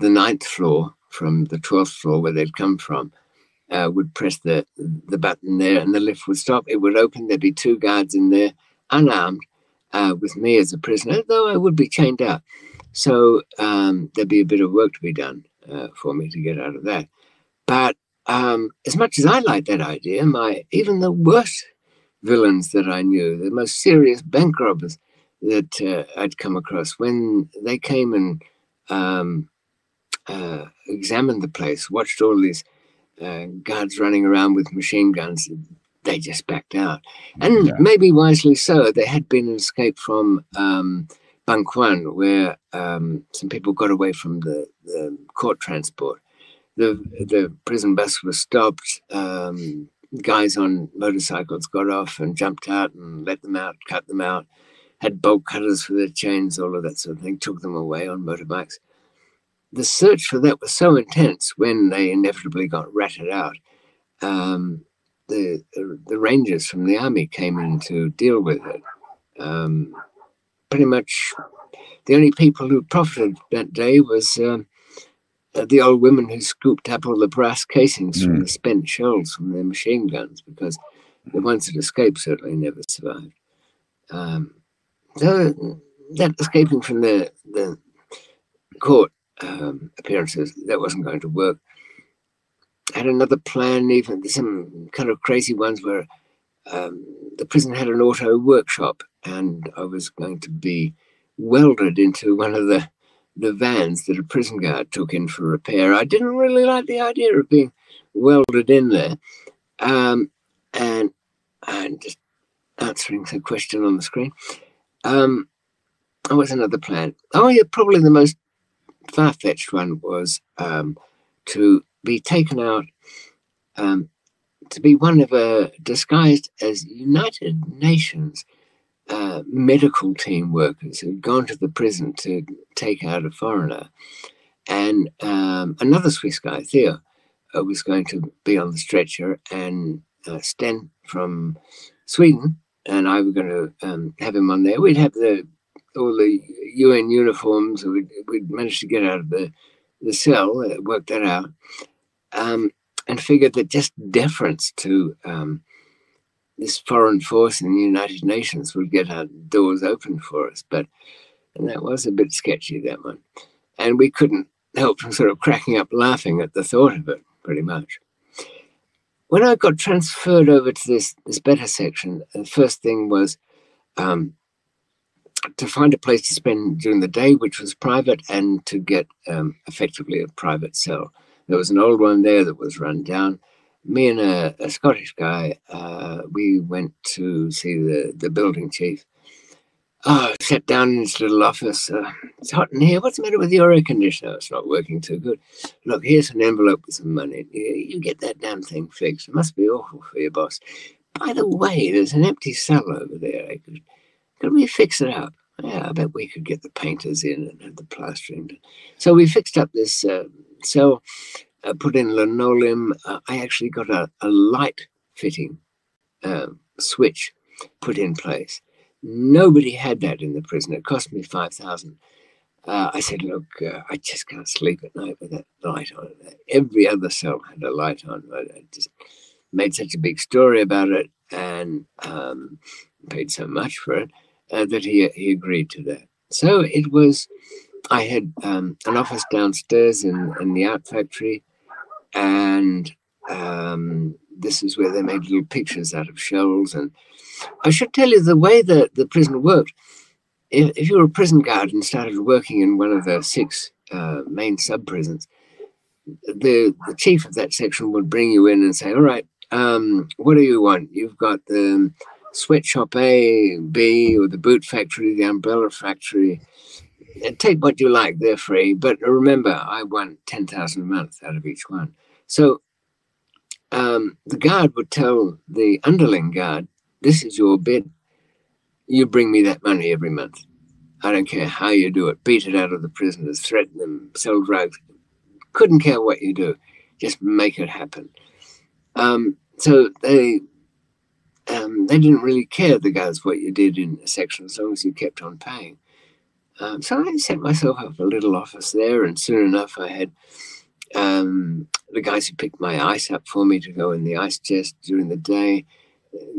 the ninth floor from the 12th floor where they'd come from uh, would press the, the button there and the lift would stop. It would open. There'd be two guards in there, unarmed, uh, with me as a prisoner, though I would be chained up. So um, there'd be a bit of work to be done uh, for me to get out of that. But um, as much as I liked that idea, my even the worst villains that I knew, the most serious bank robbers that uh, I'd come across, when they came and um, uh, examined the place, watched all these uh, guards running around with machine guns, they just backed out. And yeah. maybe wisely so. There had been an escape from um, Bunk where um, some people got away from the, the, court transport. The, the prison bus was stopped. Um, guys on motorcycles got off and jumped out and let them out, cut them out, had bolt cutters for their chains, all of that sort of thing, took them away on motorbikes the search for that was so intense when they inevitably got ratted out. Um, the, the, rangers from the army came in to deal with it. Um, pretty much, the only people who profited that day was uh, the old women who scooped up all the brass casings mm. from the spent shells from their machine guns, because the ones that escaped certainly never survived. Um, so that escaping from the the court um, appearances. That wasn't going to work. Had another plan, even some kind of crazy ones where um, the prison had an auto workshop, and I was going to be welded into one of the the vans that a prison guard took in for repair. I didn't really like the idea of being welded in there, um, and and just answering the question on the screen. Um, there was another plan. Oh yeah, probably the most far fetched one was um, to be taken out um, to be one of a disguised as United Nations uh, medical team workers who'd gone to the prison to take out a foreigner. And um, another Swiss guy, Theo, uh, was going to be on the stretcher, and uh, Sten from Sweden and I were going to um, have him on there. We'd have the all the UN uniforms. We'd, we'd managed to get out of the, the cell, worked that out, um, and figured that just deference to um, this foreign force in the United Nations would get our doors open for us. But and that was a bit sketchy, that one. And we couldn't help from sort of cracking up laughing at the thought of it, pretty much. When I got transferred over to this, this better section, the first thing was um, to find a place to spend during the day, which was private, and to get um, effectively a private cell. There was an old one there that was run down. Me and a, a Scottish guy, uh, we went to see the, the building chief. Oh, sat down in his little office. Uh, it's hot in here. What's the matter with your air conditioner? It's not working too good. Look, here's an envelope with some money. You, get that damn thing fixed. It must be awful for your boss. By the way, there's an empty cell over there. I could could we fix it up? Yeah, I bet we could get the painters in and have the plastering. So we fixed up this uh, cell, uh, put in linoleum. Uh, I actually got a, a light fitting um, switch put in place. Nobody had that in the prison. It cost me 5000 uh, I said, look, uh, I just can't sleep at night with that light on. Every other cell had a light on. I just made such a big story about it and um, paid so much for it uh, that he, he agreed to that. So it was, I had um, an office downstairs in, in the art factory, and um, this is where they made little pictures out of shells. And I should tell you the way that the prison worked. If, if you were a prison guard and started working in one of the six uh, main sub prisons, the, the chief of that section would bring you in and say, All right, um, what do you want? You've got the sweatshop A, B, or the boot factory, the umbrella factory. Take what you like, they're free. But remember, I want 10,000 a month out of each one. So um, the guard would tell the underling guard, This is your bid. You bring me that money every month. I don't care how you do it. Beat it out of the prisoners, threaten them, sell drugs. Couldn't care what you do. Just make it happen. Um, so they um, they didn't really care, the guys, what you did in a section as long as you kept on paying. Um, so I set myself up a little office there, and soon enough, I had um, the guys who picked my ice up for me to go in the ice chest during the day,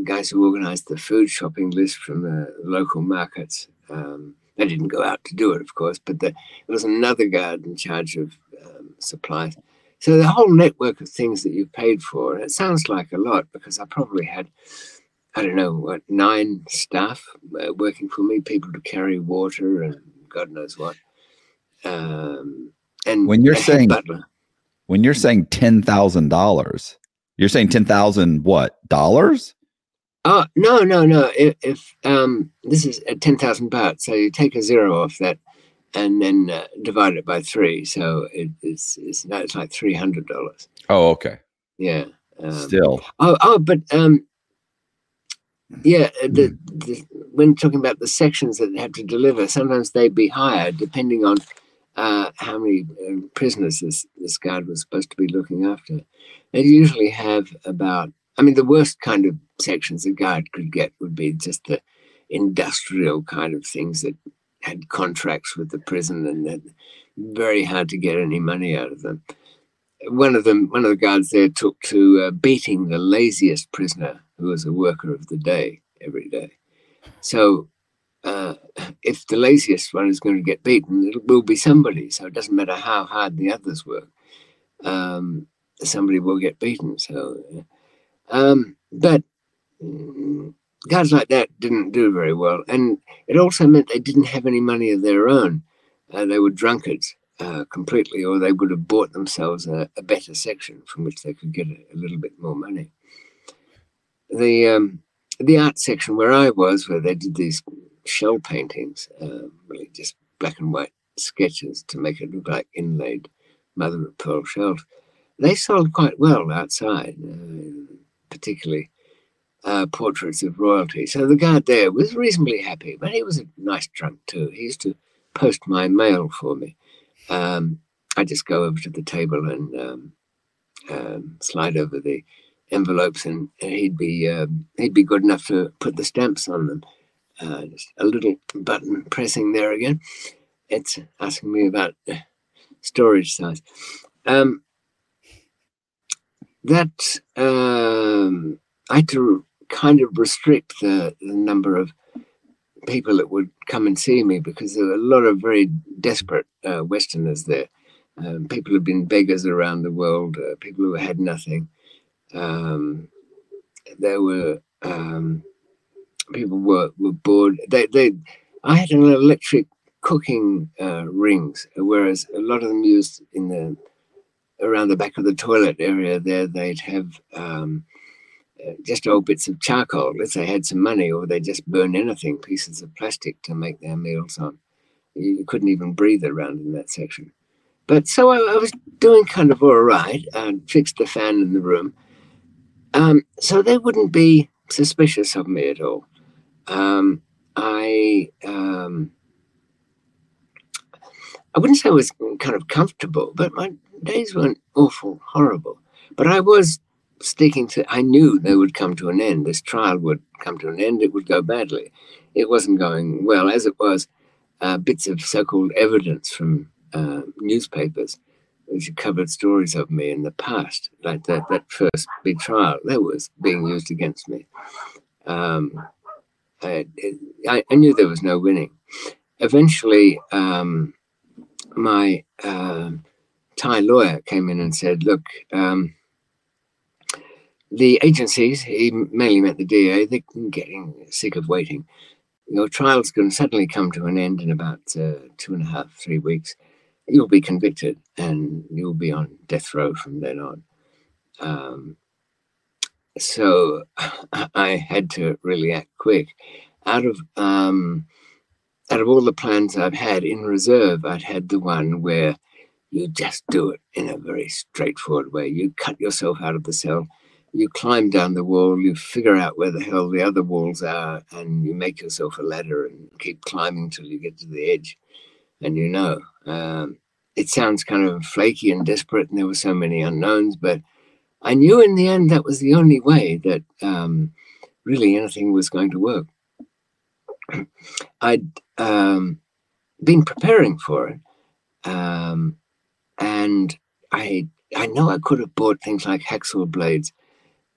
guys who organized the food shopping list from the local markets. Um, I didn't go out to do it, of course, but the, there was another guard in charge of um, supplies. So the whole network of things that you paid for, and it sounds like a lot because I probably had, I don't know, what, nine staff uh, working for me, people to carry water and God knows what. Um, and when you're saying butler. when you're saying ten thousand dollars, you're saying ten thousand what dollars? Oh no no no! If, if um, this is at ten thousand baht, so you take a zero off that, and then uh, divide it by three. So it, it's it's now it's like three hundred dollars. Oh, okay. Yeah. Um, Still. Oh, oh, but um, yeah. Uh, the, the, when talking about the sections that they have to deliver, sometimes they'd be higher depending on uh, how many uh, prisoners this this guard was supposed to be looking after. They usually have about. I mean, the worst kind of sections a guard could get would be just the industrial kind of things that had contracts with the prison and that very hard to get any money out of them. One of them, one of the guards there, took to uh, beating the laziest prisoner who was a worker of the day every day. So, uh, if the laziest one is going to get beaten, it will be somebody. So it doesn't matter how hard the others work, um, somebody will get beaten. So, um, but mm, guys like that didn't do very well. And it also meant they didn't have any money of their own. Uh, they were drunkards uh, completely, or they would have bought themselves a, a, better section from which they could get a, a little bit more money. The um, the art section where I was, where they did these shell paintings, uh, really just black and white sketches to make it look like inlaid mother of pearl shells, they sold quite well outside, uh, particularly uh, portraits of royalty. So the guard there was reasonably happy, but he was a nice drunk too. He used to post my mail for me. Um, I just go over to the table and um, um, slide over the envelopes, and, he'd be uh, he'd be good enough to put the stamps on them. Uh, just a little button pressing there again. It's asking me about storage size. Um, that um, I had to kind of restrict the, the number of people that would come and see me because there were a lot of very desperate uh, Westerners there. Um, people who've been beggars around the world, uh, people who had nothing. Um, there were um, people were were bored. They they I had an electric cooking uh, rings, whereas a lot of them used in the around the back of the toilet area. There they'd have um, just old bits of charcoal if they had some money, or they just burn anything, pieces of plastic to make their meals on. You couldn't even breathe around in that section. But so I, I was doing kind of all right. I fixed the fan in the room. Um, so they wouldn't be suspicious of me at all. Um, I um, I wouldn't say I was kind of comfortable, but my days weren't awful horrible. But I was sticking to, I knew they would come to an end. This trial would come to an end. It would go badly. It wasn't going well, as it was. Uh, bits of so-called evidence from uh, newspapers which covered stories of me in the past, like that that first big trial, that was being used against me. Um, I, I, I, knew there was no winning. Eventually, um, my uh, Thai lawyer came in and said, "Look." Um, the agencies, he mainly meant the DEA, they're getting sick of waiting. Your trial's going to suddenly come to an end in about uh, two and a half, three weeks. You'll be convicted and you'll be on death row from then on. Um, so I had to really act quick. Out of um, out of all the plans I've had in reserve, I'd had the one where you just do it in a very straightforward way. You cut yourself out of the cell you climb down the wall, you figure out where the hell the other walls are, and you make yourself a ladder and keep climbing till you get to the edge. And you know, um, it sounds kind of flaky and desperate, and there were so many unknowns, but I knew in the end that was the only way that um, really anything was going to work. I'd um, been preparing for it, um, and I I know I could have bought things like hacksaw blades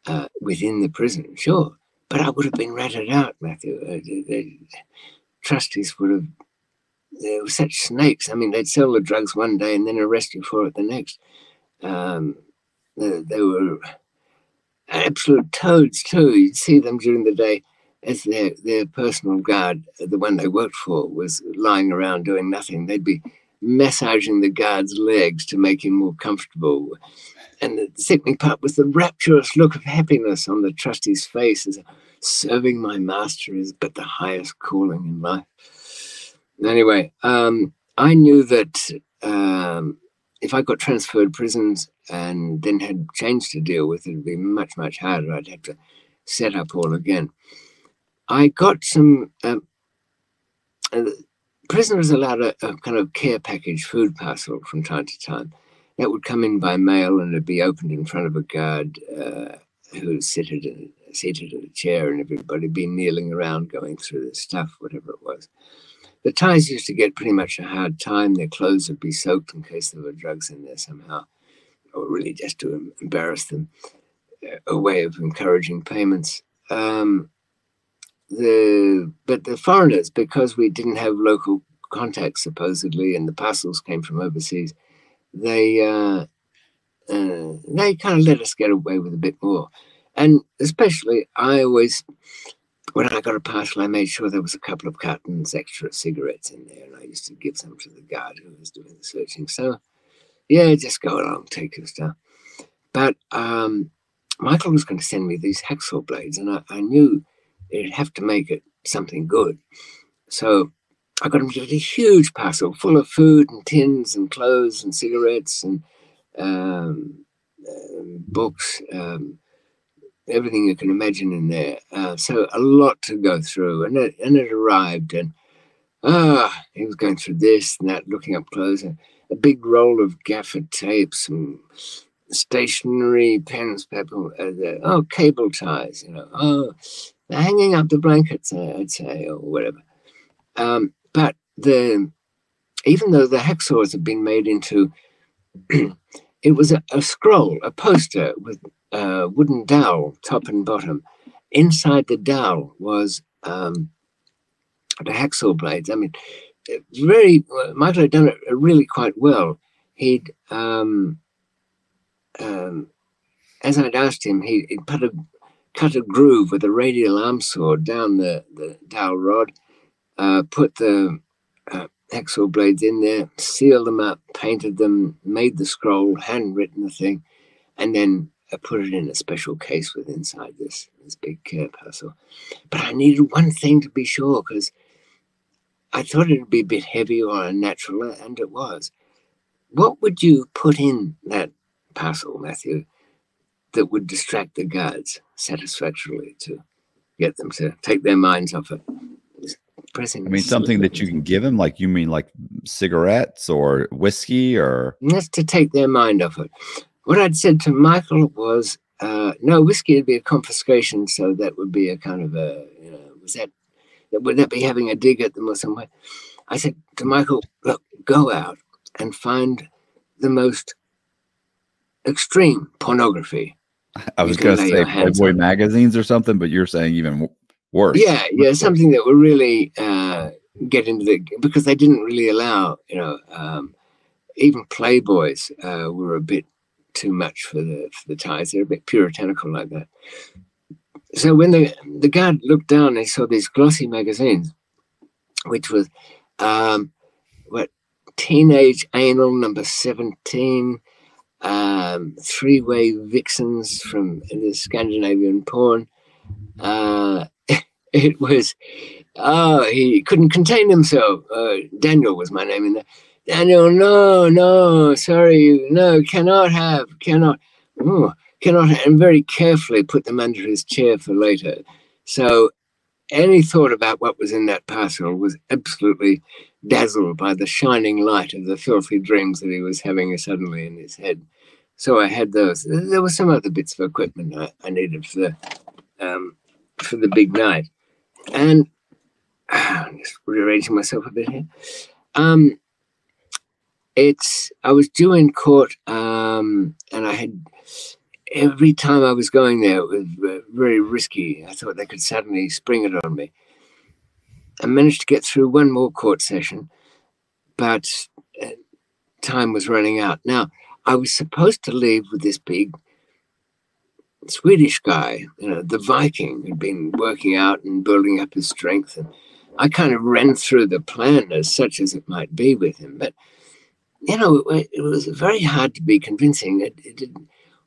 uh, within the prison, sure, but I would have been ratted out, Matthew. Uh, the, the, trustees would have. They were such snakes. I mean, they'd sell the drugs one day and then arrest you for it the next. Um, they, they were absolute toads too. You'd see them during the day as their their personal guard, the one they worked for, was lying around doing nothing. They'd be massaging the guard's legs to make him more comfortable. And the sickening part was the rapturous look of happiness on the trustee's face as serving my master is but the highest calling in life. Anyway, um, I knew that um, if I got transferred prisons and then had change to deal with, it would be much, much harder. I'd have to set up all again. I got some. Um, uh, prisoners allowed a, a, kind of care package food parcel from time to time. That would come in by mail and it'd be opened in front of a guard uh, who seated in, seated in a chair, and everybody'd be kneeling around going through the stuff, whatever it was. The Thais used to get pretty much a hard time. Their clothes would be soaked in case there were drugs in there somehow, or really just to embarrass them. A way of encouraging payments. Um, the but the foreigners, because we didn't have local contacts supposedly, and the parcels came from overseas, they uh, uh, they kind of let us get away with a bit more. And especially, I always when I got a parcel, I made sure there was a couple of cartons extra cigarettes in there, and I used to give some to the guard who was doing the searching. So, yeah, just go along, take your stuff. But um, Michael was going to send me these hacksaw blades, and I, I knew it'd have to make it something good. So I got him a huge parcel full of food and tins and clothes and cigarettes and um, uh, books. Um, everything you can imagine in there. Uh, so a lot to go through, and it, and it arrived, and ah, he was going through this and that, looking up close, and a big roll of gaffer tapes and stationery, pens, paper, uh, oh, cable ties, you know, oh, hanging up the blankets, I'd say, or whatever. Um, but the even though the hacksaws have been made into, it was a, a scroll, a poster with uh, wooden dowel, top and bottom. Inside the dowel was um, the hacksaw blades. I mean, very Michael had done it really quite well. He'd, um, um, as I'd asked him, he, would put a cut a groove with a radial arm saw down the, the dowel rod, uh, put the uh, blades in there, sealed them up, painted them, made the scroll, handwritten the thing, and then I put it in a special case with inside this this big care parcel. But I needed one thing to be sure because I thought it'd be a bit heavy or unnatural, and it was. What would you put in that parcel, Matthew, that would distract the guards satisfactorily to get them to take their minds off it? I mean, something that you can give them, like you mean like cigarettes or whiskey or. That's to take their mind off it what I'd said to Michael was, uh, no, whiskey would be a confiscation, so that would be a kind of a, you know, was that, would that be having a dig at them or somewhere? I said to Michael, look, go out and find the most extreme pornography. I was going to say Playboy magazines or something, but you're saying even worse. Yeah, yeah, something that would really uh, get into the because they didn't really allow, you know, um, even Playboys uh, were a bit too much for the for the Thais. They're a bit puritanical like that. So when the the guard looked down, he saw these glossy magazines, which was um, what teenage anal number seventeen, um, three way vixens from the Scandinavian porn. Uh, it was oh he couldn't contain himself. Uh, Daniel was my name in there. Daniel, no, no, sorry, no, cannot have, cannot, cannot, and very carefully put them under his chair for later. So any thought about what was in that parcel was absolutely dazzled by the shining light of the filthy dreams that he was having suddenly in his head. So I had those. There were some other bits of equipment I, I needed for the um, for the big night. And uh, just rearranging myself a bit here. Um, it's I was due in court, um, and I had every time I was going there, it was uh, very risky. I thought they could suddenly spring it on me. I managed to get through one more court session, but uh, time was running out. Now, I was supposed to leave with this big Swedish guy, you know, the Viking, who'd been working out and building up his strength. And I kind of ran through the plan as such as it might be with him. But, you know, it, it was very hard to be convincing. It, it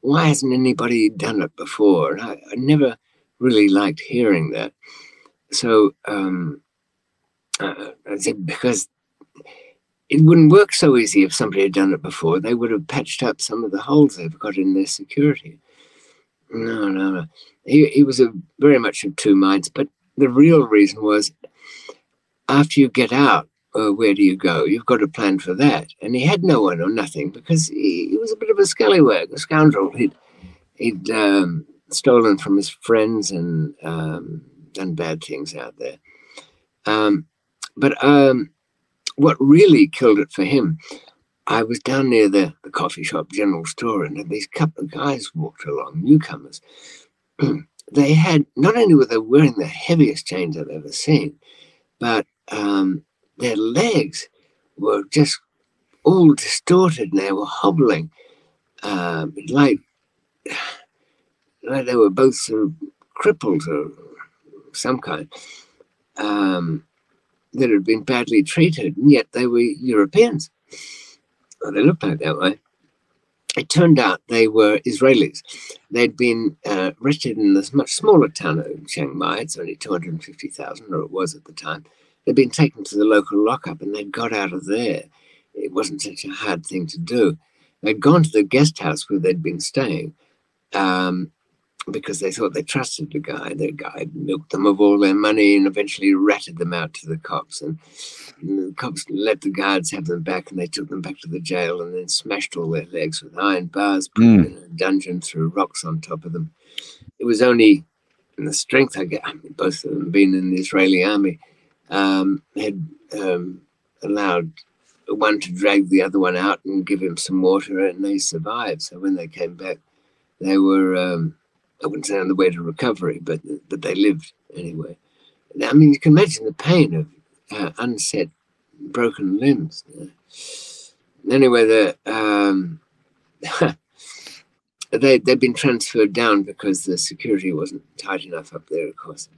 why hasn't anybody done it before? And I, I never really liked hearing that. So um, uh, I said, because it wouldn't work so easy if somebody had done it before. They would have patched up some of the holes they've got in their security. No, no, no. He, he was a, very much of two minds. But the real reason was after you get out, uh, where do you go? You've got a plan for that. And he had no one or nothing because he, he was a bit of a scallywag, a scoundrel. He'd, he'd um, stolen from his friends and um, done bad things out there. Um, but um, what really killed it for him, I was down near the, the coffee shop general store, and these couple of guys walked along, newcomers. they had not only were they wearing the heaviest chains I've ever seen, but um, their legs were just all distorted and they were hobbling uh, like, like they were both sort of crippled of some kind. Um, that had been badly treated, and yet they were Europeans. Well, they looked like that way. It turned out they were Israelis. They'd been uh, arrested in this much smaller town of Chiang Mai. It's only 250,000, or it was at the time. They'd been taken to the local lockup and they'd got out of there. It wasn't such a hard thing to do. They'd gone to the guest house where they'd been staying. Um, because they thought they trusted the guy. The guy milked them of all their money and eventually ratted them out to the cops. And the cops let the guards have them back and they took them back to the jail and then smashed all their legs with iron bars, put mm. them in a dungeon, threw rocks on top of them. It was only the strength I get, I mean, both of them being in the Israeli army, um, had um, allowed one to drag the other one out and give him some water and they survived. So when they came back, they were. Um, I wouldn't say on the way to recovery, but but they lived anyway. I mean, you can imagine the pain of uh, broken limbs. Anyway, the um, they they've been transferred down because the security wasn't tight enough up there. Of course,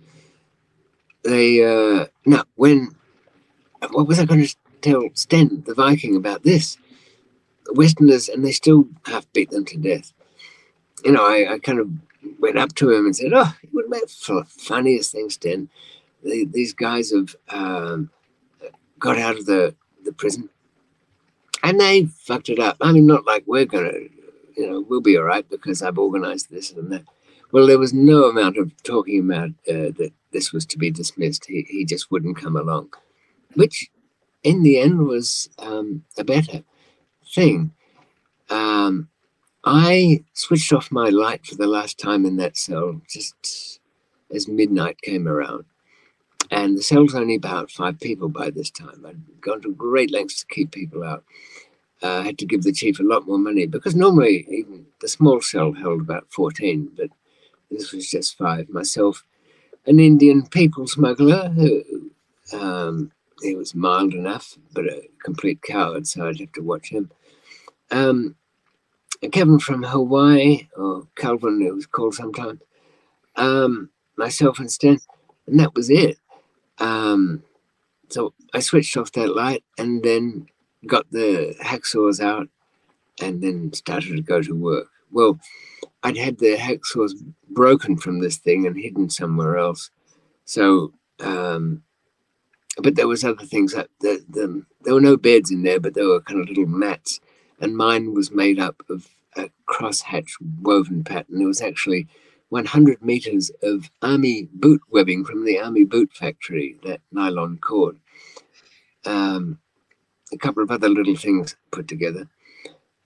they uh, now when what was I going to tell Sten the Viking about this? Westerners, and they still half beat them to death. You know, I, I kind of went up to him and said, "Oh, you would make the funniest things, Den. The, these guys have um, got out of the the prison, and they fucked it up. I mean, not like we're gonna, you know, we'll be all right because I've organised this and that. Well, there was no amount of talking about uh, that this was to be dismissed. He he just wouldn't come along, which in the end was um, a better thing. Um, I switched off my light for the last time in that cell just as midnight came around. And the cell's only about five people by this time. I'd gone to great lengths to keep people out. Uh, I had to give the chief a lot more money because normally even the small cell held about 14, but this was just five. Myself, an Indian people smuggler who um, he was mild enough, but a complete coward, so I'd have to watch him. Um, Kevin from Hawaii, or Calvin, it was called sometimes, um, myself and Stan, and that was it. Um, so I switched off that light and then got the hacksaws out and then started to go to work. Well, I'd had the hacksaws broken from this thing and hidden somewhere else. So, um, but there was other things that the, the, there were no beds in there, but there were kind of little mats and mine was made up of a crosshatch woven pattern. It was actually 100 meters of army boot webbing from the army boot factory, that nylon cord. Um, a couple of other little things put together.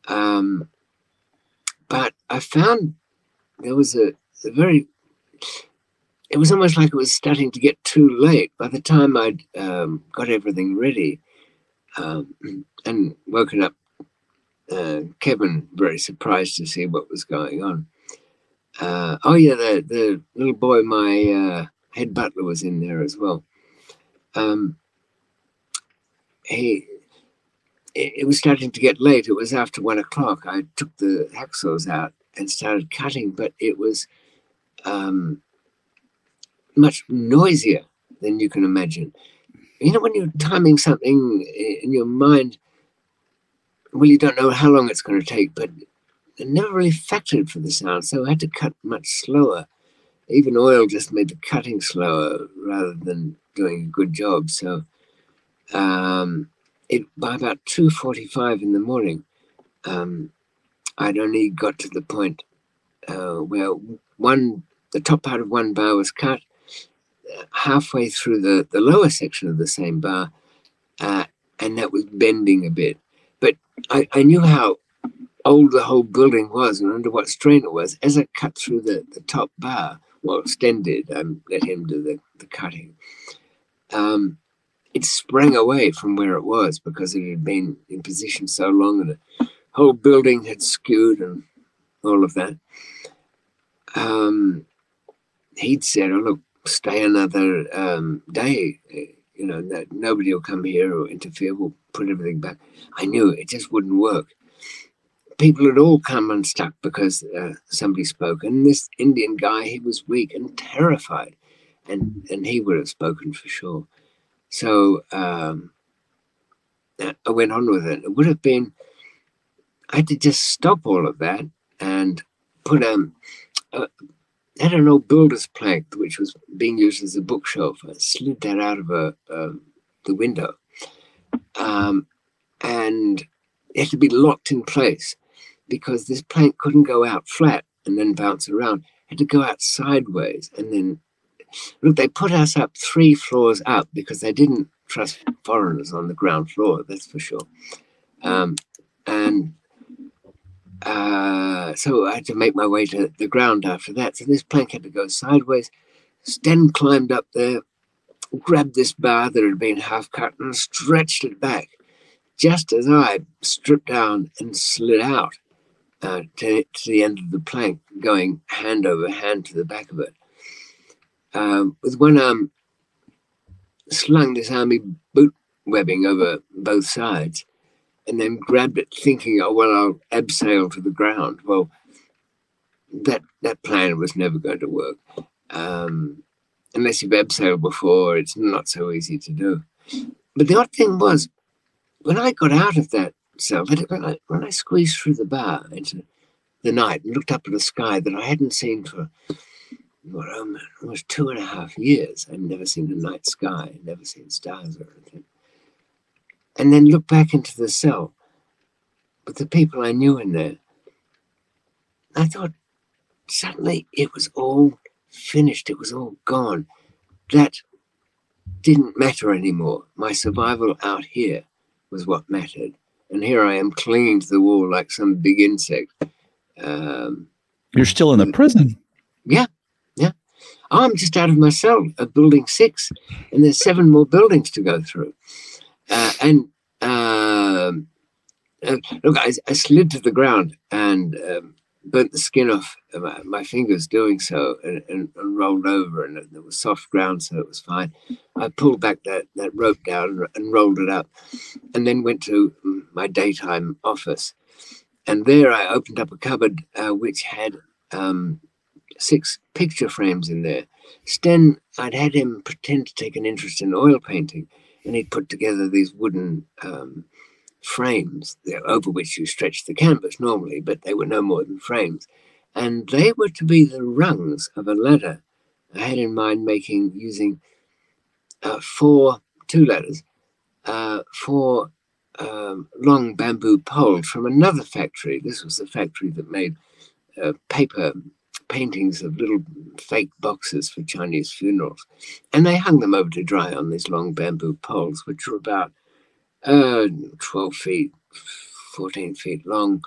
Um, but I found there was a, a very it was almost like it was starting to get too late. By the time I'd um, got everything ready um, and woken up uh, Kevin, very surprised to see what was going on. Uh, oh yeah, the the little boy, my uh, head butler, was in there as well. Um, he, it, it was starting to get late. It was after one o'clock. I took the hacksaws out and started cutting, but it was um, much noisier than you can imagine. You know, when you're timing something in your mind, well, you don't know how long it's going to take, but never really factored for the sound, so I had to cut much slower. Even oil just made the cutting slower rather than doing a good job. So, um, it by about two forty-five in the morning, um, I'd only got to the point uh, where one the top part of one bar was cut, halfway through the, the lower section of the same bar, uh, and that was bending a bit. But I, I knew how old the whole building was and under what strain it was. As I cut through the, the top bar, well, extended, um, let him do the, the cutting, um, it sprang away from where it was because it had been in position so long and the whole building had skewed and all of that. Um, he'd said, Oh, look, stay another um, day. You know, that nobody will come here or interfere. We'll put everything back. I knew it just wouldn't work. People had all come unstuck because uh, somebody spoke. And this Indian guy, he was weak and terrified. And, and he would have spoken for sure. So um, I went on with it. It would have been, I had to just stop all of that and put um, a, had an old builder's plank which was being used as a bookshelf. I slid that out of a, the window, um, and it had to be locked in place because this plank couldn't go out flat and then bounce around. It had to go out sideways and then look. They put us up three floors up because they didn't trust foreigners on the ground floor. That's for sure. Um, and uh, so I had to make my way to the ground after that. So this plank had to go sideways. Sten climbed up there, grabbed this bar that had been half cut and stretched it back, just as I stripped down and slid out uh, to, to, the end of the plank, going hand over hand to the back of it. Um, with one arm, slung this army boot webbing over both sides and then grabbed it thinking, oh, well, I'll abseil to the ground. Well, that, that plan was never going to work. Um, unless you've abseiled before, it's not so easy to do. But the odd thing was, when I got out of that cell, when I, when I squeezed through the bar into the night and looked up at a sky that I hadn't seen for what, um, almost two and a half years, I'd never seen a night sky, never seen stars or anything and then looked back into the cell with the people I knew in there. I thought suddenly it was all finished, it was all gone. That didn't matter anymore. My survival out here was what mattered. And here I am clinging to the wall like some big insect. Um, You're still in the prison. Yeah, yeah. I'm just out of my cell at building six, and there's seven more buildings to go through. Uh, and um, uh, look, I, I, slid to the ground and um, burnt the skin off my, my fingers doing so and, and, and, rolled over and there was soft ground so it was fine. I pulled back that, that rope down and, and rolled it up and then went to my daytime office. And there i opened up a cupboard uh, which had um, six picture frames in there. Sten i'd had him pretend to take an interest in oil painting and he'd put together these wooden um, frames over which you stretch the canvas normally, but they were no more than frames. And they were to be the rungs of a ladder. I had in mind making using uh, four, two ladders, uh, four um, long bamboo poles from another factory. This was the factory that made uh, paper paintings of little fake boxes for Chinese funerals. And they hung them over to dry on these long bamboo poles, which were about uh, 12 feet, 14 feet long,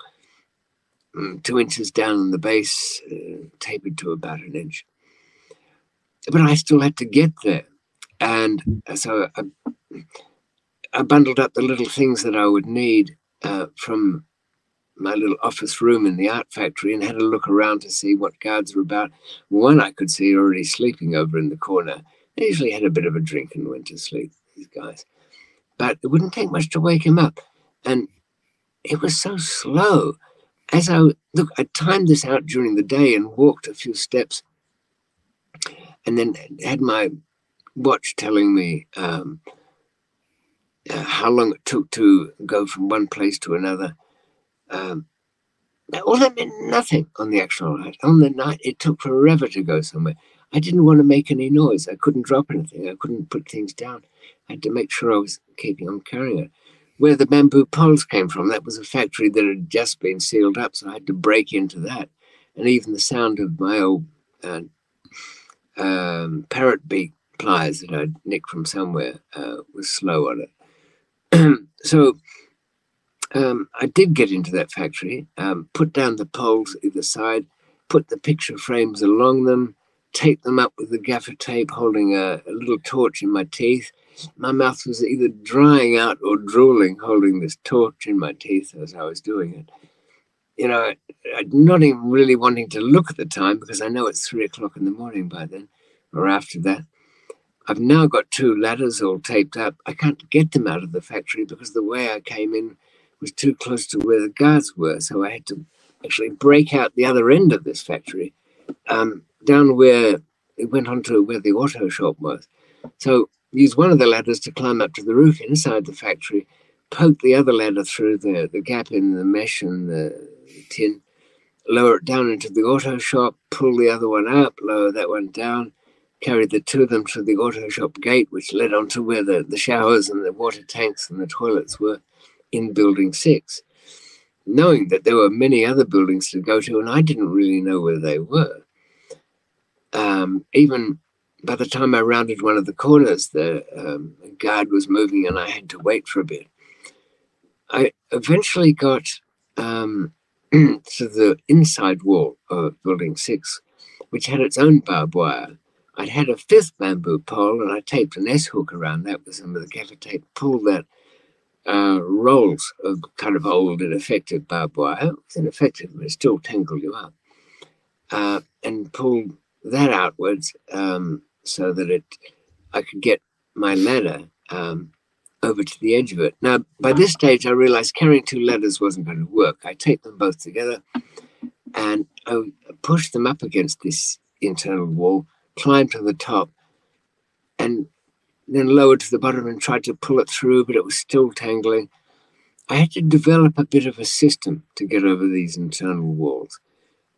mm, two inches down on the base, uh, tapered to about an inch. but I still had to get there. And so I, I bundled up the little things that I would need uh, from my little office room in the art factory and had a look around to see what guards were about. One I could see already sleeping over in the corner. They usually had a bit of a drink and went to sleep, these guys. But it wouldn't take much to wake him up. And it was so slow. As I look, I timed this out during the day and walked a few steps and then had my watch telling me um, uh, how long it took to go from one place to another. Um, all that meant nothing on the actual night. On the night, it took forever to go somewhere. I didn't want to make any noise. I couldn't drop anything. I couldn't put things down. I had to make sure I was keeping on carrying it. Where the bamboo poles came from, that was a factory that had just been sealed up, so I had to break into that. And even the sound of my old uh, um, parrot beak pliers that I'd nicked from somewhere uh, was slow on it. so um, I did get into that factory, um, put down the poles either side, put the picture frames along them, tape them up with the gaffer tape, holding a, a, little torch in my teeth. My mouth was either drying out or drooling, holding this torch in my teeth as I was doing it. You know, not even really wanting to look at the time because I know it's three o'clock in the morning by then or after that. I've now got two ladders all taped up. I can't get them out of the factory because the way I came in was too close to where the guards were. So I had to actually break out the other end of this factory um, down where it went on to where the auto shop was. So use one of the ladders to climb up to the roof inside the factory, poke the other ladder through the, the gap in the mesh and the tin, lower it down into the auto shop, pull the other one up, lower that one down, carried the two of them to the auto shop gate, which led on to where the, the showers and the water tanks and the toilets were in building six, knowing that there were many other buildings to go to, and I didn't really know where they were. Um, even by the time I rounded one of the corners, the um, guard was moving and I had to wait for a bit. I eventually got um, to the inside wall of building six, which had its own barbed wire. I'd had a fifth bamboo pole and I taped an S hook around that with some of the gaffer tape, pulled that uh, rolls of kind of old and effective barbed wire. It's ineffective, but it still tangled you up. Uh, and pulled that outwards um, so that it I could get my ladder um, over to the edge of it. Now, by this stage, I realized carrying two ladders wasn't going to work. I taped them both together and I pushed them up against this internal wall, climbed to the top, and then lowered to the bottom and tried to pull it through, but it was still tangling. I had to develop a bit of a system to get over these internal walls.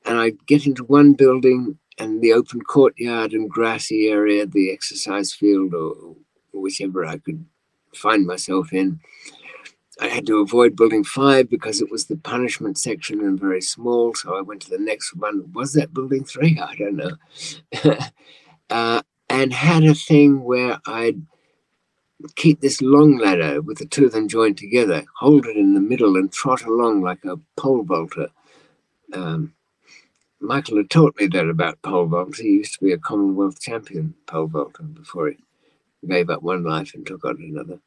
And I'd get into one building and the open courtyard and grassy area, the exercise field, or, whichever I could find myself in. I had to avoid building five because it was the punishment section and very small. So I went to the next one. Was that building three? I don't know. uh, and had a thing where I'd keep this long ladder with the two of them joined together, hold it in the middle, and trot along like a pole vaulter. Um, Michael had taught me that about pole vaults. He used to be a Commonwealth champion pole vaulter before he gave up one life and took on another.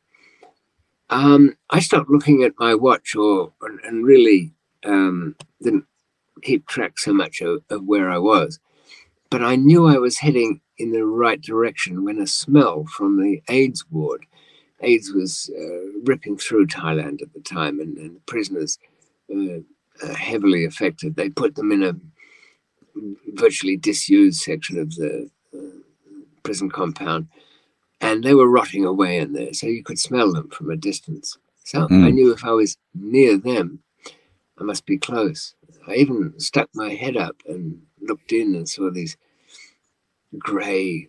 Um, I stopped looking at my watch or and really um, didn't keep track so much of, of where I was, but I knew I was heading in the right direction when a smell from the AIDS ward, AIDS was uh, ripping through Thailand at the time, and, and prisoners uh, uh, heavily affected. They put them in a virtually disused section of the uh, prison compound, and they were rotting away in there, so you could smell them from a distance. So mm. I knew if I was near them, I must be close. I even stuck my head up and looked in and saw these grey,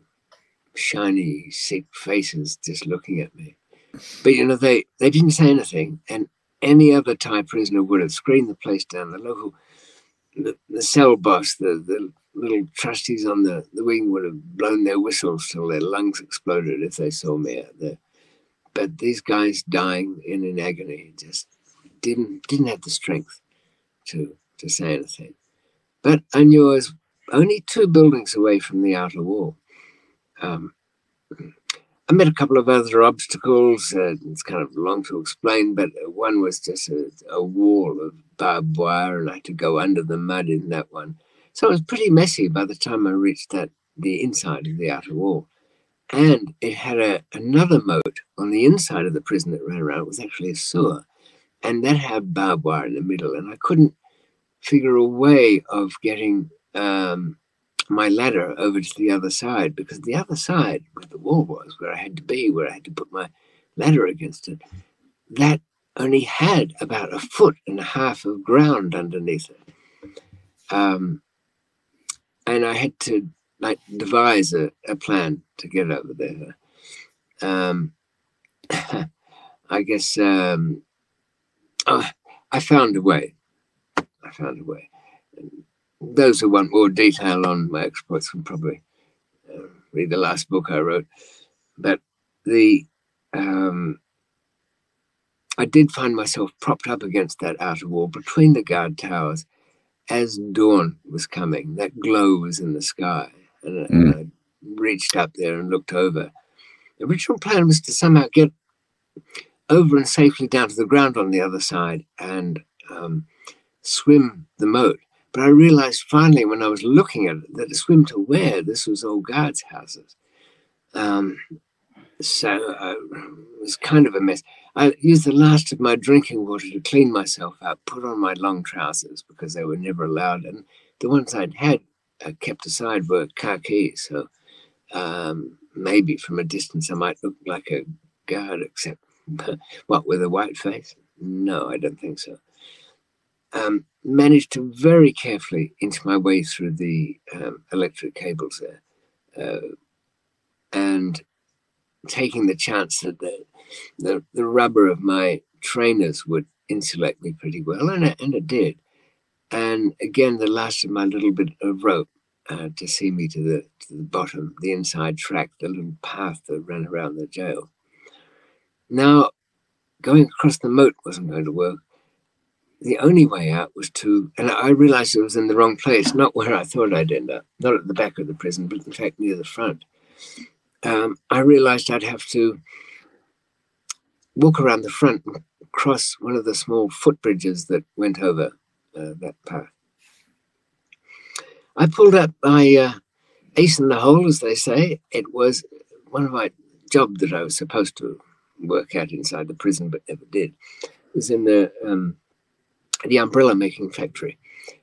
shiny, sick faces just looking at me. But you know, they, they didn't say anything, and any other Thai prisoner would have screamed the place down. The local, the, the cell boss, the, the little trustees on the, the wing would have blown their whistles till their lungs exploded if they saw me out there. But these guys dying in an agony just didn't didn't have the strength to to say anything. But I knew I was only two buildings away from the outer wall. um, I met a couple of other obstacles. Uh, it's kind of long to explain, but one was just a, a, wall of barbed wire, and I had to go under the mud in that one. So it was pretty messy by the time I reached that the inside of the outer wall. And it had a, another moat on the inside of the prison that ran around. It was actually a sewer, and that had barbed wire in the middle. And I couldn't figure a way of getting um, my ladder over to the other side because the other side where the wall was, where I had to be, where I had to put my ladder against it, that only had about a foot and a half of ground underneath it. Um, and I had to like devise a, a plan to get over there. Um, I guess um, oh, I found a way. I found a way those who want more detail on my exploits can probably uh, read the last book I wrote. But the um, I did find myself propped up against that outer wall between the guard towers as dawn was coming. That glow was in the sky, and, mm. I reached up there and looked over. The original plan was to somehow get over and safely down to the ground on the other side and um, swim the moat. But I realized finally when I was looking at it that the swim to where this was old guards' houses. Um, so uh, it was kind of a mess. I used the last of my drinking water to clean myself up, put on my long trousers because they were never allowed, and the ones I'd had uh, kept aside were khaki. So um, maybe from a distance I might look like a guard, except what with a white face? No, I don't think so um, managed to very carefully inch my way through the um, electric cables there, uh, and taking the chance that the, the, the rubber of my trainers would insulate me pretty well, and it, and it did. And again, the last of my little bit of rope uh, to see me to the to the bottom, the inside track, the little path that ran around the jail. Now, going across the moat wasn't going to work the only way out was to, and I realized it was in the wrong place, not where I thought I'd end up, not at the back of the prison, but in fact near the front. Um, I realized I'd have to walk around the front and cross one of the small footbridges that went over uh, that path. I pulled up my uh, ace in the hole, as they say. It was one of my job that I was supposed to work at inside the prison, but never did. It was in the um, the umbrella making factory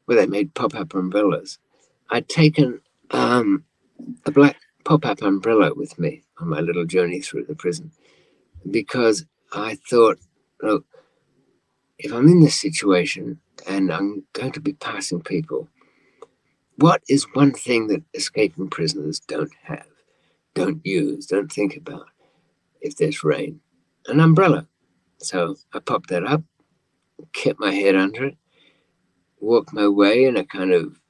where they made pop up umbrellas. I'd taken um, a black pop up umbrella with me on my little journey through the prison because I thought, look, if I'm in this situation and I'm going to be passing people, what is one thing that escaping prisoners don't have, don't use, don't think about if there's rain? An umbrella. So I popped that up kept my head under it, walked my way in a kind of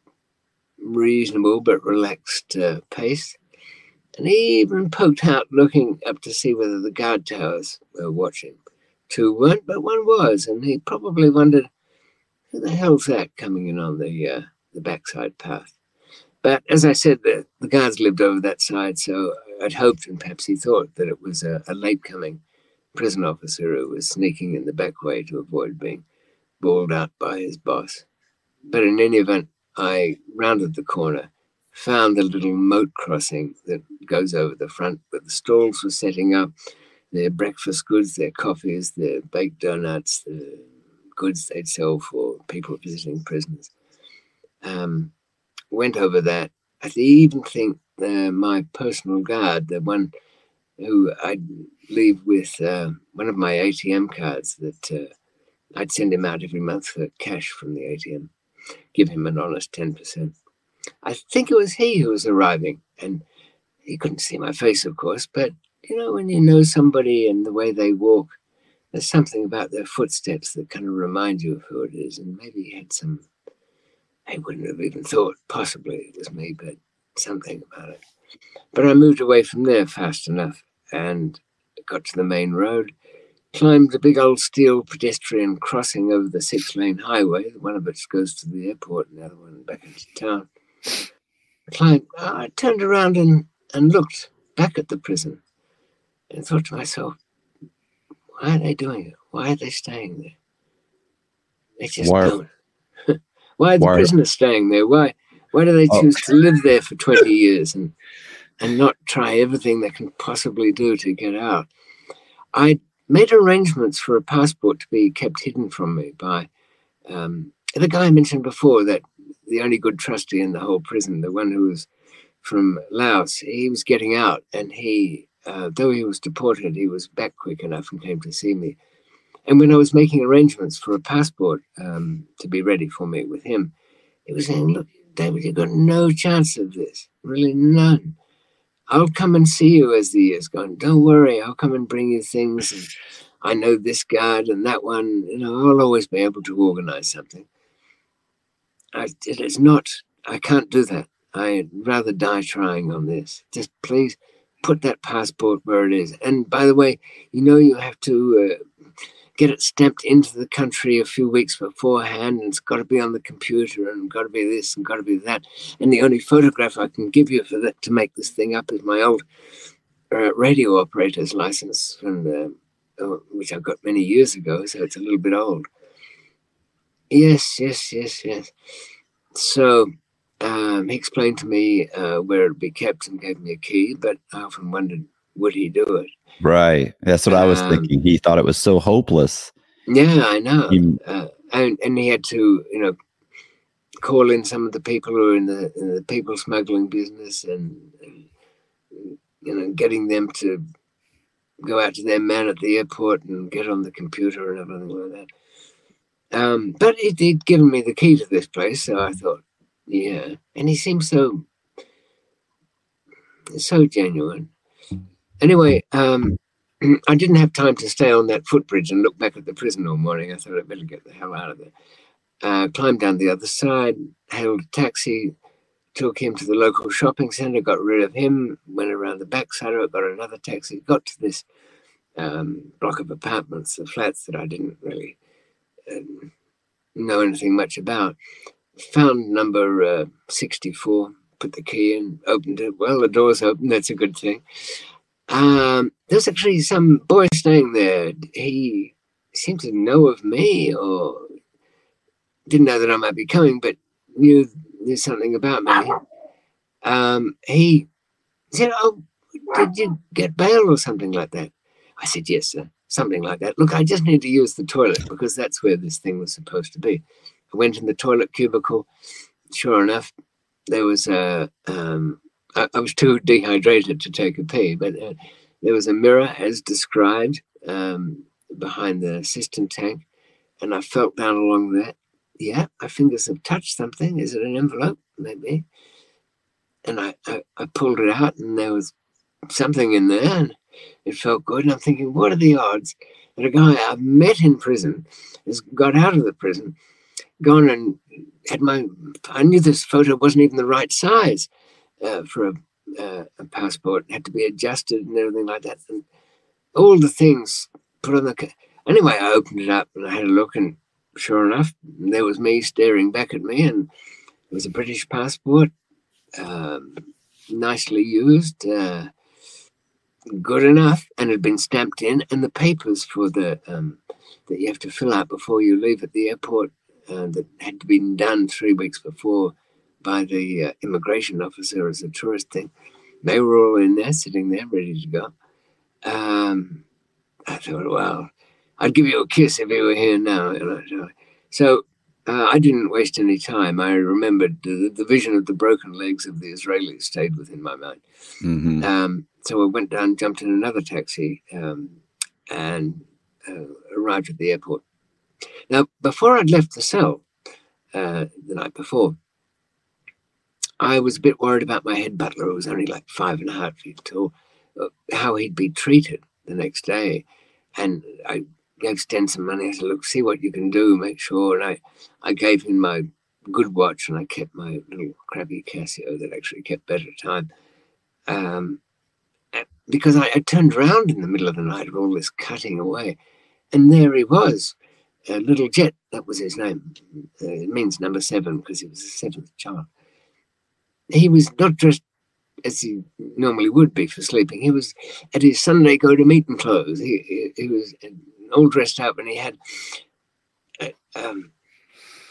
reasonable but relaxed uh, pace, and even poked out looking up to see whether the guard towers were watching. Two weren't, but one was, and he probably wondered, who the hell's that coming in on the uh, the backside path? But as I said, the, the guards lived over that side, so I'd hoped, and perhaps he thought, that it was a, a late coming prison officer who was sneaking in the back way to avoid being bawled out by his boss. But in any event, I rounded the corner, found the little moat crossing that goes over the front where the stalls were setting up their breakfast goods, their coffees, their baked donuts, the goods they'd sell for people visiting prisoners. Um, went over that. I even think uh, my personal guard, the one who I'd leave with uh, one of my ATM cards that uh, I'd send him out every month for cash from the ATM, give him an honest 10%. I think it was he who was arriving, and he couldn't see my face, of course, but you know, when you know somebody and the way they walk, there's something about their footsteps that kind of remind you of who it is. And maybe he had some, I wouldn't have even thought possibly it was me, but something about it. But I moved away from there fast enough and got to the main road, climbed the big old steel pedestrian crossing over the six lane highway, one of which goes to the airport and the other one back into town. I climbed, I turned around and, and looked back at the prison and thought to myself, why are they doing it? Why are they staying there? They just why, don't. why are the why prisoners staying there? Why why do they oh. choose oh. to live there for 20 years and and not try everything they can possibly do to get out? I made arrangements for a passport to be kept hidden from me by um, the guy I mentioned before, that the only good trustee in the whole prison, the one who was from Laos, he was getting out and he uh, though he was deported, he was back quick enough and came to see me. And when I was making arrangements for a passport um, to be ready for me with him, he was saying, Look, David, you've got no chance of this, really none. I'll come and see you as the years go on. Don't worry, I'll come and bring you things. And I know this guard and that one. You know, I'll always be able to organize something. I, it is not, I can't do that. I'd rather die trying on this. Just please put that passport where it is. And by the way, you know you have to uh, get it stamped into the country a few weeks beforehand, and it's got to be on the computer, and got to be this, and got to be that. And the only photograph I can give you for that to make this thing up is my old uh, radio operator's license, from the, uh, which I got many years ago, so it's a little bit old. Yes, yes, yes, yes. So um, he explained to me uh, where it'd be kept and gave me a key, but I often wondered, would he do it? Right. That's what I was um, thinking. He thought it was so hopeless. Yeah, I know. He, uh, and and he had to, you know, call in some of the people who are in the in the people smuggling business and, and you know getting them to go out to their man at the airport and get on the computer and everything like that. Um, but it, he'd given me the key to this place, so I thought, yeah, and he seems so so genuine. Anyway, um, I didn't have time to stay on that footbridge and look back at the prison all morning. I thought I'd better get the hell out of there. Uh, climbed down the other side, hailed a taxi, took him to the local shopping center, got rid of him, went around the back side of it, got another taxi, got to this um, block of apartments, the flats that I didn't really uh, know anything much about found number uh, 64, put the key in, opened it. Well, the door's open. That's a good thing. Um, there's actually some boy staying there. He seemed to know of me or didn't know that I might be coming, but knew, knew something about me. Um, he said, Oh, did you get bail or something like that? I said, Yes, sir. Something like that. Look, I just need to use the toilet because that's where this thing was supposed to be. I went in the toilet cubicle. Sure enough, there was a. Um, I, was too dehydrated to take a pee, but uh, there was a mirror as described um, behind the cistern tank, and I felt down along there. Yeah, my fingers have touched something. Is it an envelope? Maybe. And I, I, I pulled it out, and there was something in there, and it felt good. And I'm thinking, what are the odds that a guy I've met in prison has got out of the prison gone and had my. I knew this photo wasn't even the right size uh, for a, uh, a, passport. Had to be adjusted and everything like that. And all the things put on the. Anyway, I opened it up and I had a look, and sure enough, there was me staring back at me, and it was a British passport, um, nicely used. Uh, good enough and had been stamped in and the papers for the um, that you have to fill out before you leave at the airport uh, that had been done three weeks before by the uh, immigration officer as a tourist thing. They were all in there, sitting there, ready to go. Um, I thought, well, I'd give you a kiss if you were here now. So uh, I didn't waste any time. I remembered the, the, vision of the broken legs of the Israelis stayed within my mind. Mm-hmm. Um, so I went down, jumped in another taxi, um, and uh, arrived at the airport. Now, before I'd left the cell uh, the night before, I was a bit worried about my head butler, who was only like five and a half feet tall, uh, how he'd be treated the next day. And I gave Sten some money. I said, look, see what you can do, make sure. And I, I gave him my good watch and I kept my little crappy Casio that actually kept better time. Um, because I, I, turned around in the middle of the night of all this cutting away, and there he was, uh, Little Jet, that was his name. Uh, it means number seven because he was the seventh child. He was not dressed as he normally would be for sleeping. He was at his Sunday go to meeting clothes. He, he, he was all dressed up and he had uh, um,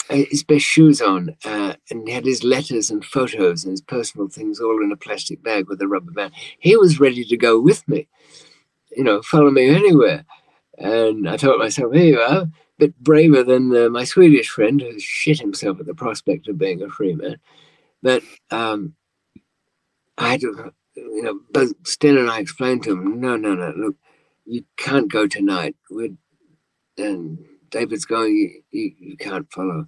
uh, his best shoes on uh, and he had his letters and photos and his personal things all in a plastic bag with a rubber band. He was ready to go with me, you know, follow me anywhere. And I thought myself, here you are, a bit braver than uh, my Swedish friend who shit himself at the prospect of being a free man. But um, I had to, you know, both Sten and I explained to him, no, no, no, look, you can't go tonight. We're, and David's going, you, you, you can't follow.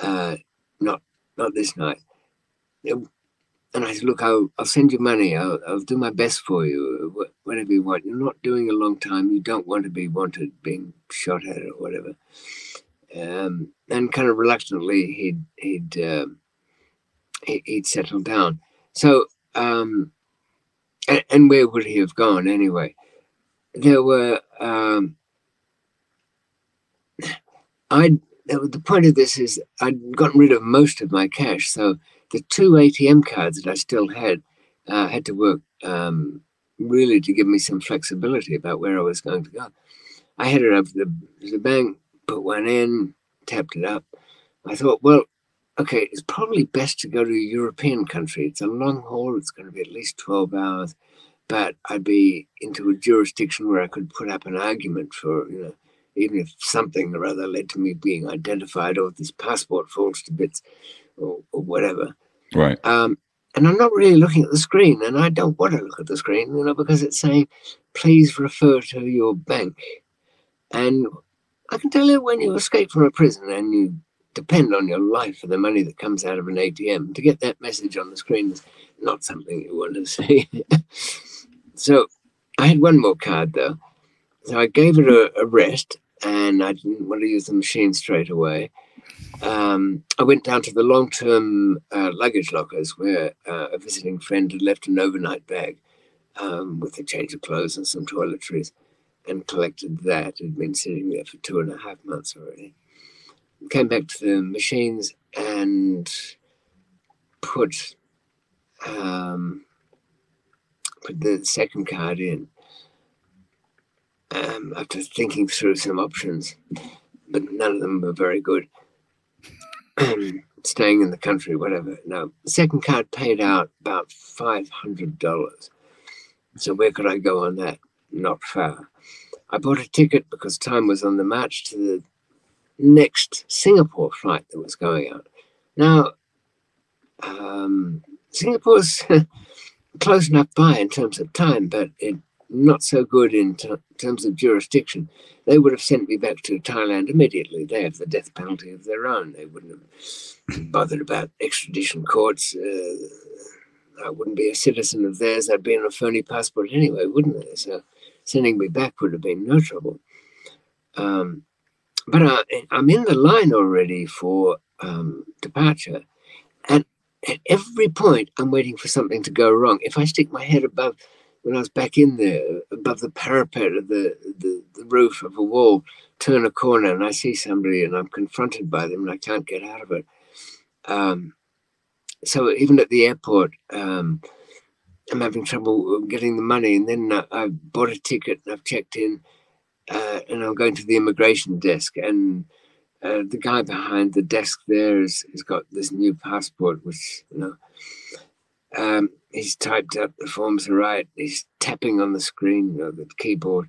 Uh, not not this night. And I said, look, I'll, I'll send you money. I'll, I'll do my best for you, whatever you want. You're not doing a long time. You don't want to be wanted being shot at or whatever. Um, and kind of reluctantly, he'd he'd uh, he'd settled down. So, um, and, and, where would he have gone anyway? There were um, I the point of this is I'd gotten rid of most of my cash, so the two ATM cards that I still had uh, had to work um, really to give me some flexibility about where I was going to go. I headed up the the bank, put one in, tapped it up. I thought, well, okay, it's probably best to go to a European country. It's a long haul. It's going to be at least twelve hours, but I'd be into a jurisdiction where I could put up an argument for you know even if something or other led to me being identified or this passport falls to bits or, or whatever. Right. Um, and I'm not really looking at the screen, and I don't want to look at the screen, you know, because it's saying, please refer to your bank. And I can tell you when you escape from a prison and you depend on your life for the money that comes out of an ATM, to get that message on the screen is not something you want to see. so I had one more card though. So I gave it a, a rest and I didn't want to use the machine straight away. Um, I went down to the long term uh, luggage lockers where uh, a visiting friend had left an overnight bag um, with a change of clothes and some toiletries and collected that. It had been sitting there for two and a half months already. Came back to the machines and put um, put the second card in um, after thinking through some options, but none of them were very good. Staying in the country, whatever. No, the second card paid out about five hundred dollars. So where could I go on that? Not far. I bought a ticket because time was on the march to the next Singapore flight that was going out. Now, um, Singapore's close enough by in terms of time, but it not so good in t- terms of jurisdiction. They would have sent me back to Thailand immediately. They have the death penalty of their own. They wouldn't have bothered about extradition courts. Uh, I wouldn't be a citizen of theirs. I'd be on a phony passport anyway, wouldn't they? So sending me back would have been no trouble. Um, but I, am in the line already for um, departure. And at every point, I'm waiting for something to go wrong. If I stick my head above when I was back in there above the parapet of the, the, the, roof of a wall, turn a corner and I see somebody and I'm confronted by them and I can't get out of it. Um, so even at the airport, um, I'm having trouble getting the money. And then I, I bought a ticket and I've checked in uh, and I'm going to the immigration desk. And uh, the guy behind the desk there has, has got this new passport, which, you know, um, he's typed up the forms are right. He's tapping on the screen of the keyboard.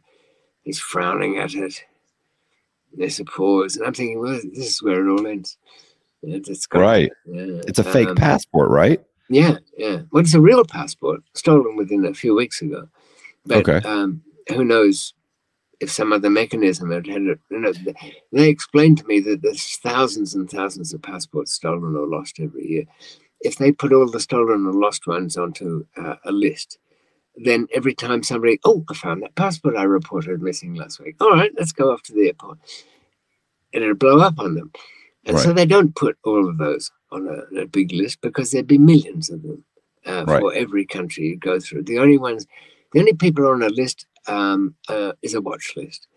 He's frowning at it. There's a pause, and I'm thinking, well, this is where it all ends. It's got, right. Yeah. It's a fake um, passport, right? Yeah, yeah. Well, it's a real passport stolen within a few weeks ago. But okay. um, who knows if some other mechanism had had it. You know, they explained to me that there's thousands and thousands of passports stolen or lost every year if they put all the stolen and lost ones onto uh, a list, then every time somebody, oh, I found that passport I reported missing last week. All right, let's go off to the airport. And it'll blow up on them. And right. so they don't put all of those on a, a big list because there'd be millions of them uh, right. for every country you go through. The only ones, the only people on a list um, uh, is a watch list.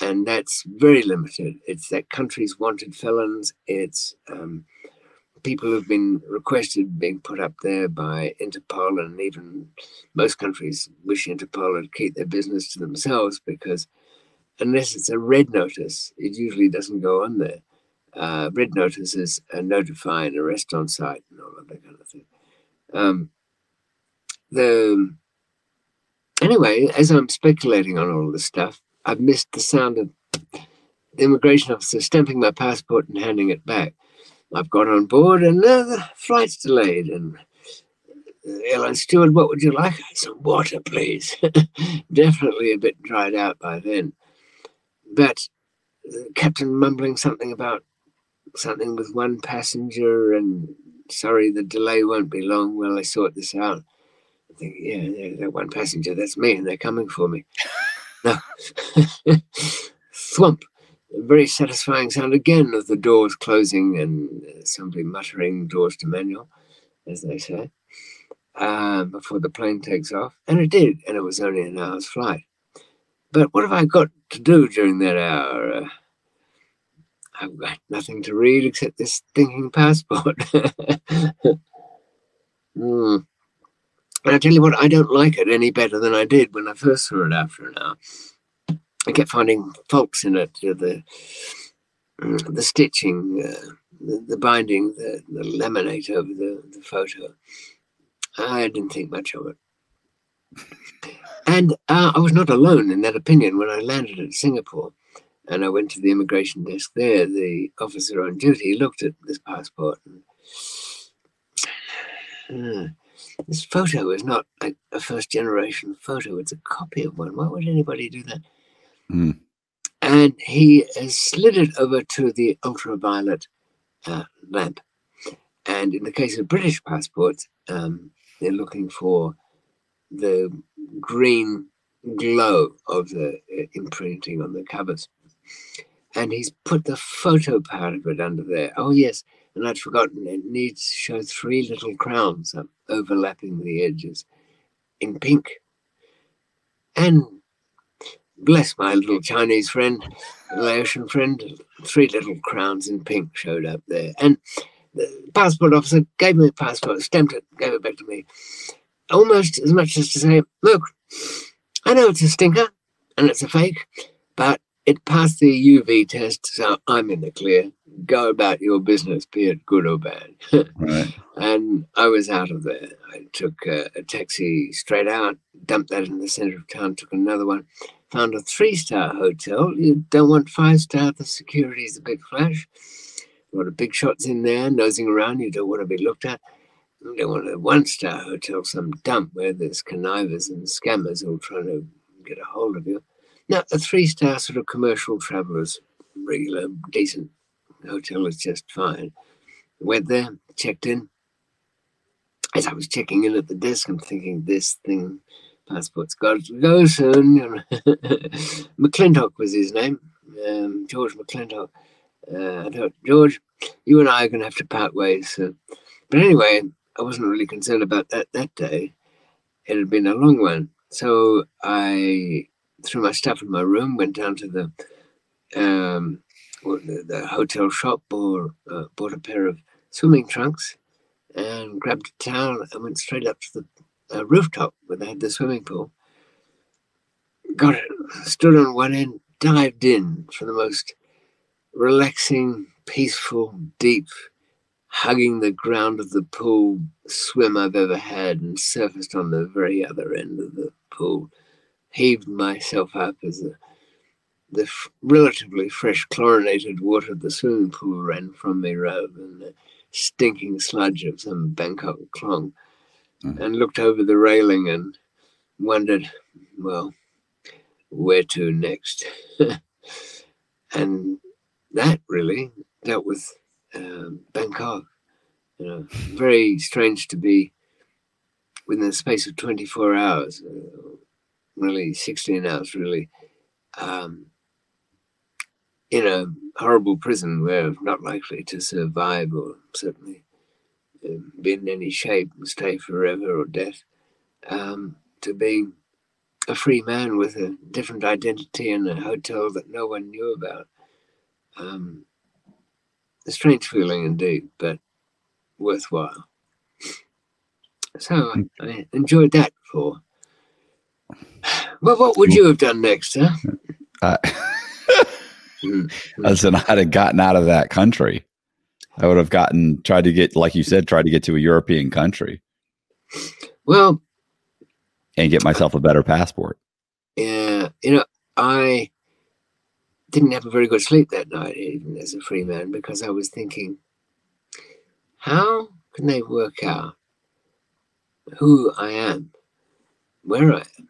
And that's very limited. It's that country's wanted felons. It's um, people have been requested being put up there by Interpol, and even most countries wish Interpol to keep their business to themselves because unless it's a red notice, it usually doesn't go on there. Uh, red notice is a notify and arrest on sight and all of that kind of thing. Um, the anyway, as I'm speculating on all this stuff, I've missed the sound of the immigration officer stamping my passport and handing it back. I've got on board and uh, the flight's delayed. And the airline steward, what would you like? Some water, please. Definitely a bit dried out by then. But the captain mumbling something about something with one passenger and sorry, the delay won't be long while I sort this out. I think, yeah, that one passenger, that's me, and they're coming for me. no. Thwump very satisfying sound again of the doors closing and somebody muttering doors to manual, as they say, uh, before the plane takes off. And it did, and it was only an hour's flight. But what have I got to do during that hour? Uh, I've got nothing to read except this stinking passport. mm. And I tell you what, I don't like it any better than I did when I first saw it after an hour. I kept finding faults in it, the the stitching, uh, the, the, binding, the, the laminate over the, the photo. I didn't think much of it. And uh, I was not alone in that opinion when I landed at Singapore and I went to the immigration desk there. The officer on duty looked at this passport. And, uh, this photo is not like a first generation photo, it's a copy of one. Why would anybody do that? Mm. And he has slid it over to the ultraviolet uh, lamp. And in the case of British passports, um, they're looking for the green glow of the uh, imprinting on the covers. And he's put the photo part of it under there. Oh, yes. And I'd forgotten it needs to show three little crowns overlapping the edges in pink. And bless my little Chinese friend, Laotian friend, three little crowns in pink showed up there. And the passport officer gave me a passport, stamped it, gave it back to me. Almost as much as to say, look, I know it's a stinker and it's a fake, but it passed the UV test, so I'm in the clear. Go about your business, be it good or bad. right. And I was out of there. I took a, a taxi straight out, dumped that in the center of town, took another one, found a three star hotel. You don't want five star, the security's a bit flash. A lot of big shots in there, nosing around. You don't want to be looked at. You don't want a one star hotel, some dump where there's connivers and scammers all trying to get a hold of you. Now, a three star sort of commercial travelers, regular, decent hotel is just fine. Went there, checked in. As I was checking in at the desk, I'm thinking this thing passport's got to go soon. McClintock was his name, um, George McClintock. Uh, I thought, George, you and I are going to have to part ways. So. But anyway, I wasn't really concerned about that that day. It had been a long one. So I threw my stuff in my room, went down to the um, the, the, hotel shop, or uh, bought a pair of swimming trunks, and grabbed a towel and went straight up to the a rooftop where they had the swimming pool. Got it, stood on one end, dived in for the most relaxing, peaceful, deep, hugging the ground of the pool swim I've ever had, and surfaced on the very other end of the pool. Heaved myself up as the, the f- relatively fresh chlorinated water of the swimming pool ran from me rather than the stinking sludge of some Bangkok klong mm. and looked over the railing and wondered, well, where to next? and that really dealt with uh, Bangkok. You know, very strange to be within the space of 24 hours, uh, really 16 hours, really, um, in a horrible prison where not likely to survive or certainly be in any shape and stay forever or death, um, to being a free man with a different identity in a hotel that no one knew about. Um, a strange feeling indeed, but worthwhile. So I, I enjoyed that for. Well, what would you have done next, huh? Uh, Listen, I'd have gotten out of that country. I would have gotten tried to get, like you said, tried to get to a European country. Well, and get myself a better passport. Yeah, you know, I didn't have a very good sleep that night, even as a free man, because I was thinking, how can they work out who I am, where I am?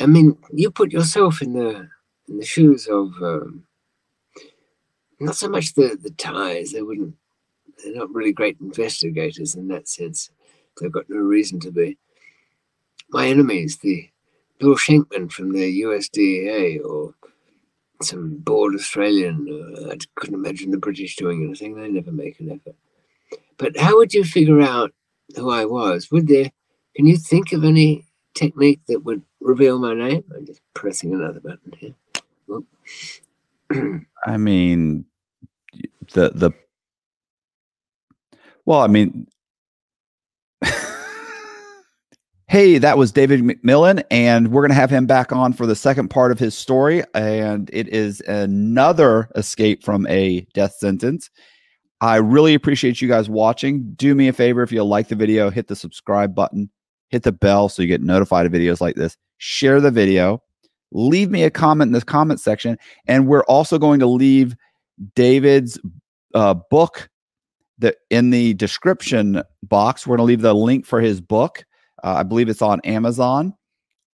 I mean, you put yourself in the in the shoes of um, not so much the the Thais. They wouldn't. They're not really great investigators in that sense. They've got no reason to be. My enemies, the Bill Shankman from the US DEA or some bored Australian. Uh, I couldn't imagine the British doing anything. They never make an effort. But how would you figure out who I was? Would there? Can you think of any technique that would reveal my name? I'm just pressing another button here. I mean, the the well, I mean, hey, that was David McMillan, and we're going to have him back on for the second part of his story. And it is another escape from a death sentence. I really appreciate you guys watching. Do me a favor if you like the video, hit the subscribe button, hit the bell so you get notified of videos like this, share the video, leave me a comment in the comment section. And we're also going to leave David's uh, book that in the description box. We're going to leave the link for his book. Uh, I believe it's on Amazon.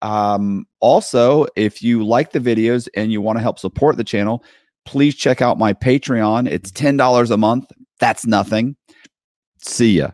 Um, also, if you like the videos and you want to help support the channel, please check out my Patreon. It's $10 a month. That's nothing. See ya.